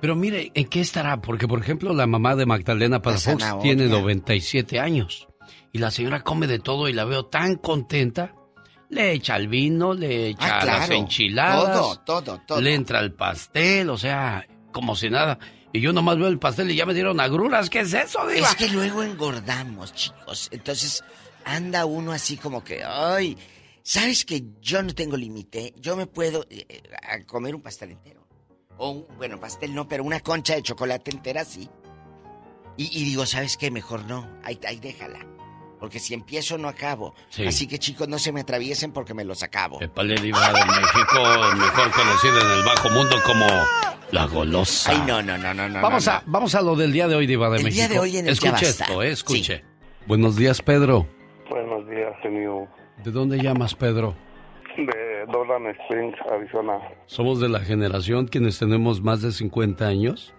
Pero mire, ¿en qué estará? Porque, por ejemplo, la mamá de Magdalena Palafox tiene 97 años. Y la señora come de todo y la veo tan contenta. Le echa el vino, le echa Ah, las enchiladas. Todo, todo, todo. Le entra el pastel, o sea, como si nada. Y yo nomás veo el pastel y ya me dieron agruras. ¿Qué es eso, Diva? Es que luego engordamos, chicos. Entonces anda uno así como que, ay, ¿sabes que yo no tengo límite? Yo me puedo eh, eh, a comer un pastel entero. O un, bueno, pastel no, pero una concha de chocolate entera sí. Y, y digo, ¿sabes qué? Mejor no. Ahí, ahí déjala. Porque si empiezo no acabo. Sí. Así que chicos, no se me atraviesen porque me los acabo. Epale Diva de México, mejor conocida en el bajo mundo como la golosa. Ay, no, no, no, no, no. Vamos no, a, vamos a lo del día de hoy, Diva de El México. día de hoy en el Escuche esto, eh, escuche. Buenos días, Pedro. Buenos días, genio. ¿De dónde llamas, Pedro? De Dolan Springs, Arizona. Somos de la generación quienes tenemos más de 50 años,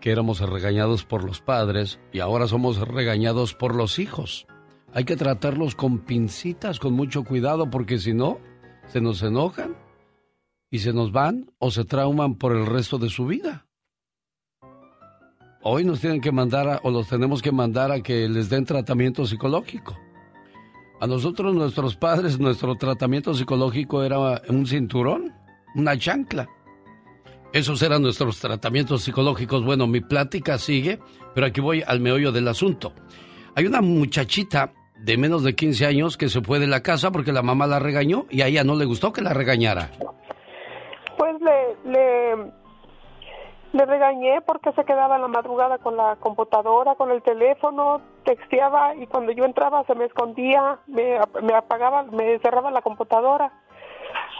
que éramos regañados por los padres y ahora somos regañados por los hijos. Hay que tratarlos con pincitas, con mucho cuidado, porque si no, se nos enojan y se nos van o se trauman por el resto de su vida. Hoy nos tienen que mandar a- o los tenemos que mandar a que les den tratamiento psicológico. A nosotros, nuestros padres, nuestro tratamiento psicológico era un cinturón, una chancla. Esos eran nuestros tratamientos psicológicos. Bueno, mi plática sigue, pero aquí voy al meollo del asunto. Hay una muchachita de menos de 15 años que se fue de la casa porque la mamá la regañó y a ella no le gustó que la regañara. Pues le, le, le regañé porque se quedaba en la madrugada con la computadora, con el teléfono, texteaba y cuando yo entraba se me escondía, me, me apagaba, me cerraba la computadora.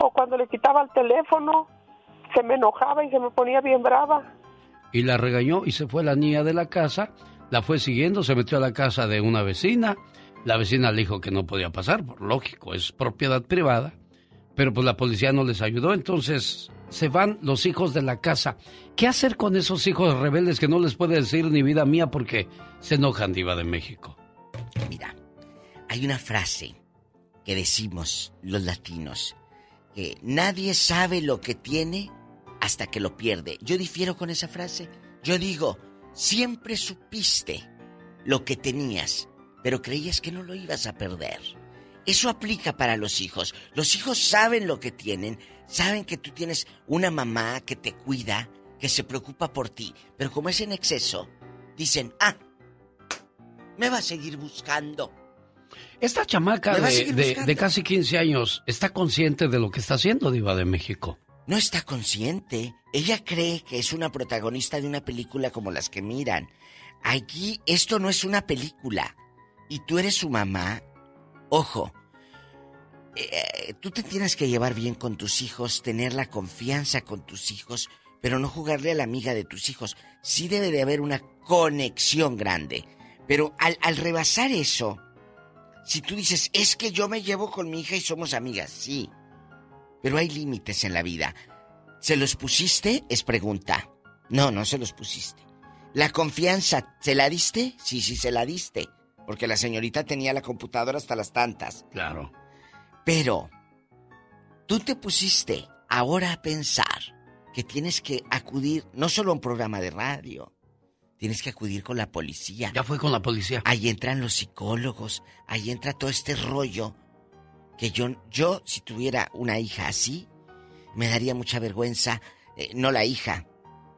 O cuando le quitaba el teléfono, se me enojaba y se me ponía bien brava. Y la regañó y se fue la niña de la casa, la fue siguiendo, se metió a la casa de una vecina. La vecina le dijo que no podía pasar, por lógico, es propiedad privada. Pero pues la policía no les ayudó, entonces se van los hijos de la casa. ¿Qué hacer con esos hijos rebeldes que no les puede decir ni vida mía porque se enojan, Diva de México? Mira, hay una frase que decimos los latinos, que nadie sabe lo que tiene hasta que lo pierde. Yo difiero con esa frase. Yo digo, siempre supiste lo que tenías, pero creías que no lo ibas a perder. Eso aplica para los hijos. Los hijos saben lo que tienen, saben que tú tienes una mamá que te cuida, que se preocupa por ti, pero como es en exceso, dicen, ah, me va a seguir buscando. Esta chamaca de, de, de, casi 15 años está consciente de lo que está haciendo Diva de México. No está consciente. Ella cree que es una protagonista de una película como las que miran. Aquí esto no es una película. Y tú eres su mamá. Ojo, eh, tú te tienes que llevar bien con tus hijos, tener la confianza con tus hijos, pero no jugarle a la amiga de tus hijos. Sí debe de haber una conexión grande. Pero al, al rebasar eso, si tú dices, es que yo me llevo con mi hija y somos amigas, sí. Pero hay límites en la vida. ¿Se los pusiste? Es pregunta. No, no se los pusiste. ¿La confianza se la diste? Sí, sí, se la diste. Porque la señorita tenía la computadora hasta las tantas. Claro. Pero, tú te pusiste ahora a pensar que tienes que acudir no solo a un programa de radio, tienes que acudir con la policía. Ya fue con la policía. Ahí entran los psicólogos, ahí entra todo este rollo que yo, yo si tuviera una hija así, me daría mucha vergüenza, eh, no la hija,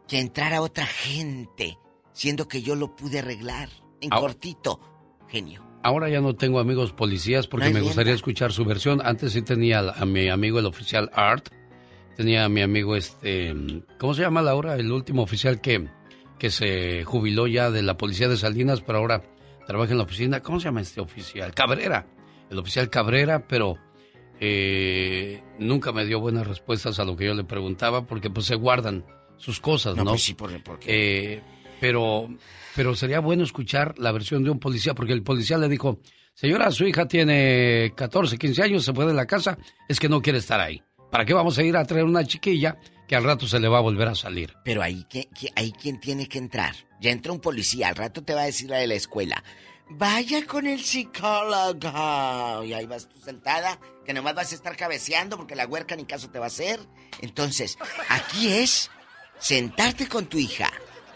que entrara otra gente, siendo que yo lo pude arreglar en cortito. Genio. Ahora ya no tengo amigos policías porque No me gustaría escuchar su versión. Antes sí tenía a mi amigo el oficial Art. Tenía a mi amigo este... ¿Cómo se llama Laura? El último oficial que, que se jubiló ya de la policía de Salinas, pero ahora trabaja en la oficina. ¿Cómo se llama este oficial? Cabrera. El oficial Cabrera, pero eh, nunca me dio buenas respuestas a lo que yo le preguntaba porque pues se guardan sus cosas, ¿no? No, pues sí, por- porque- Eh, pero, pero sería bueno escuchar la versión de un policía, porque el policía le dijo, señora, su hija tiene 14, 15 años, se fue de la casa, es que no quiere estar ahí. ¿Para qué vamos a ir a traer una chiquilla que al rato se le va a volver a salir? Pero ahí, que, ahí quien tiene que entrar. Ya entra un policía, al rato te va a decir la de la escuela. Vaya con el psicólogo. Y ahí vas tú sentada, que nomás vas a estar cabeceando porque la huerca ni caso te va a hacer. Entonces, aquí es sentarte con tu hija,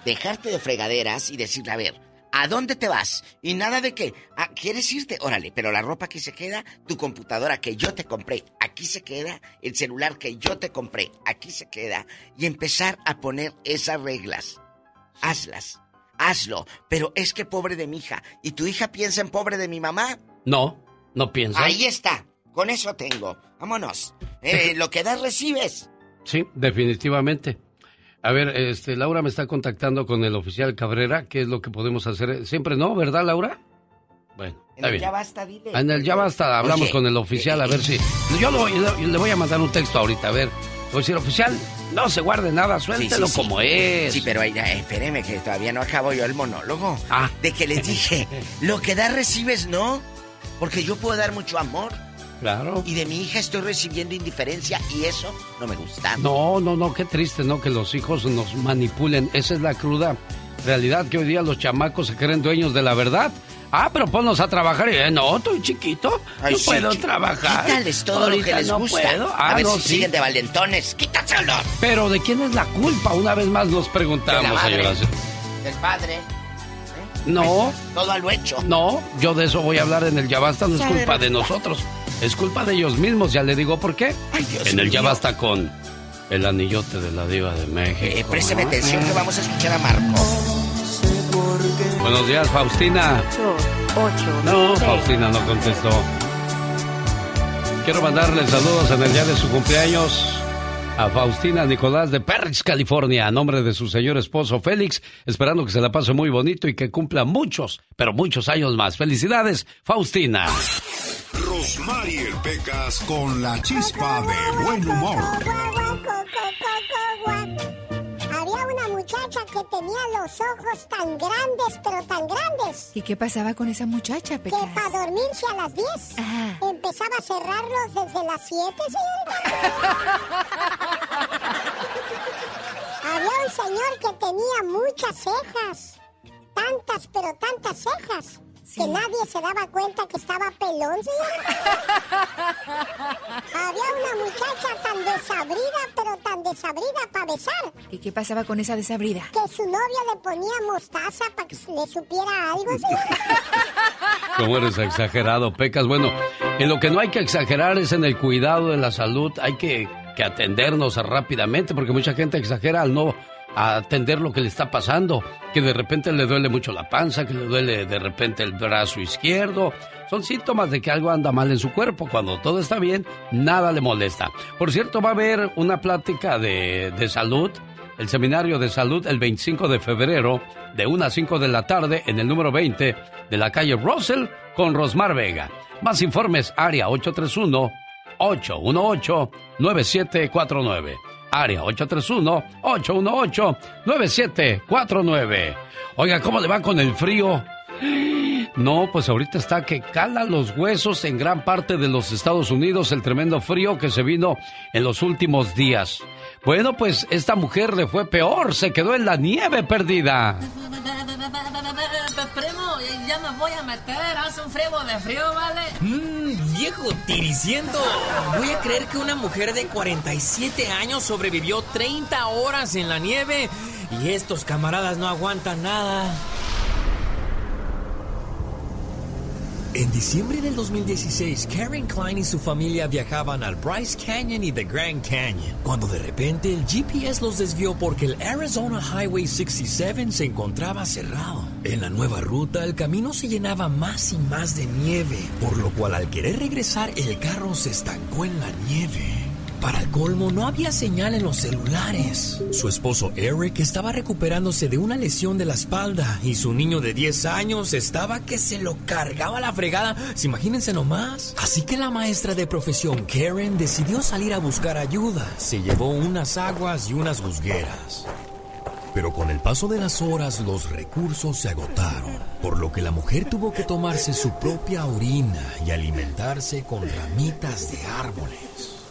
dejarte de fregaderas y decirle, a ver, ¿a dónde te vas? Y nada de que, ah, ¿quieres irte? Órale, pero la ropa aquí se queda, tu computadora que yo te compré, aquí se queda, el celular que yo te compré, aquí se queda, y empezar a poner esas reglas. Hazlas, hazlo, pero es que pobre de mi hija, ¿y tu hija piensa en pobre de mi mamá? No, no piensa. Ahí está, con eso tengo, vámonos. Eh, lo que das recibes. Sí, definitivamente. A ver, este, Laura me está contactando con el oficial Cabrera, ¿qué es lo que podemos hacer? Siempre no, ¿verdad, Laura? Bueno, En está el bien. ya basta, dile. En el ya basta, hablamos Oye, con el oficial a ver si. Yo lo- le, le voy a mandar un texto ahorita, a ver. Voy a decir, oficial, no se guarde nada, suéltelo sí, sí. como es. Sí, pero ahí, espéreme que todavía no acabo yo el monólogo. Ah. De que les dije, lo que das recibes no, porque yo puedo dar mucho amor Claro. y de mi hija estoy recibiendo indiferencia y eso no me gusta. No, no, no, qué triste, ¿no? Que los hijos nos manipulen. Esa es la cruda realidad que hoy día los chamacos se creen dueños de la verdad. Ah, pero ponnos a trabajar. Y, eh, no, estoy chiquito. Ay, no sí, puedo trabajar. Quítales todo lo que les no gusta. puedo. a Ah, ver no, si sí. siguen de valentones. ¡Quítaselo! Pero ¿de quién es la culpa? Una vez más nos De la preguntamos, madre, señoras. del padre. No, Todo a lo hecho. no, yo de eso voy a hablar en el Ya Basta, no es culpa de nosotros. Es culpa de ellos mismos, ya le digo por qué. Ay, Dios en el Ya mío. Basta con el anillote de la diva de México. Eh, présteme atención que vamos a escuchar a Marco. Buenos días, Faustina. No, Faustina no contestó. Quiero mandarle saludos en el día de su cumpleaños a Faustina Nicolás de Perris, California, a nombre de su señor esposo Félix, esperando que se la pase muy bonito y que cumpla muchos, pero muchos años más. Felicidades, Faustina. Rosmarie Pecas con la chispa de buen humor. Que tenía los ojos tan grandes, pero tan grandes, ¿Y qué pasaba con esa muchacha, Pecas? que para dormirse a las 10 empezaba a cerrarlos desde las 7, señorita. Había un señor que tenía muchas cejas. Tantas, pero tantas cejas. Que nadie se daba cuenta que estaba pelón, señorita. Había una muchacha tan desabrida, pero tan desabrida para besar. ¿Y qué pasaba con esa desabrida? Que su novia le ponía mostaza para que le supiera algo, señorita. ¿Cómo eres exagerado, Pecas? Bueno, en lo que no hay que exagerar es en el cuidado de la salud. Hay que, que atendernos rápidamente porque mucha gente exagera al no atender lo que le está pasando. Que de repente le duele mucho la panza, que le duele de repente el brazo izquierdo. Son síntomas de que algo anda mal en su cuerpo. Cuando todo está bien, nada le molesta. Por cierto, va a haber una plática de, de salud, el seminario de salud el 25 de febrero, de 1 a 5 de la tarde, en el número 20 de la calle Russell con Rosmar Vega. Más informes, área 831-818-9749. Área 831-818-9749. Oiga, ¿cómo le va con el frío? No, pues ahorita está que cala los huesos en gran parte de los Estados Unidos el tremendo frío que se vino en los últimos días. Bueno, pues esta mujer le fue peor, se quedó en la nieve perdida. Primo, ya me voy a meter, hace un frío de frío, ¿vale? Mmm, viejo tiriciento. Voy a creer que una mujer de 47 años sobrevivió 30 horas en la nieve y estos camaradas no aguantan nada. En diciembre del 2016, Karen Klein y su familia viajaban al Bryce Canyon y The Grand Canyon, cuando de repente el GPS los desvió porque el Arizona Highway 67 se encontraba cerrado. En la nueva ruta, el camino se llenaba más y más de nieve, por lo cual al querer regresar, el carro se estancó en la nieve. Para el colmo, no había señal en los celulares. Su esposo Eric estaba recuperándose de una lesión de la espalda y su niño de 10 años estaba que se lo cargaba la fregada. ¿Se imagínense nomás? Así que la maestra de profesión Karen decidió salir a buscar ayuda. Se llevó unas aguas y unas busgueras. Pero con el paso de las horas los recursos se agotaron, por lo que la mujer tuvo que tomarse su propia orina y alimentarse con ramitas de árboles.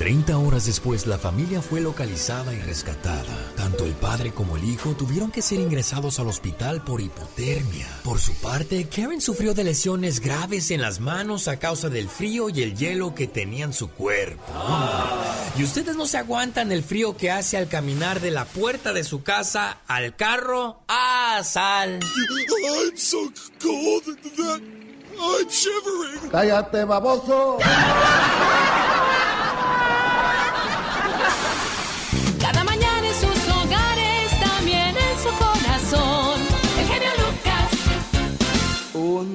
30 horas después, la familia fue localizada y rescatada. Tanto el padre como el hijo tuvieron que ser ingresados al hospital por hipotermia. Por su parte, Karen sufrió de lesiones graves en las manos a causa del frío y el hielo que tenía en su cuerpo. Y ustedes no se aguantan el frío que hace al caminar de la puerta de su casa al carro a sal. I'm so cold that I'm shivering. Cállate, baboso.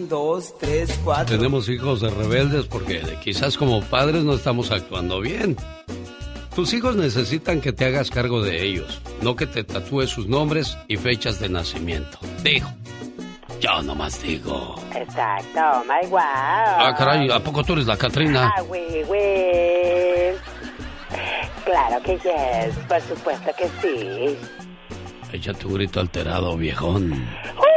1, 2, 3, 4. Tenemos hijos de rebeldes porque quizás como padres no estamos actuando bien. Tus hijos necesitan que te hagas cargo de ellos, no que te tatúes sus nombres y fechas de nacimiento. Dijo. Yo nomás digo. Exacto, my wow. Ah, caray, ¿a poco tú eres la Catrina? Ah, oui, oui. Claro que yes, por supuesto que sí. Echa tu grito alterado, viejón. Uh.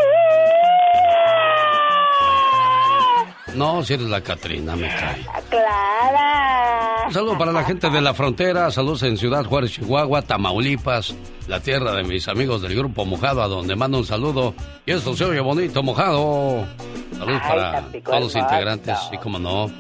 No, si eres la Catrina, me cae. Clara. Un saludo para la gente de la frontera, saludos en Ciudad Juárez, Chihuahua, Tamaulipas, la tierra de mis amigos del grupo Mojado, a donde mando un saludo. Y esto se oye bonito, Mojado. Saludos Ay, para todos los integrantes, y como no,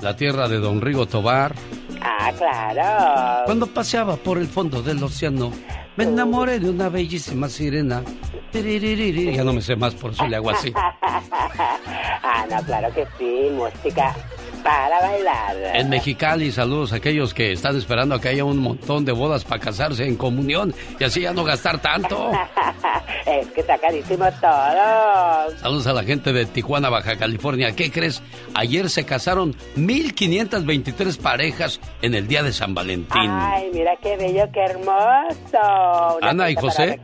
la tierra de Don Rigo Tobar. Ah, claro. Cuando paseaba por el fondo del océano, me enamoré de una bellísima sirena. Ya no me sé más, por eso le hago así. ah, no, claro que sí, música para bailar. En Mexicali, saludos a aquellos que están esperando a que haya un montón de bodas para casarse en comunión y así ya no gastar tanto. es que está carísimo todo. Saludos a la gente de Tijuana, Baja California. ¿Qué crees? Ayer se casaron 1523 parejas en el día de San Valentín. Ay, mira qué bello, qué hermoso. Una Ana y José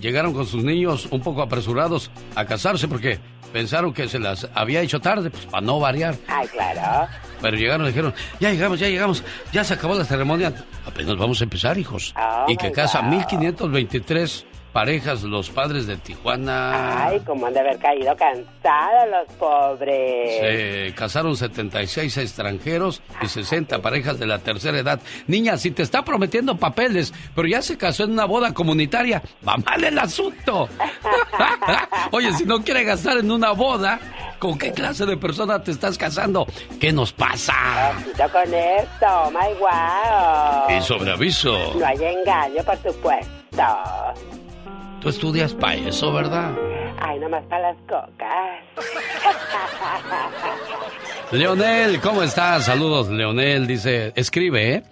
llegaron con sus niños un poco apresurados a casarse porque pensaron que se las había hecho tarde, pues para no variar. Ay, claro. Pero llegaron y dijeron, ya llegamos, ya llegamos, ya se acabó la ceremonia. Apenas vamos a empezar, hijos. Oh, y que casa God. 1523 parejas los padres de Tijuana. Ay, cómo han de haber caído cansados los pobres. Se casaron 76 extranjeros y 60 parejas de la tercera edad. Niña, si te está prometiendo papeles, pero ya se casó en una boda comunitaria, va mal el asunto. Oye, si no quiere gastar en una boda, ¿con qué clase de persona te estás casando? ¿Qué nos pasa? Ojito con esto, my wow. Y sobre aviso, No hay engaño, por supuesto. Tú estudias para eso, ¿verdad? Ay, nomás para las cocas. Leonel, ¿cómo estás? Saludos, Leonel. Dice, escribe, ¿eh?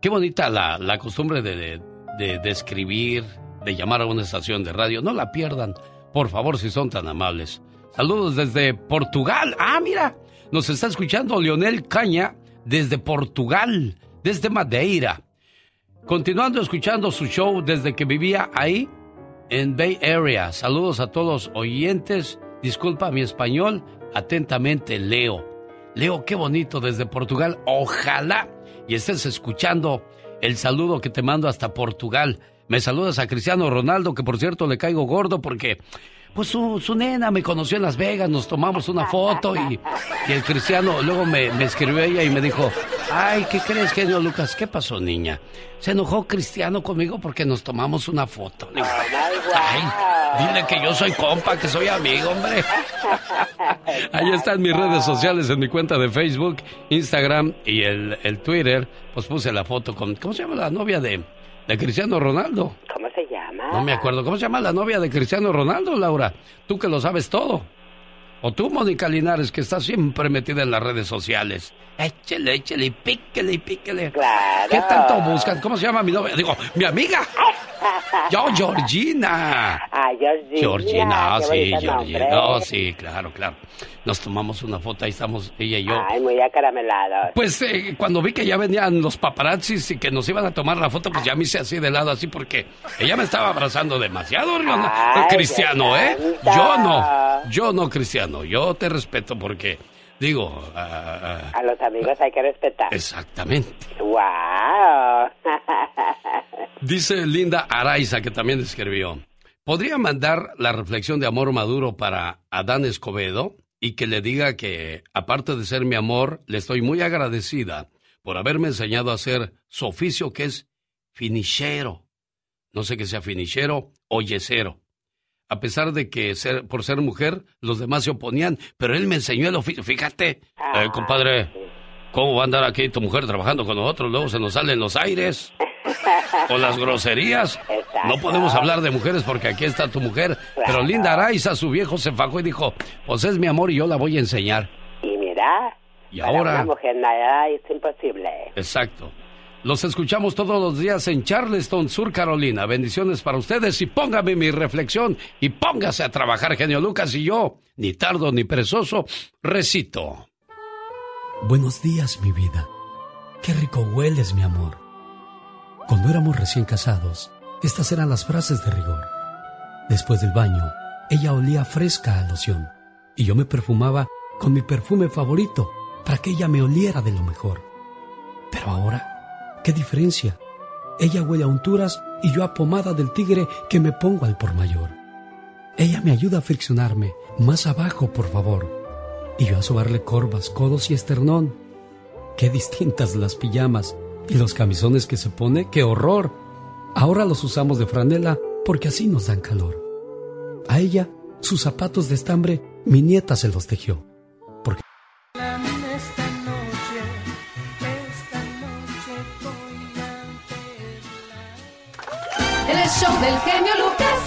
Qué bonita la, la costumbre de, de, de- de escribir, de llamar a una estación de radio. No la pierdan, por favor, si son tan amables. Saludos desde Portugal. Ah, mira, nos está escuchando Leonel Caña desde Portugal, desde Madeira. Continuando escuchando su show desde que vivía ahí en Bay Area. Saludos a todos los oyentes. Disculpa mi español. Atentamente, Leo. Leo, qué bonito desde Portugal. Ojalá y estés escuchando el saludo que te mando hasta Portugal. Me saludas a Cristiano Ronaldo, que por cierto le caigo gordo porque pues su, su nena me conoció en Las Vegas, nos tomamos una foto y, y el Cristiano luego me, me escribió ella y me dijo, ay, ¿qué crees, genio Lucas? ¿Qué pasó, niña? Se enojó Cristiano conmigo porque nos tomamos una foto. Ay, dile que yo soy compa, que soy amigo, hombre. Ahí están mis redes sociales en mi cuenta de Facebook, Instagram y el, el Twitter. Pues puse la foto con, ¿cómo se llama la novia de, de Cristiano Ronaldo? ¿Cómo se? No me acuerdo. ¿Cómo se llama la novia de Cristiano Ronaldo, Laura? Tú que lo sabes todo. O tú, Mónica Linares, que estás siempre metida en las redes sociales. Échele, échele, píquele, píquele. Claro. ¿Qué tanto buscan? ¿Cómo se llama mi novia? Digo, mi amiga. Yo, Georgina. Ay, Georgina. Georgina, sí, Georgina. No, sí, claro, claro. Nos tomamos una foto, ahí estamos ella y yo. Ay, muy acaramelado. Pues eh, cuando vi que ya venían los paparazzis y que nos iban a tomar la foto, pues ya me hice así de lado, así porque ella me estaba abrazando demasiado. Ay, Cristiano, ¿eh? Yo no, yo no, Cristiano. Yo te respeto porque, digo, A los amigos hay que respetar. exactamente. ¡Wow! Dice Linda Araiza, que también escribió. ¿Podría mandar la reflexión de amor maduro para Adán Escobedo? Y que le diga que, aparte de ser mi amor, le estoy muy agradecida por haberme enseñado a hacer su oficio que es finichero. No sé que sea finichero o yesero. A pesar de que ser, por ser mujer los demás se oponían, pero él me enseñó el oficio. Fíjate, eh, compadre, ¿cómo va a andar aquí tu mujer trabajando con nosotros? Luego se nos salen los aires. Con las groserías. No podemos hablar de mujeres porque aquí está tu mujer. Pero Linda Araiza, su viejo, se fajó y dijo, pues es mi amor y yo la voy a enseñar. Y mira, Y para ahora... una mujer nada es imposible. Exacto. Los escuchamos todos los días en Charleston, Sur Carolina. Bendiciones para ustedes y póngame mi reflexión y póngase a trabajar, genio Lucas y yo, ni tardo ni perezoso, recito. Buenos días, mi vida. Qué rico hueles, mi amor. Cuando éramos recién casados, estas eran las frases de rigor. Después del baño, ella olía fresca a loción y yo me perfumaba con mi perfume favorito para que ella me oliera de lo mejor. Pero ahora, ¿qué diferencia? Ella huele a unturas y yo a pomada del tigre que me pongo al por mayor. Ella me ayuda a friccionarme. Más abajo, por favor. Y yo a sobarle corvas, codos y esternón. Qué distintas las pijamas y los camisones que se pone, qué horror. Ahora los usamos de franela porque así nos dan calor. A ella, sus zapatos de estambre, mi nieta se los tejió. Porque el show del genio.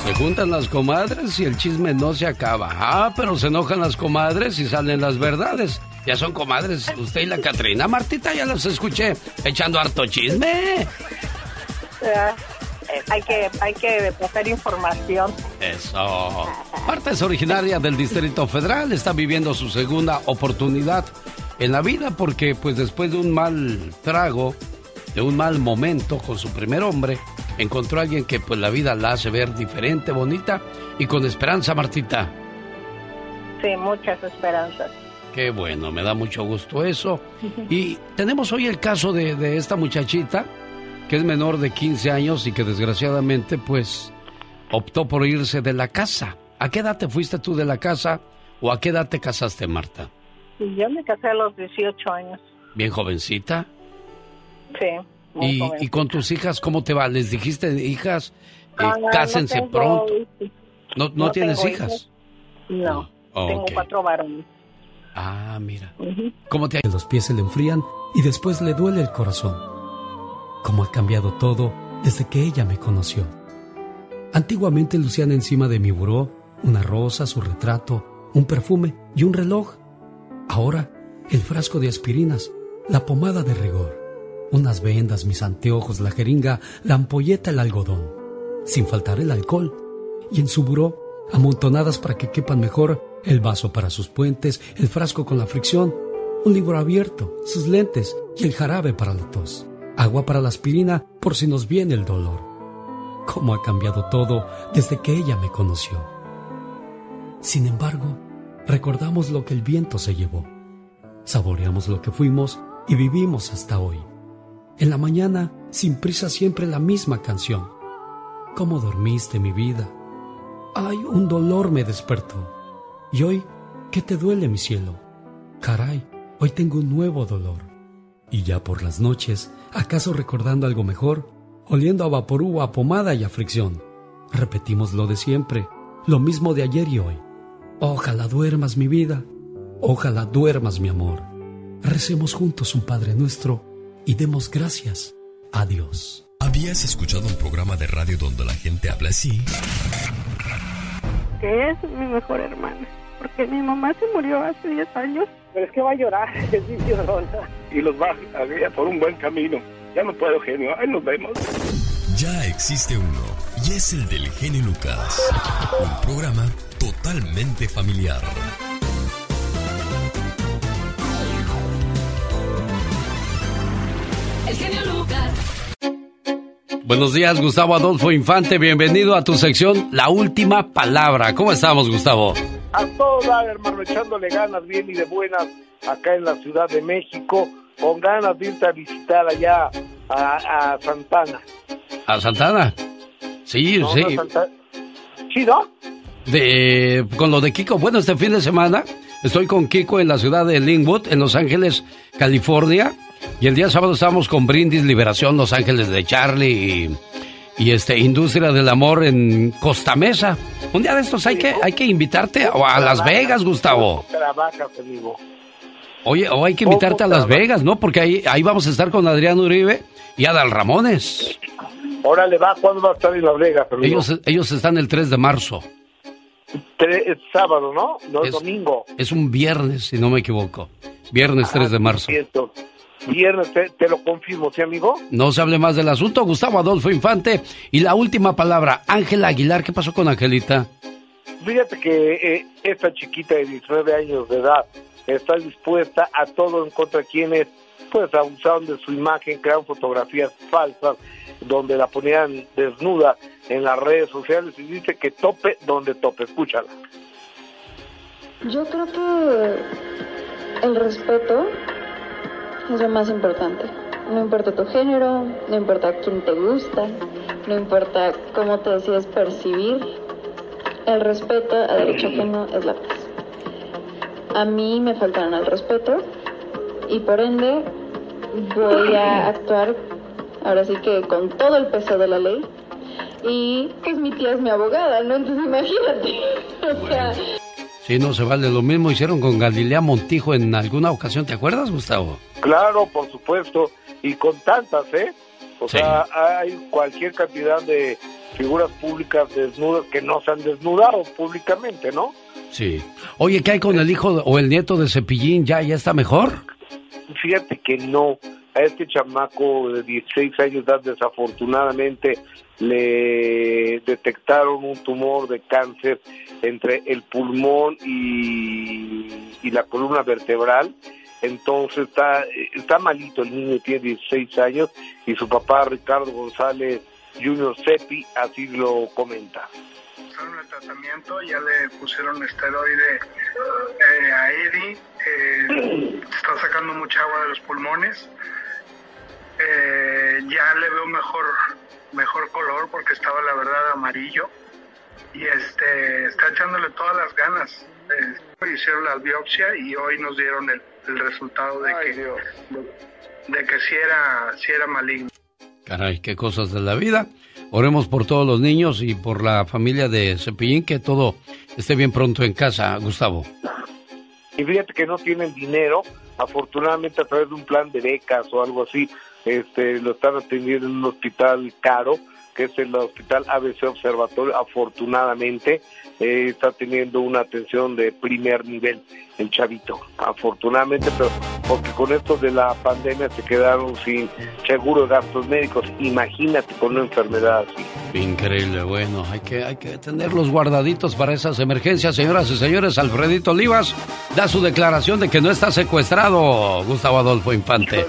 Se juntan las comadres y el chisme no se acaba. Ah, pero se enojan las comadres y salen las verdades. Ya son comadres, usted y la Catrina. Martita, ya los escuché echando harto chisme. Eh, hay que, hay que pasar información. Eso. Marta es originaria del Distrito Federal, está viviendo su segunda oportunidad en la vida porque pues después de un mal trago, de un mal momento con su primer hombre, encontró a alguien que pues la vida la hace ver diferente, bonita y con esperanza, Martita. Sí, muchas esperanzas. Qué bueno, me da mucho gusto eso. Y tenemos hoy el caso de, de esta muchachita que es menor de 15 años y que desgraciadamente pues optó por irse de la casa. ¿A qué edad te fuiste tú de la casa o a qué edad te casaste, Marta? Yo me casé a los 18 años. Bien jovencita. Sí. Muy ¿Y, con tus hijas cómo te va? ¿Les dijiste, hijas, eh, Ah, no cásense tengo pronto? hijos. ¿No, no, no tienes tengo hijas? hijos. No, Oh, tengo ok. cuatro varones. Ah, mira. ¿Cómo te ha Que los pies se le enfrían y después le duele el corazón. Cómo ha cambiado todo desde que ella me conoció. Antiguamente lucían encima de mi buró una rosa, su retrato, un perfume y un reloj. Ahora, el frasco de aspirinas, la pomada de rigor, unas vendas, mis anteojos, la jeringa, la ampolleta, el algodón, sin faltar el alcohol. Y en su buró, amontonadas para que quepan mejor, el vaso para sus puentes, el frasco con la fricción, un libro abierto, sus lentes y el jarabe para la tos, agua para la aspirina por si nos viene el dolor. Cómo ha cambiado todo desde que ella me conoció. Sin embargo, recordamos lo que el viento se llevó. Saboreamos lo que fuimos y vivimos hasta hoy. En la mañana, sin prisa siempre la misma canción. ¿Cómo dormiste mi vida? Ay, un dolor me despertó. Y hoy, ¿qué te duele mi cielo? Caray, hoy tengo un nuevo dolor. Y ya por las noches, ¿acaso recordando algo mejor? Oliendo a vaporú, a pomada y a fricción. Repetimos lo de siempre, lo mismo de ayer y hoy. Ojalá duermas mi vida, ojalá duermas mi amor. Recemos juntos un Padre nuestro y demos gracias a Dios. ¿Habías escuchado un programa de radio donde la gente habla así? Que es mi mejor hermana. Porque mi mamá se murió hace 10 años. Pero es que va a llorar, es bien llorona. Y los va a guiar por un buen camino. Ya no puedo, genio. Ahí nos vemos. Ya existe uno, y es el del genio Lucas. Un programa totalmente familiar. El genio Lucas. Buenos días, Gustavo Adolfo Infante. Bienvenido a tu sección La Última Palabra. ¿Cómo estamos, Gustavo? A todo dar, hermano, echándole ganas bien y de buenas acá en la Ciudad de México, con ganas de irte a visitar allá a, a Santana. ¿A Santana? Sí, No, sí. no, Santa- ¿Sí, no? De, con lo de Kiko. Bueno, este fin de semana estoy con Kiko en la ciudad de Linwood, en Los Ángeles, California. Y el día sábado estábamos con Brindis Liberación, Los Ángeles de Charlie y, y, este Industria del Amor en Costa Mesa. Un día de estos hay que, hay que invitarte a, a Las Vegas, Gustavo. Oye, o hay que invitarte a Las Vegas, ¿no? Porque ahí, ahí vamos a estar con Adrián Uribe y Adal Ramones. Órale, va, ¿cuándo va a estar en Las Vegas, amigo? Ellos, ellos están el 3 de marzo. Tre- es sábado, ¿no? No es, Es- domingo. Es un viernes, si no me equivoco. Viernes 3 de marzo. Cierto. Viernes, te, te lo confirmo, ¿sí, amigo? No se hable más del asunto. Gustavo Adolfo Infante. Y la última palabra, Ángela Aguilar. ¿Qué pasó con Angelita? Fíjate que eh, esta chiquita de 19 años de edad está dispuesta a todo en contra de quienes pues abusaron de su imagen, crearon fotografías falsas donde la ponían desnuda en las redes sociales y dice que tope donde tope. Escúchala. Yo creo que el respeto es lo más importante. No importa tu género, no importa quién te gusta, no importa cómo te decides percibir, el respeto a derecho ajeno es la paz. A mí me faltaron al respeto y por ende voy a actuar ahora sí que con todo el peso de la ley y pues mi tía es mi abogada, ¿no? Entonces imagínate. O sea, Sí, no se vale. Lo mismo hicieron con Galilea Montijo en alguna ocasión. ¿Te acuerdas, Gustavo? Claro, por supuesto, y con tantas, ¿eh? O Sí. sea, hay cualquier cantidad de figuras públicas desnudas que no se han desnudado públicamente, ¿no? Sí. Oye, ¿qué hay con el hijo o el nieto de Cepillín? ¿Ya, ya está mejor? Fíjate que no. A este chamaco de 16 años de edad, desafortunadamente, le detectaron un tumor de cáncer entre el pulmón y, y la columna vertebral. Entonces está, está malito el niño, tiene 16 años y su papá Ricardo González Junior Cepi así lo comenta. El tratamiento, ya le pusieron esteroide eh, a Eddie, eh, está sacando mucha agua de los pulmones, eh, ya le veo mejor, mejor color porque estaba la verdad amarillo y este está echándole todas las ganas. Eh, hicieron la biopsia y hoy nos dieron el, el resultado de que de, de que sí era, sí era maligno. Caray, qué cosas de la vida. Oremos por todos los niños y por la familia de Cepillín, que todo esté bien pronto en casa, Gustavo. Y fíjate que no tienen dinero, afortunadamente a través de un plan de becas o algo así, este, lo están atendiendo en un hospital caro, que es el Hospital ABC Observatorio, afortunadamente eh, está teniendo una atención de primer nivel el chavito, afortunadamente, pero porque con esto de la pandemia se quedaron sin seguro de gastos médicos, imagínate con una enfermedad así. Increíble, bueno, hay que, hay que tenerlos guardaditos para esas emergencias, señoras y señores. Alfredito Olivas da su declaración de que no está secuestrado, Gustavo Adolfo Infante.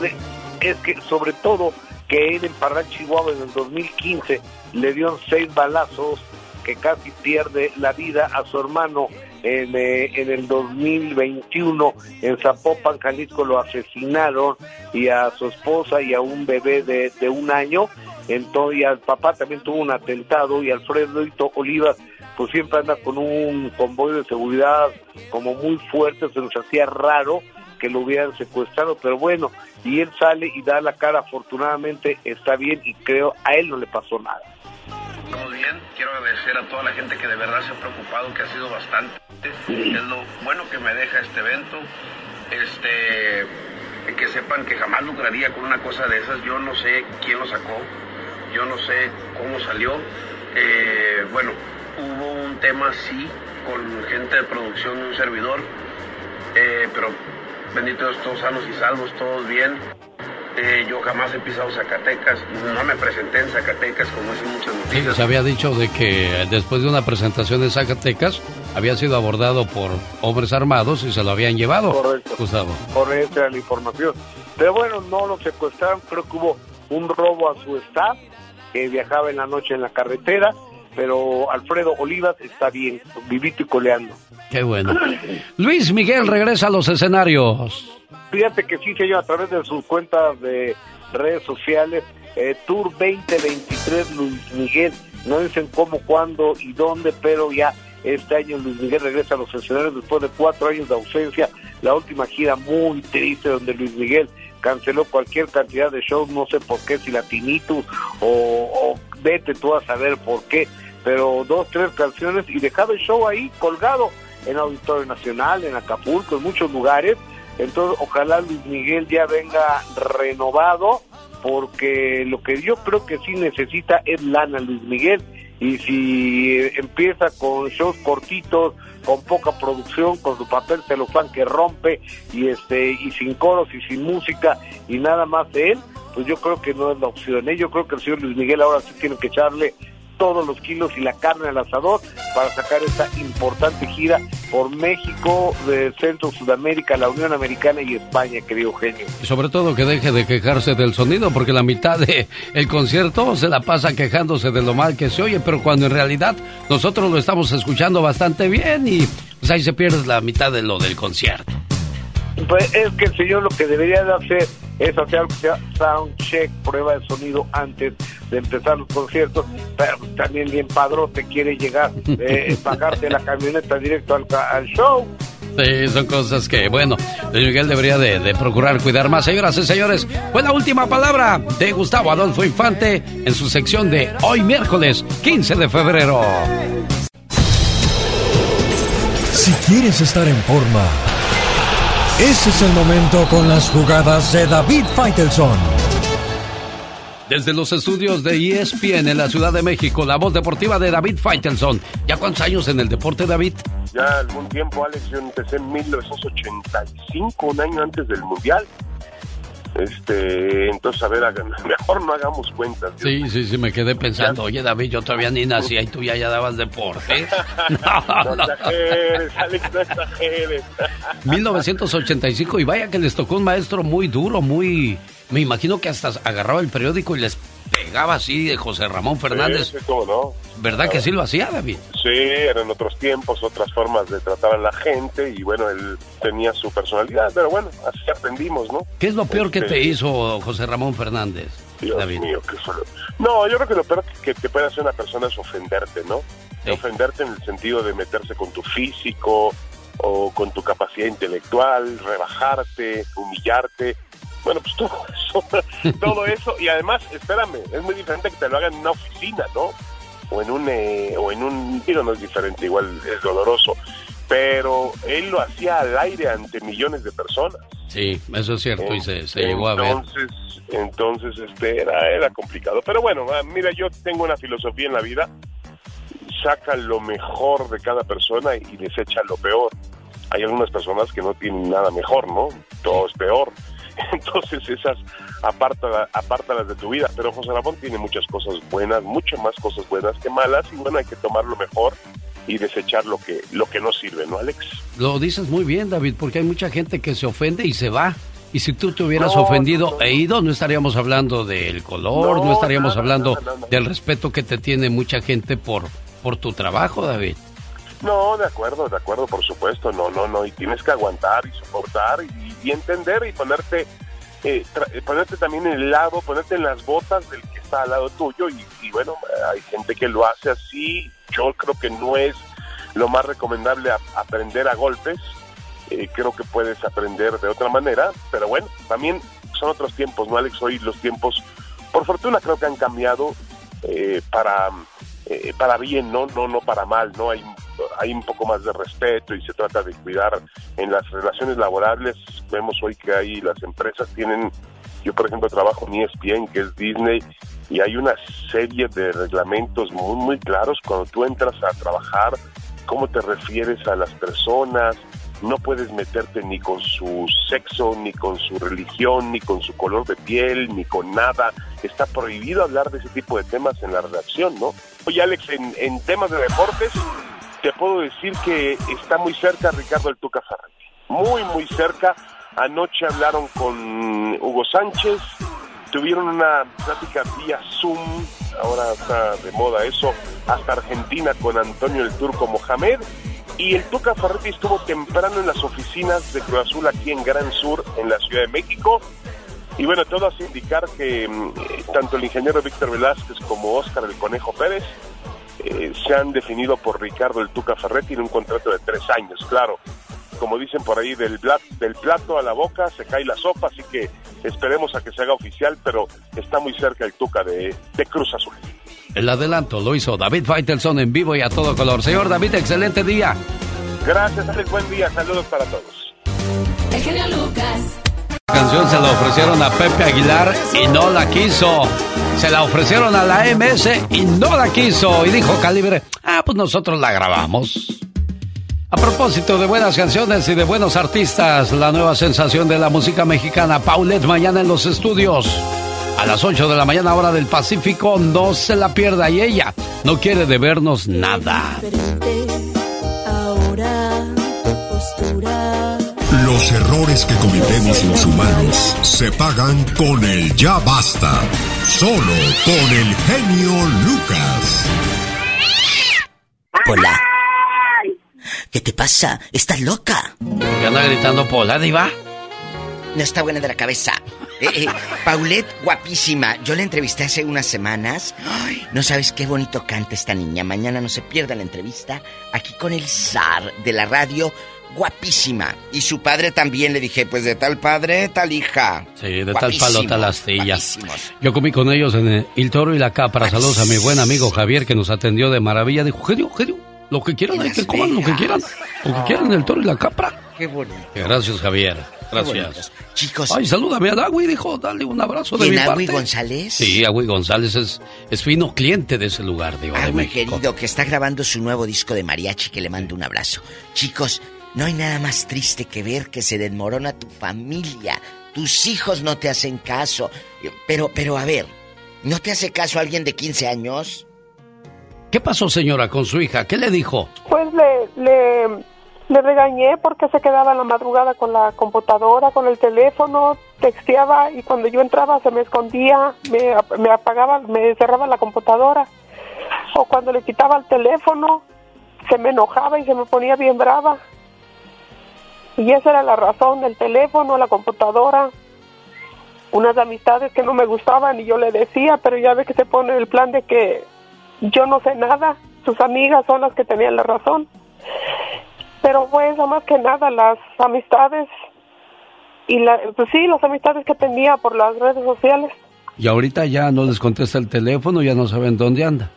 Es que sobre todo que él en Parral, Chihuahua, en el 2015 le dio seis balazos que casi pierde la vida a su hermano en, eh, en el 2021 en Zapopan, Jalisco, lo asesinaron y a su esposa y a un bebé de, de un año. Entonces, y al papá también tuvo un atentado y Alfredo Olivas pues siempre anda con un convoy de seguridad como muy fuerte, se nos hacía raro que lo hubieran secuestrado, pero bueno, y él sale y da la cara, afortunadamente está bien y creo a él no le pasó nada. Todo bien, quiero agradecer a toda la gente que de verdad se ha preocupado, que ha sido bastante. Es lo bueno que me deja este evento. Este, que sepan que jamás lucraría con una cosa de esas. Yo no sé quién lo sacó, yo no sé cómo salió. Eh, bueno, hubo un tema sí con gente de producción de un servidor, eh, pero bendito Dios, todos sanos y salvos, todos bien. Eh, yo jamás he pisado Zacatecas, no me presenté en Zacatecas como dicen muchas Sí, noticias. se había dicho de que después de una presentación en Zacatecas había sido abordado por hombres armados y se lo habían llevado. Correcto. Gustavo. Correcta era la información. Pero bueno, no lo secuestraron, creo que hubo un robo a su staff que viajaba en la noche en la carretera, pero Alfredo Olivas está bien, vivito y coleando. Qué bueno. Luis Miguel regresa a los escenarios. Fíjate que sí, señor, a través de sus cuentas de redes sociales, eh, Tour 2023 Luis Miguel, no dicen cómo, cuándo y dónde, pero ya este año Luis Miguel regresa a los escenarios después de cuatro años de ausencia, la última gira muy triste donde Luis Miguel canceló cualquier cantidad de shows, no sé por qué, si la tinnitus o, o vete tú a saber por qué, pero dos, tres canciones y dejaba el show ahí colgado en Auditorio Nacional, en Acapulco, en muchos lugares. Entonces, ojalá Luis Miguel ya venga renovado, porque lo que yo creo que sí necesita es lana Luis Miguel. Y si eh, empieza con shows cortitos, con poca producción, con su papel celofán que rompe y este y sin coros y sin música y nada más de él, pues yo creo que no es la opción. ¿eh? Yo creo que el señor Luis Miguel ahora sí tiene que echarle todos los kilos y la carne al asador para sacar esta importante gira por México, de Centro, Sudamérica, la Unión Americana y España, querido genio. Y sobre todo que deje de quejarse del sonido, porque la mitad de el concierto se la pasa quejándose de lo mal que se oye, pero cuando en realidad nosotros lo estamos escuchando bastante bien y pues ahí se pierde la mitad de lo del concierto. Pues es que el señor lo que debería de hacer es hacer algo que sea sound check, prueba de sonido antes de empezar los conciertos, pero también bien padrote quiere llegar, eh, bajarte la camioneta directo al, al show. Sí, son cosas que, bueno, Luis Miguel debería de, de procurar cuidar más. Señoras y señores, fue la última palabra de Gustavo Adolfo Infante en su sección de hoy miércoles 15 de febrero. Si quieres estar en forma, ese es el momento con las jugadas de David Faitelson. Desde los estudios de ESPN en la Ciudad de México, la voz deportiva de David Faitelson. ¿Ya cuántos años en el deporte, David? Ya algún tiempo, Alex, yo empecé en 1985, un año antes del Mundial. Este, entonces, a ver, mejor no hagamos cuentas. Sí, sí, sí, me quedé pensando, oye David, yo todavía ni nacía y tú ya, ya dabas deporte. No, exageres, Alex, no exageres. 1985 y vaya que les tocó un maestro muy duro, muy... Me imagino que hasta agarraba el periódico y les pegaba así de José Ramón Fernández. Sí, sí, cómo no. ¿Verdad que sí lo hacía, David? Sí, eran otros tiempos, otras formas de tratar a la gente y bueno, él tenía su personalidad, pero bueno, así aprendimos, ¿no? ¿Qué es lo peor que Este, te hizo José Ramón Fernández? Dios David? mío, qué solo. No, yo creo que lo peor que te puede hacer una persona es ofenderte, ¿no? Ofenderte en el sentido de meterse con tu físico o con tu capacidad intelectual, rebajarte, humillarte. Bueno, pues todo eso, todo eso. Y además, espérame, es muy diferente que te lo hagan en una oficina, ¿no? O en un, eh, o en un, no es diferente, igual es doloroso. Pero él lo hacía al aire ante millones de personas. Sí, eso es cierto y se, se llegó a ver. Entonces, entonces este era, era complicado. Pero bueno, ah, mira, yo tengo una filosofía en la vida. Saca lo mejor de cada persona y desecha lo peor. Hay algunas personas que no tienen nada mejor, ¿no? Todo es peor. Entonces esas apártala- apártalas de tu vida. Pero José Ramón tiene muchas cosas buenas, mucho más cosas buenas que malas. Y bueno, hay que tomar lo mejor y desechar lo que, lo que no sirve, ¿no, Alex? Lo dices muy bien, David, porque hay mucha gente que se ofende y se va. Y si tú te hubieras No, ofendido e ido, no estaríamos hablando del color, no, No, estaríamos nada, hablando nada, nada. del respeto que te tiene mucha gente por, por tu trabajo, David. No, de acuerdo, de acuerdo, por supuesto, no, no, no, y tienes que aguantar y soportar y, y entender y ponerte, eh, eh, ponerte también en el lado, ponerte en las botas del que está al lado tuyo y, bueno, hay gente que lo hace así, yo creo que no es lo más recomendable aprender a golpes, eh, creo que puedes aprender de otra manera, pero bueno, también son otros tiempos, ¿no, Alex? Hoy los tiempos, por fortuna creo que han cambiado eh, para, eh, para bien, ¿no? No, no para mal, ¿no? Hay, hay un poco más de respeto y se trata de cuidar en las relaciones laborables. Vemos hoy que hay las empresas tienen, yo por ejemplo trabajo en ESPN, que es Disney, y hay una serie de reglamentos muy, muy claros cuando tú entras a trabajar, cómo te refieres a las personas, no puedes meterte ni con su sexo, ni con su religión, ni con su color de piel, ni con nada. Está prohibido hablar de ese tipo de temas en la redacción, ¿no? Oye, Alex, en, en temas de deportes, te puedo decir que está muy cerca Ricardo el Tuca Ferretti. Muy, muy cerca. Anoche hablaron con Hugo Sánchez, tuvieron una plática vía Zoom, ahora está de moda eso, hasta Argentina con Antonio el Turco Mohamed. Y el Tuca Ferretti estuvo temprano en las oficinas de Cruz Azul aquí en Gran Sur, en la Ciudad de México. Y bueno, todo hace indicar que mm, tanto el ingeniero Víctor Velázquez como Óscar el Conejo Pérez eh, se han definido por Ricardo el Tuca Ferretti en un contrato de tres años, claro. Como dicen por ahí, del, plato a la boca se cae la sopa, así que esperemos a que se haga oficial, pero está muy cerca el Tuca de, de Cruz Azul. El adelanto lo hizo David Faitelson en vivo y a todo color. Señor David, excelente día. Gracias, Alex, buen día, saludos para todos. El genio Lucas. La canción se la ofrecieron a Pepe Aguilar y no la quiso. Se la ofrecieron a la MS y no la quiso. Y dijo Calibre, ah, pues nosotros la grabamos. A propósito de buenas canciones y de buenos artistas, la nueva sensación de la música mexicana, Paulette, mañana en los estudios. A las 8 de la mañana, hora del Pacífico, no se la pierda. Y ella no quiere debernos nada. Los errores que cometemos los humanos se pagan con el ya basta. Solo con el genio Lucas. Hola. ¿Qué te pasa? ¿Estás loca? ¿Qué anda gritando Pola, Diva? No está buena de la cabeza. Eh, eh, Paulette, guapísima. Yo la entrevisté hace unas semanas. Ay, no sabes qué bonito canta esta niña. Mañana no se pierda la entrevista aquí con el zar de la radio. Guapísima. Y su padre también le dije, pues de tal padre, tal hija. Sí, de tal Guapísimo, palo, tal astilla. guapísimos. Yo comí con ellos en el, El Toro y la Capra. Saludos a mi buen amigo Javier que nos atendió de maravilla. Dijo, genio, genio, lo que quieran, hay que coman lo que quieran. Lo que quieran, el Toro y la Capra. Qué bonito. Gracias, Javier. Gracias. Chicos. Ay, salúdame a Agui, dijo, dale un abrazo de ¿Quién, mi Agui parte. González? Sí, Agui González es, es fino cliente de ese lugar, digo, de Agui, México. querido, que está grabando su nuevo disco de mariachi, que le mando un abrazo. Chicos, no hay nada más triste que ver que se desmorona tu familia. Tus hijos no te hacen caso. Pero, pero a ver, ¿no te hace caso alguien de 15 años? ¿Qué pasó, señora, con su hija? ¿Qué le dijo? Pues le, le, le regañé porque se quedaba en la madrugada con la computadora, con el teléfono, texteaba y cuando yo entraba se me escondía, me, me apagaba, me cerraba la computadora. O cuando le quitaba el teléfono, se me enojaba y se me ponía bien brava. Y esa era la razón, el teléfono, la computadora, unas amistades que no me gustaban y yo le decía, pero ya ve que se pone el plan de que yo no sé nada, sus amigas son las que tenían la razón. Pero fue eso más que nada, las amistades y la, pues sí, las amistades que tenía por las redes sociales. Y ahorita ya no les contesta el teléfono, ya no saben dónde anda.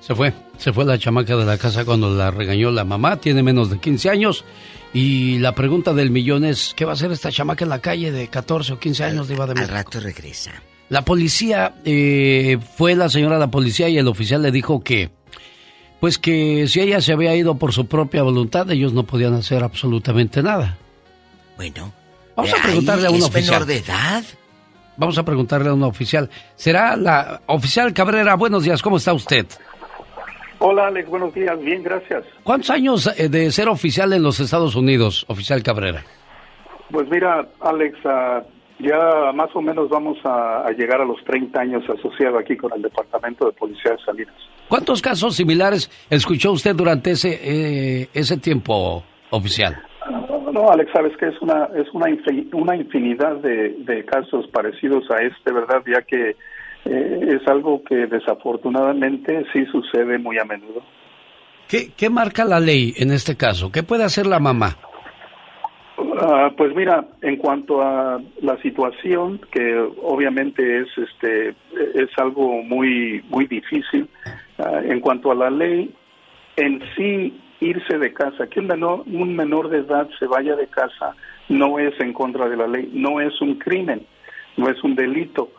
Se fue, se fue la chamaca de la casa cuando la regañó la mamá, tiene menos de 15 años. Y la pregunta del millón es, ¿qué va a hacer esta chamaca en la calle de 14 o 15 años de Iba de Al rato regresa. La policía, eh, fue la señora de la policía y el oficial le dijo que, pues que si ella se había ido por su propia voluntad, ellos no podían hacer absolutamente nada. Bueno. Vamos a preguntarle a un ¿es oficial. menor de edad? Vamos a preguntarle a un oficial. ¿Será la oficial Cabrera? Buenos días, ¿cómo está usted? Hola Alex, buenos días, bien, gracias. ¿Cuántos años eh, de ser oficial en los Estados Unidos, oficial Cabrera? Pues mira, Alex, ah, ya más o menos vamos a, a llegar a los 30 años asociado aquí con el Departamento de Policía de Salinas. ¿Cuántos casos similares escuchó usted durante ese, eh, ese tiempo, oficial? No, Alex, sabes que es una es una infinidad de, de casos parecidos a este, ¿verdad? Ya que eh, es algo que desafortunadamente sí sucede muy a menudo. ¿Qué, ¿Qué marca la ley en este caso? ¿Qué puede hacer la mamá? Ah, pues mira, en cuanto a la situación, que obviamente es este es algo muy muy difícil. ah, en cuanto a la ley, en sí irse de casa, que un menor un menor de edad se vaya de casa, no es en contra de la ley, no es un crimen, no es un delito.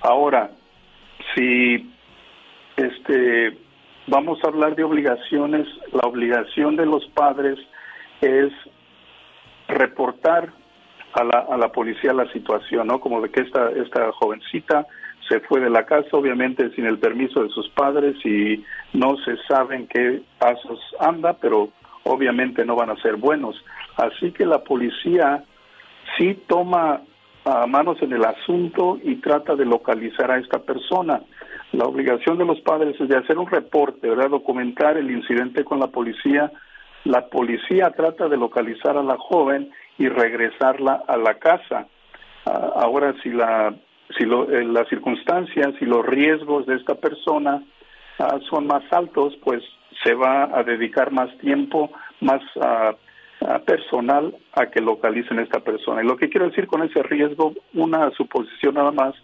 Ahora, si este vamos a hablar de obligaciones, la obligación de los padres es reportar a la, a la policía la situación, ¿no? Como de que esta, esta jovencita se fue de la casa, obviamente sin el permiso de sus padres y no se sabe en qué pasos anda, pero obviamente no van a ser buenos. Así que la policía sí toma a manos en el asunto y trata de localizar a esta persona. La obligación de los padres es de hacer un reporte, ¿verdad? Documentar el incidente con la policía. La policía trata de localizar a la joven y regresarla a la casa. Ah, ahora, si la si lo- eh, las circunstancias y los riesgos de esta persona ah, son más altos, pues se va a dedicar más tiempo, más ah, personal a que localicen a esta persona. Y lo que quiero decir con ese riesgo, una suposición nada más,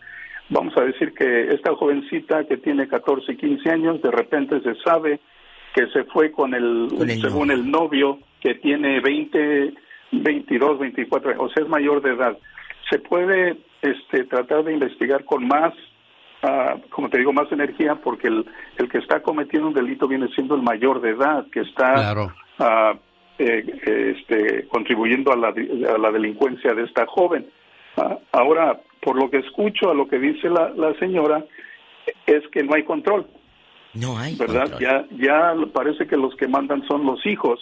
vamos a decir que esta jovencita que tiene 14, 15 años, de repente se sabe que se fue con el, según el novio, que tiene 20, 22, 24, o sea, es mayor de edad. Se puede este, tratar de investigar con más, ah, como te digo, más energía, porque el, el que está cometiendo un delito viene siendo el mayor de edad, que está ah, eh, este, contribuyendo a la, a la delincuencia de esta joven. Ah, ahora, por lo que escucho, a lo que dice la, la señora, es que no hay control. No hay ¿Verdad? Ya, ya parece que los que mandan son los hijos.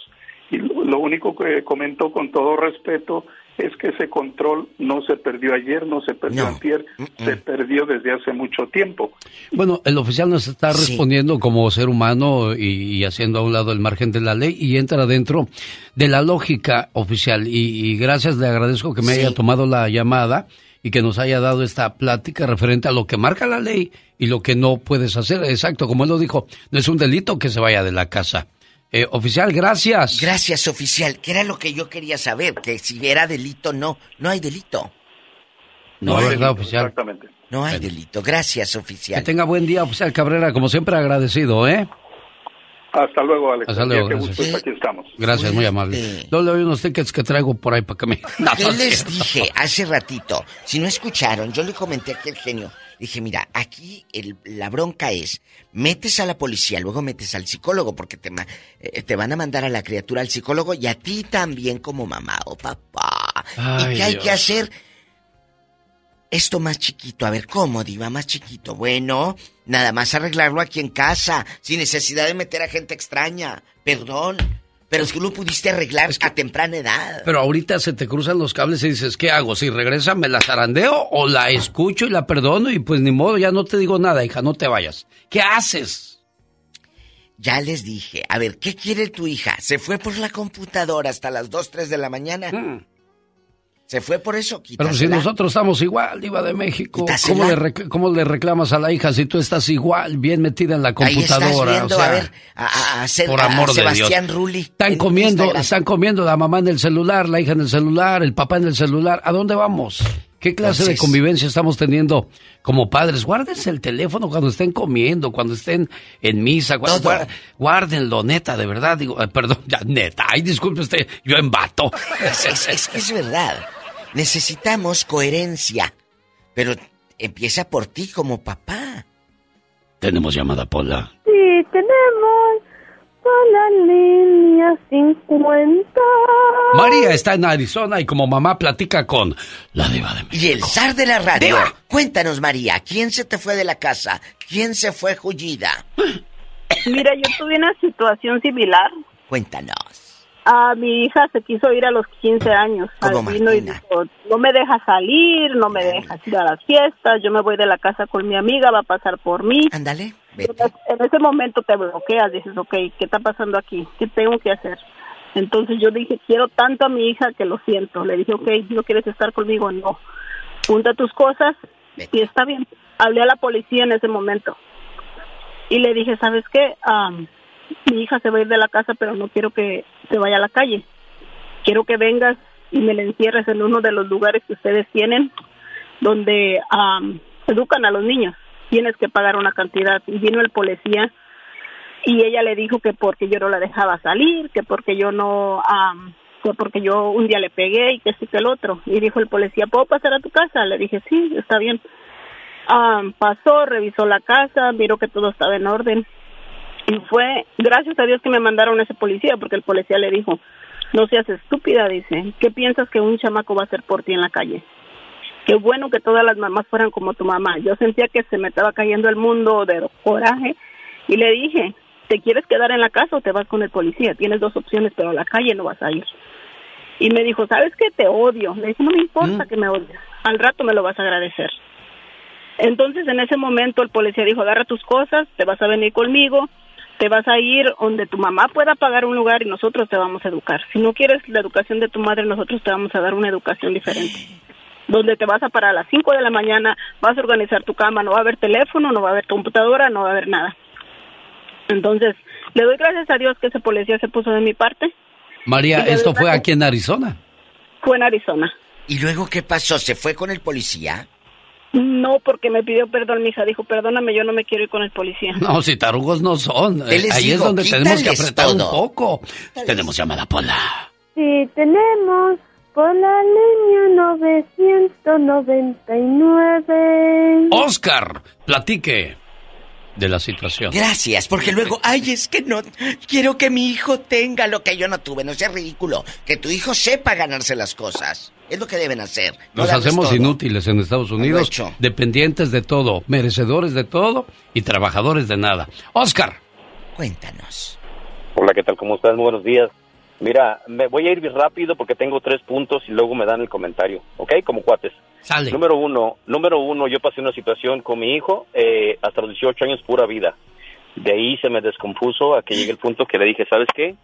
Y lo, lo único que comentó con todo respeto es que ese control no se perdió ayer, no se perdió antier, se perdió desde hace mucho tiempo. Bueno, el oficial nos está respondiendo como ser humano y, y haciendo a un lado el margen de la ley y entra dentro de la lógica oficial. Y, y gracias, le agradezco que me haya tomado la llamada y que nos haya dado esta plática referente a lo que marca la ley y lo que no puedes hacer. Exacto, como él lo dijo, no es un delito que se vaya de la casa. Eh, oficial, gracias. Gracias, oficial. Que era lo que yo quería saber, que si era delito, no. No hay delito. No, hay ¿verdad, delito. oficial? Exactamente. No hay delito. Gracias, Que oficial. tenga buen día, oficial Cabrera, como siempre agradecido, ¿eh? Hasta luego, Alex. Hasta luego, Qué gracias. gusto, aquí estamos. Gracias, muy amable. No le doy unos tickets que traigo por ahí para que me... No, ¿Qué no es les cierto. dije hace ratito? Si no escucharon, yo le comenté aquí al genio. Dije, mira, aquí el- la bronca es, metes a la policía, luego metes al psicólogo, porque te, eh, te van a mandar a la criatura al psicólogo y a ti también como mamá o papá. Ay, ¿Y qué hay Dios. que hacer? Esto más chiquito, a ver, ¿cómo, Diva? Más chiquito. Bueno, nada más arreglarlo aquí en casa, sin necesidad de meter a gente extraña. Perdón, pero es que lo pudiste arreglar a temprana edad. Pero ahorita se te cruzan los cables y dices, ¿qué hago? Si regresa, ¿me la zarandeo o la escucho y la perdono? Y pues ni modo, ya no te digo nada, hija, no te vayas. ¿Qué haces? Ya les dije, a ver, ¿qué quiere tu hija? ¿Se fue por la computadora hasta las 2, 3 de la mañana? ¿Se fue por eso? Pero si Quítasela. nosotros estamos igual, Diva de México, Quítasela. ¿cómo le, cómo le reclamas a la hija si tú estás igual, bien metida en la Ahí estás computadora? viendo, o sea, a ver, a, a- a hacer por a amor de Sebastián Dios. Rulli. Están en comiendo, Instagram. están comiendo la mamá en el celular, la hija en el celular, el papá en el celular. ¿A dónde vamos? ¿Qué clase de convivencia estamos teniendo como padres? Guárdense el teléfono cuando estén comiendo, cuando estén en misa. Guárdenlo, neta, de verdad. Digo, eh, perdón, ya, neta. Ay, disculpe usted, yo embato. Es, es- es que es verdad. Necesitamos coherencia. Pero empieza por ti como papá. Tenemos llamada, Pola. Sí, tenemos la línea 50. María está en Arizona y como mamá platica con la diva de Y el zar de la radio. Diva. Cuéntanos, María, ¿quién se te fue de la casa? ¿Quién se fue jullida? Mira, yo tuve una situación similar. Cuéntanos. A mi hija se quiso ir a los 15 años. Como Al vino y dijo, no me dejas salir, no me dejas ir a las fiestas, yo me voy de la casa con mi amiga, va a pasar por mí. Ándale, En ese momento te bloqueas, dices, ok, ¿qué está pasando aquí? ¿Qué tengo que hacer? Entonces yo dije, quiero tanto a mi hija que lo siento. Le dije, ok, ¿no quieres estar conmigo? No. Junta tus cosas y está bien. Hablé a la policía en ese momento. Y le dije, ¿sabes qué? Mi hija se va a ir de la casa, pero no quiero que se vaya a la calle. Quiero que vengas y me la encierres en uno de los lugares que ustedes tienen donde am, educan a los niños. Tienes que pagar una cantidad. Y vino el policía y ella le dijo que porque yo no la dejaba salir, que porque yo no, am, que porque yo un día le pegué y que sí que el otro. Y dijo el policía, ¿puedo pasar a tu casa? Le dije, sí, está bien. Am, pasó, revisó la casa, miró que todo estaba en orden. Y fue, gracias a Dios que me mandaron ese policía, porque el policía le dijo, no seas estúpida, dice, ¿qué piensas que un chamaco va a hacer por ti en la calle? Qué bueno que todas las mamás fueran como tu mamá. Yo sentía que se me estaba cayendo el mundo de coraje y le dije, ¿te quieres quedar en la casa o te vas con el policía? Tienes dos opciones, pero a la calle no vas a ir. Y me dijo, ¿sabes qué? Te odio. Le dije, no me importa que me odies. Al rato me lo vas a agradecer. Entonces, en ese momento, el policía dijo, agarra tus cosas, te vas a venir conmigo, te vas a ir donde tu mamá pueda pagar un lugar y nosotros te vamos a educar. Si no quieres la educación de tu madre, nosotros te vamos a dar una educación diferente. Donde te vas a parar a las 5 de la mañana, vas a organizar tu cama, no va a haber teléfono, no va a haber computadora, no va a haber nada. Entonces, le doy gracias a Dios que ese policía se puso de mi parte. María, esto fue aquí en Arizona. Fue en Arizona. ¿Y luego qué pasó? ¿Se fue con el policía? No, porque me pidió perdón, mi hija. Dijo, perdóname, yo no me quiero ir con el policía. No, si tarugos no son. ¿Qué les Ahí es donde tenemos que apretar un poco. Tenemos llamada Pola. Sí, tenemos por la línea 999. Oscar, platique de la situación. Gracias, porque luego, ay, es que no, quiero que mi hijo tenga lo que yo no tuve, no sea ridículo, que tu hijo sepa ganarse las cosas, es lo que deben hacer. no Nos hacemos todo. inútiles en Estados Unidos, hecho. dependientes de todo, merecedores de todo y trabajadores de nada. Oscar. Cuéntanos. Hola, ¿qué tal? ¿Cómo estás? Muy buenos días. Mira, me voy a ir rápido porque tengo tres puntos y luego me dan el comentario, ¿ok? Como cuates. Sale. Número uno, número uno, yo pasé una situación con mi hijo eh, hasta los 18 años pura vida. De ahí se me descompuso a que llegue el punto que le dije, ¿sabes qué?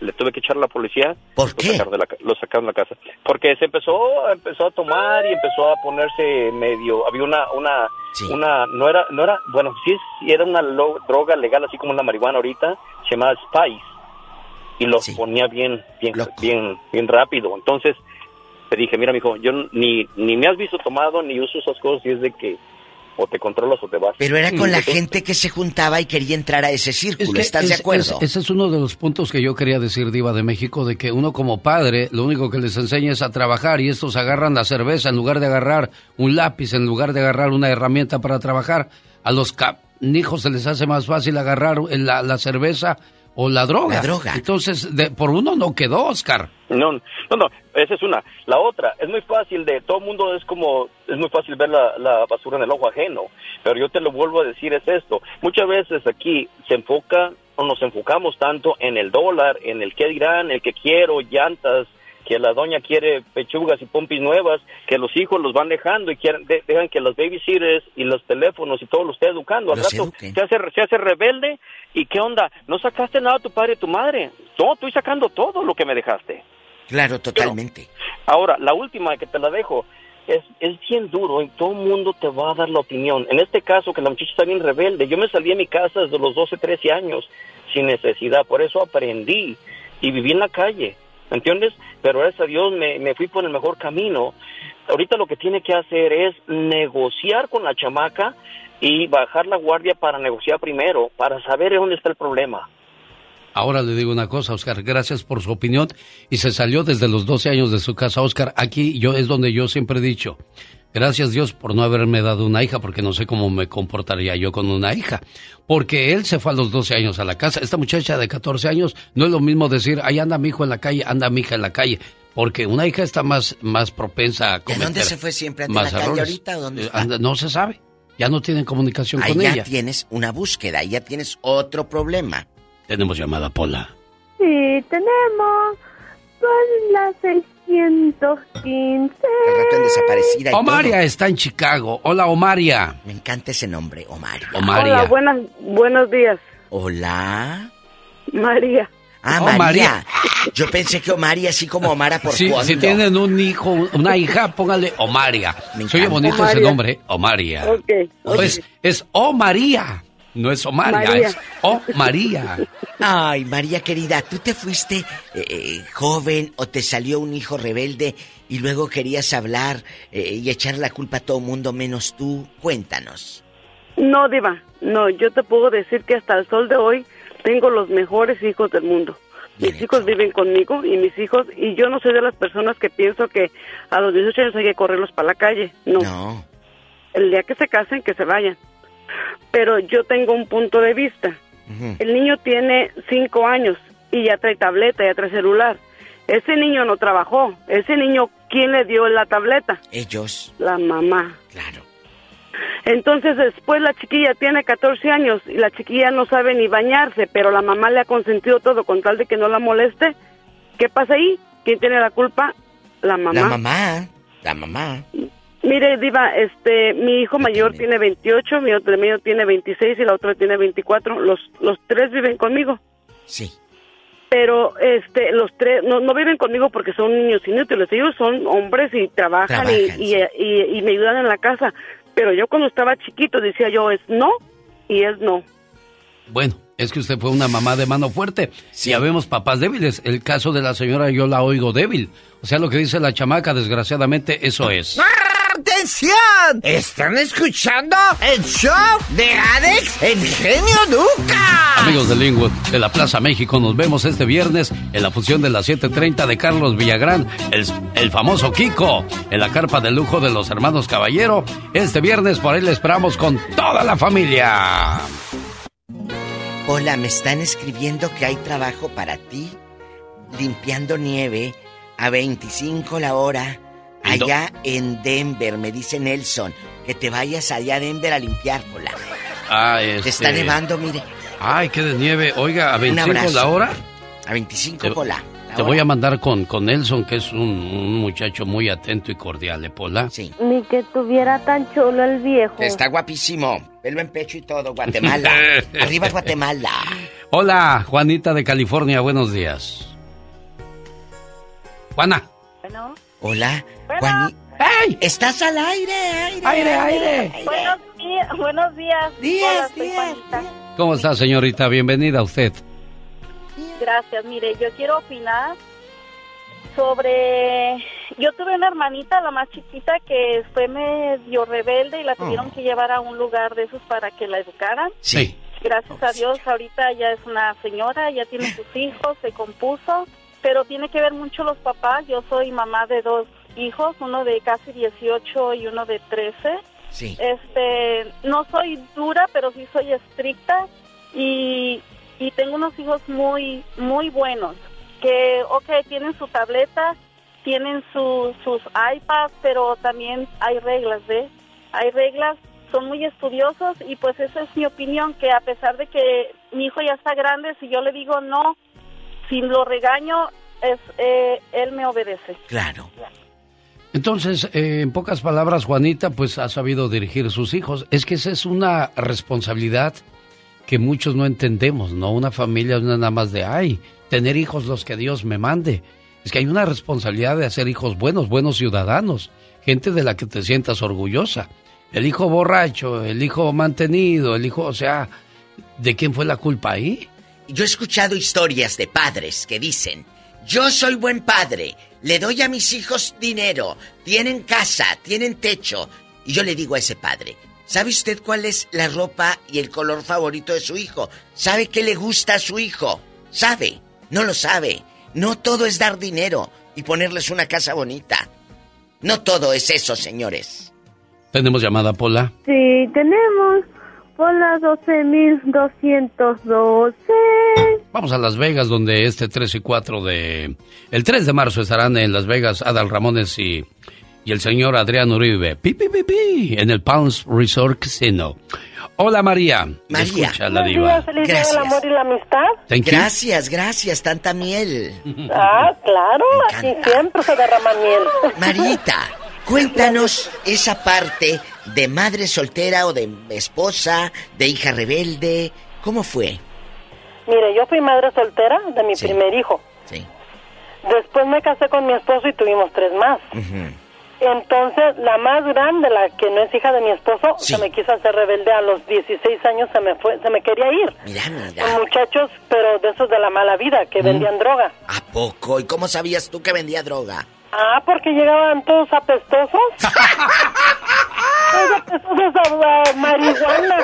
Le tuve que echar a la policía. ¿Por qué? Lo sacaron de la, lo sacaron de la casa. Porque se empezó, empezó a tomar y empezó a ponerse medio, había una, una, una, no era, no era, bueno, sí era una lo- droga legal así como la marihuana ahorita, se llamaba Spice y lo ponía bien, bien, bien, bien rápido. Entonces le dije, mira, mijo, yo ni, ni me has visto tomado ni uso esas cosas y es de que o te controlas o te vas. Pero era con la gente que se juntaba y quería entrar a ese círculo, que ¿estás de es- acuerdo? es- ese es uno de los puntos que yo quería decir, Diva de México, de que uno como padre, lo único que les enseña es a trabajar y estos agarran la cerveza en lugar de agarrar un lápiz, en lugar de agarrar una herramienta para trabajar. A los hijos se les hace más fácil agarrar la, la cerveza o la droga. La droga. Entonces, de- por uno no quedó, Oscar. No, no, no, esa es una. La otra, es muy fácil de, todo el mundo es como, es muy fácil ver la, la basura en el ojo ajeno, pero yo te lo vuelvo a decir, es esto. Muchas veces aquí se enfoca o nos enfocamos tanto en el dólar, en el que dirán, el que quiero, llantas, que la doña quiere pechugas y pompis nuevas, que los hijos los van dejando y quieren, de- dejan que los babysitters y los teléfonos y todo lo esté educando. Al Los rato eduquen. se hace, se hace rebelde y ¿qué onda? ¿No sacaste nada a tu padre y tu madre? No, estoy sacando todo lo que me dejaste. Claro, totalmente. Ahora, la última que te la dejo, es, es bien duro y todo el mundo te va a dar la opinión. En este caso, que la muchacha está bien rebelde, yo me salí de mi casa desde los 12, 13 años sin necesidad, por eso aprendí y viví en la calle, ¿me entiendes? Pero gracias a Dios me, me fui por el mejor camino. Ahorita lo que tiene que hacer es negociar con la chamaca y bajar la guardia para negociar primero, para saber dónde está el problema. Ahora le digo una cosa, Oscar, gracias por su opinión. Y se salió desde los 12 años de su casa, Oscar. Aquí yo es donde yo siempre he dicho, Gracias Dios por no haberme dado una hija porque no sé cómo me comportaría yo con una hija. Porque él se fue a los 12 años a la casa. Esta muchacha de 14 años no es lo mismo decir, ahí anda mi hijo en la calle, anda mi hija en la calle. Porque una hija está más, más propensa a cometer ¿De dónde se fue siempre? ¿A más la calle ahorita o dónde eh, está? No se sabe. Ya no tienen comunicación ahí con ella. Ahí ya tienes una búsqueda, ahí ya tienes otro problema. Tenemos llamada Pola. Sí, tenemos. Son las seis Omaria está en Chicago. Hola, Omaria. Me encanta ese nombre, Omaria. Hola, buenas, buenos días. Hola. María. Ah, oh, María. Yo pensé que Omaria, así como Omara por sí, Si tienen un hijo, una hija, póngale Omaria. Soy bonito Omaria. ese nombre, Omaria. Okay. Pues es Omaría. No es Omaria, María. es O María. Ay, María querida, ¿tú te fuiste eh, eh, joven o te salió un hijo rebelde y luego querías hablar eh, y echar la culpa a todo mundo menos tú? Cuéntanos. No, Diva, no, yo te puedo decir que hasta el sol de hoy tengo los mejores hijos del mundo. Mis hijos viven conmigo y mis hijos, y yo no soy de las personas que pienso que a los 18 años hay que correrlos para la calle. No. No. El día que se casen, que se vayan. Pero yo tengo un punto de vista. El niño tiene cinco años y ya trae tableta, ya trae celular. Ese niño no trabajó. Ese niño, ¿quién le dio la tableta? Ellos. La mamá. Claro. Entonces después la chiquilla tiene 14 años y la chiquilla no sabe ni bañarse, pero la mamá le ha consentido todo con tal de que no la moleste. ¿Qué pasa ahí? ¿Quién tiene la culpa? La mamá. La mamá. La mamá. Mire, Diva, este, mi hijo mayor tiene 28, mi otro medio tiene 26 y la otra tiene 24. Los, los tres viven conmigo. Sí. Pero, este, los tres no, no viven conmigo porque son niños inútiles. Ellos son hombres y trabajan, y- y, y- y me ayudan en la casa. Pero yo cuando estaba chiquito decía yo es no y es no. Bueno, es que usted fue una mamá de mano fuerte. Ya vemos papás débiles. El caso de la señora yo la oigo débil. O sea, lo que dice la chamaca, desgraciadamente, eso es. ¡Atención! ¿Están escuchando el show de Alex, el genio Lucas? Amigos de Lingwood, de la Plaza México, nos vemos este viernes en la función de las 7.30 de Carlos Villagrán, el, el famoso Kiko, en la carpa de lujo de los hermanos Caballero. Este viernes por ahí le esperamos con toda la familia. Hola, me están escribiendo que hay trabajo para ti limpiando nieve a 25 la hora ¿En dó- allá en Denver. Me dice Nelson que te vayas allá a Denver a limpiar, Pola. Ah, Te este- está nevando, mire. Ay, qué de nieve. Oiga, a Un 25 abrazo. la hora. A 25 Te- Pola. la Te voy a mandar con, con Nelson, que es un, un muchacho muy atento y cordial, ¿eh, Pola? Sí. Ni que tuviera tan chulo el viejo. Está guapísimo. Pelo en pecho y todo, Guatemala. Arriba Guatemala. Hola, Juanita de California, buenos días. Juana. Bueno. Hola, Bueno. ¡Hey! Estás al aire, aire. Aire, aire. Buenos días, buenos días. Días, Hola, soy Juanita. ¿Cómo está, señorita? Bienvenida a usted. Gracias. Mire, yo quiero opinar sobre yo tuve una hermanita, la más chiquita, que fue medio rebelde y la tuvieron que llevar a un lugar de esos para que la educaran. Sí. Gracias a Dios, ahorita ya es una señora, ya tiene sus hijos, se compuso, pero tiene que ver mucho los papás. Yo soy mamá de dos hijos, uno de casi 18 y uno de 13. Sí. Este, no soy dura, pero sí soy estricta y, y tengo unos hijos muy, muy buenos que, ok, tienen su tableta, tienen su, sus iPads, pero también hay reglas, ¿ves? Hay reglas, son muy estudiosos y pues esa es mi opinión, que a pesar de que mi hijo ya está grande, si yo le digo no, si lo regaño, es eh, él me obedece. Claro. Entonces, eh, en pocas palabras, Juanita, pues ha sabido dirigir sus hijos. Es que esa es una responsabilidad que muchos no entendemos, ¿no? Una familia no es nada más de, ay, tener hijos los que Dios me mande. Es que hay una responsabilidad de hacer hijos buenos, buenos ciudadanos, gente de la que te sientas orgullosa. El hijo borracho, el hijo mantenido, el hijo, o sea, ¿de quién fue la culpa ahí? Yo he escuchado historias de padres que dicen, yo soy buen padre, le doy a mis hijos dinero, tienen casa, tienen techo. Y yo le digo a ese padre, ¿sabe usted cuál es la ropa y el color favorito de su hijo? ¿Sabe qué le gusta a su hijo? ¿Sabe? No lo sabe. No todo es dar dinero y ponerles una casa bonita. No todo es eso, señores. ¿Tenemos llamada, Pola? Sí, tenemos. Pola 12212. Vamos a Las Vegas, donde este 3 y 4 de... El 3 de marzo estarán en Las Vegas Adal Ramones y, y el señor Adrián Uribe. Pi, pi, pi, pi, en el Palms Resort Casino. Hola, María. María. Escucha la Buenos diva. días, feliz día del amor y la amistad. Thank you. Gracias, gracias, tanta miel. Ah, claro, aquí siempre se derrama miel. Marita, cuéntanos esa parte de madre soltera o de esposa, de hija rebelde. ¿Cómo fue? Mire, yo fui madre soltera de mi Sí. primer hijo. Sí. Después me casé con mi esposo y tuvimos tres más. Entonces, la más grande, la que no es hija de mi esposo, Sí. se me quiso hacer rebelde a los 16 años, se me fue, se me quería ir. Mira, mira. Con muchachos, pero de esos de la mala vida, que vendían droga. ¿A poco? ¿Y cómo sabías tú que vendía droga? Ah, porque llegaban todos apestosos. todos apestosos a, a marihuana.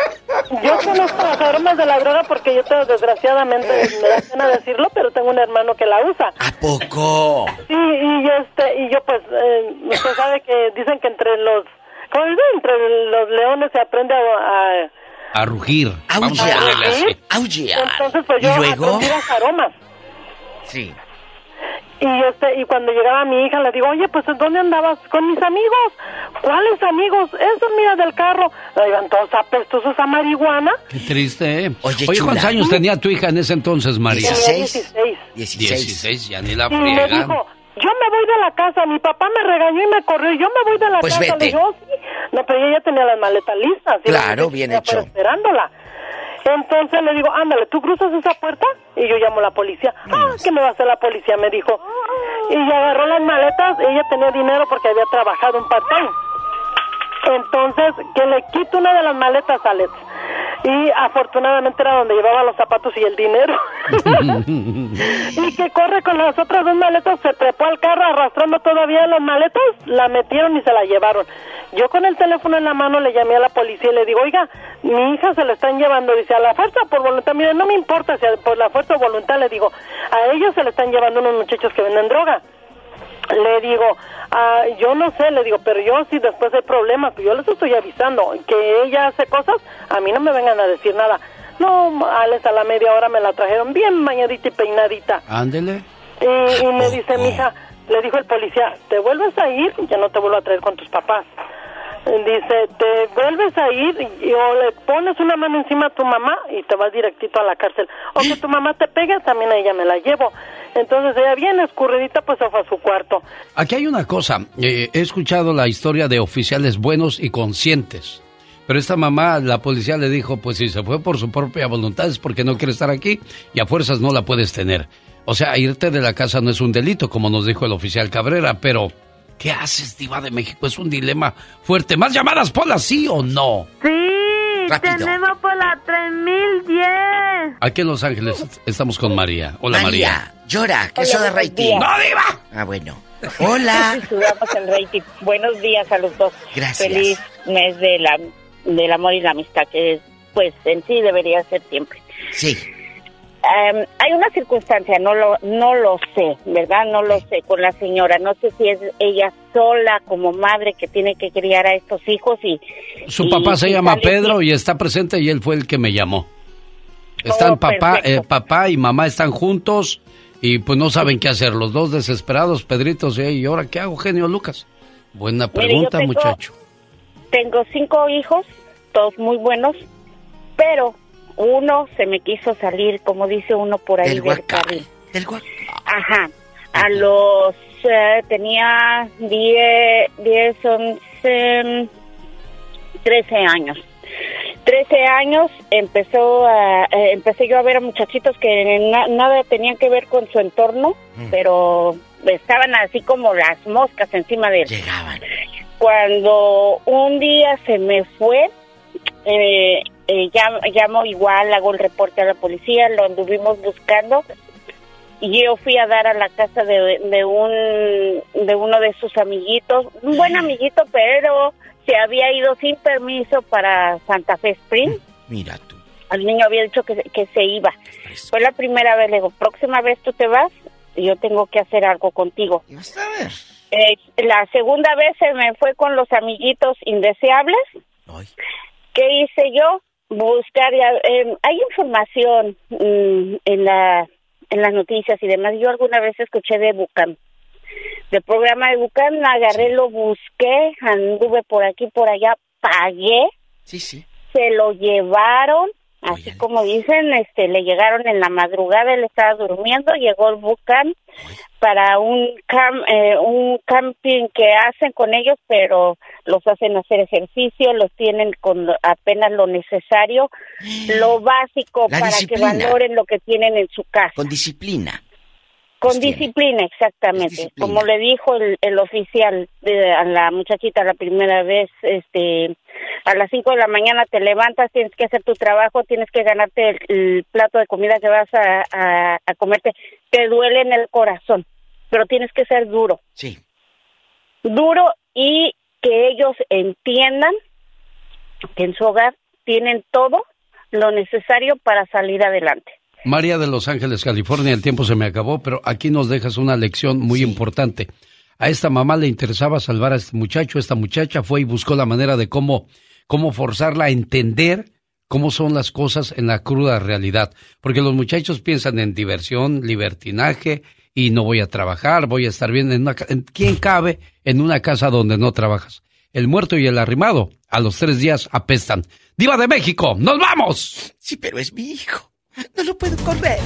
Yo conozco las aromas de la droga porque yo tengo, desgraciadamente, me da pena decirlo, pero tengo un hermano que la usa. ¿A poco? Sí, y este, y yo pues, eh, usted sabe que dicen que entre los, ¿cómo dice? Entre los leones se aprende a... a- A rugir. Aullar. entonces pues yo ¿Y luego? aprendí las aromas. Sí. Y este y cuando llegaba mi hija le digo, oye, pues ¿dónde andabas? Con mis amigos. ¿Cuáles amigos? Esos, mira, del carro. Lo iban todos apestosos a marihuana. Qué triste, ¿eh? Oye, ¿cuántos chula. años tenía tu hija en ese entonces, María? Tenía 16. 16, ya ni la Y me dijo, yo me voy de la casa. Mi papá me regañó y me corrió. Yo me voy de la Pues casa. vete. Le digo, "Oh, sí". No, pero ella ya tenía las maletas listas. Claro, la- bien hecho. esperándola. Entonces le digo, ándale, ¿tú cruzas esa puerta? Y yo llamo a la policía. Ah, ¿qué me va a hacer la policía? Me dijo. Y agarró las maletas. Ella tenía dinero porque había trabajado un part-time. Entonces, que le quito una de las maletas a Alex. Y afortunadamente era donde llevaba los zapatos y el dinero. y que corre con las otras dos maletas, se trepó al carro arrastrando todavía las maletas, la metieron y se la llevaron. Yo con el teléfono en la mano le llamé a la policía y le digo, oiga, mi hija se la están llevando, dice, a la fuerza por voluntad, mire, no me importa si por la fuerza o voluntad, le digo, a ellos se le están llevando unos muchachos que venden droga. Le digo, ah, yo no sé, le digo, pero yo sí después hay problemas, yo les estoy avisando que ella hace cosas, a mí no me vengan a decir nada. No, Alex, a la media hora me la trajeron bien bañadita y peinadita. Ándele. Y, y me dice mi hija, le dijo el policía, te vuelves a ir, ya no te vuelvo a traer con tus papás. Dice, te vuelves a ir y, o le pones una mano encima a tu mamá y te vas directito a la cárcel. O que tu mamá te pegue, también a ella me la llevo. Entonces ella bien escurridita pues se fue a su cuarto. Aquí hay una cosa. eh, he escuchado la historia de oficiales buenos y conscientes. Pero esta mamá, la policía le dijo, pues si se fue por su propia voluntad es porque no quiere estar aquí y a fuerzas no la puedes tener. O sea, irte de la casa no es un delito, como nos dijo el oficial Cabrera, pero ¿qué haces, diva de México? Es un dilema fuerte. ¿Más llamadas, Pola, sí o no? Sí, Rápido. tenemos por la 3010. Aquí en Los Ángeles estamos con María. Hola, María. María, llora, que eso da rating. ¡No, diva! Ah, bueno. Hola. El rating. Buenos días a los dos. Gracias. Feliz mes de la, del amor y la amistad, que pues en sí debería ser siempre. Sí. Em, hay una circunstancia, no lo, no lo sé, ¿verdad? No lo sé con la señora. No sé si es ella sola como madre que tiene que criar a estos hijos y... Su y- papá se llama Pedro y está presente y él fue el que me llamó. Están Oh, papá, eh, papá y mamá están juntos y pues no saben qué hacer. Los dos desesperados, Pedritos, ¿y ¿y ahora qué hago, genio Lucas? Buena Mire, pregunta, tengo- muchacho. Tengo cinco hijos, todos muy buenos, pero uno se me quiso salir, como dice uno por ahí, Del del, carril. Del Ajá. A los... eh, tenía 10, 10, 11, 13 años. 13 años empezó a, eh, empecé yo a ver a muchachitos que na- nada tenían que ver con su entorno, pero estaban así como las moscas encima de él. Cuando un día se me fue, eh, eh, llam- llamo igual, hago el reporte a la policía, lo anduvimos buscando y yo fui a dar a la casa de, de un de uno de sus amiguitos, un buen amiguito, pero se había ido sin permiso para Santa Fe Spring. Mira tú. Al niño había dicho que, que se iba. Fue la primera vez, le digo, próxima vez tú te vas y yo tengo que hacer algo contigo. Eh, la segunda vez se me fue con los amiguitos indeseables. ¿Qué hice yo? Buscar, ya, eh, hay información mm, en la en las noticias y demás. Yo alguna vez escuché de Bucam, del programa de Bucam, agarré, lo busqué, anduve por aquí, por allá, pagué. Sí, sí. Se lo llevaron, así como dicen, este, le llegaron en la madrugada, él estaba durmiendo, llegó el Bucam para un cam- eh, un camping que hacen con ellos, pero los hacen hacer ejercicio, los tienen con apenas lo necesario, lo básico La para disciplina. que valoren lo que tienen en su casa. Con disciplina. Con disciplina, exactamente. Como le dijo el, el oficial de, a la muchachita la primera vez, este, a las 5 de la mañana te levantas, tienes que hacer tu trabajo, tienes que ganarte el, el plato de comida que vas a, a, a comerte. Te duele en el corazón, pero tienes que ser duro. Sí. Duro y que ellos entiendan que en su hogar tienen todo lo necesario para salir adelante. María de Los Ángeles, California, el tiempo se me acabó, pero aquí nos dejas una lección muy importante. A esta mamá le interesaba salvar a este muchacho, esta muchacha fue y buscó la manera de cómo, cómo forzarla a entender cómo son las cosas en la cruda realidad. Porque los muchachos piensan en diversión, libertinaje, y no voy a trabajar, voy a estar bien en una en- ¿Quién cabe en una casa donde no trabajas? El muerto y el arrimado a los tres días apestan. ¡Diva de México! ¡Nos vamos! Sí, pero es mi hijo. No lo puedo correr.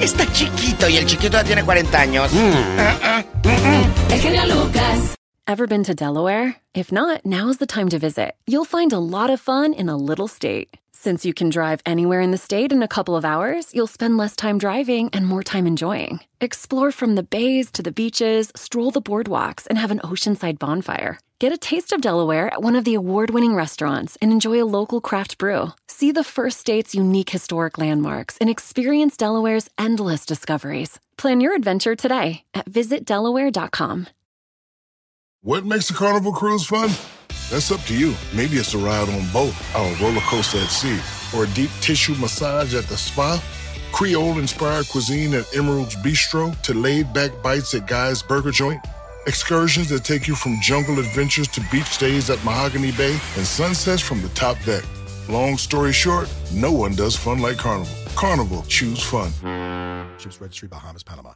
Está chiquito y el chiquito ya tiene 40 años. Mm, mm. El genio Lucas. Ever been to Delaware? If not, now is the time to visit. You'll find a lot of fun in a little state. Since you can drive anywhere in the state in a couple of hours, you'll spend less time driving and more time enjoying. Explore from the bays to the beaches, stroll the boardwalks, and have an oceanside bonfire. Get a taste of Delaware at one of the award winning restaurants and enjoy a local craft brew. See the first state's unique historic landmarks and experience Delaware's endless discoveries. Plan your adventure today at visitdelaware.com. What makes a carnival cruise fun? That's up to you. Maybe it's a ride on boat, a roller coaster at sea, or a deep tissue massage at the spa. Creole inspired cuisine at Emerald's Bistro to laid back bites at Guy's Burger Joint. Excursions that take you from jungle adventures to beach stays at Mahogany Bay and sunsets from the top deck. Long story short, no one does fun like Carnival. Carnival, choose fun. Ships Registry, Bahamas, Panama.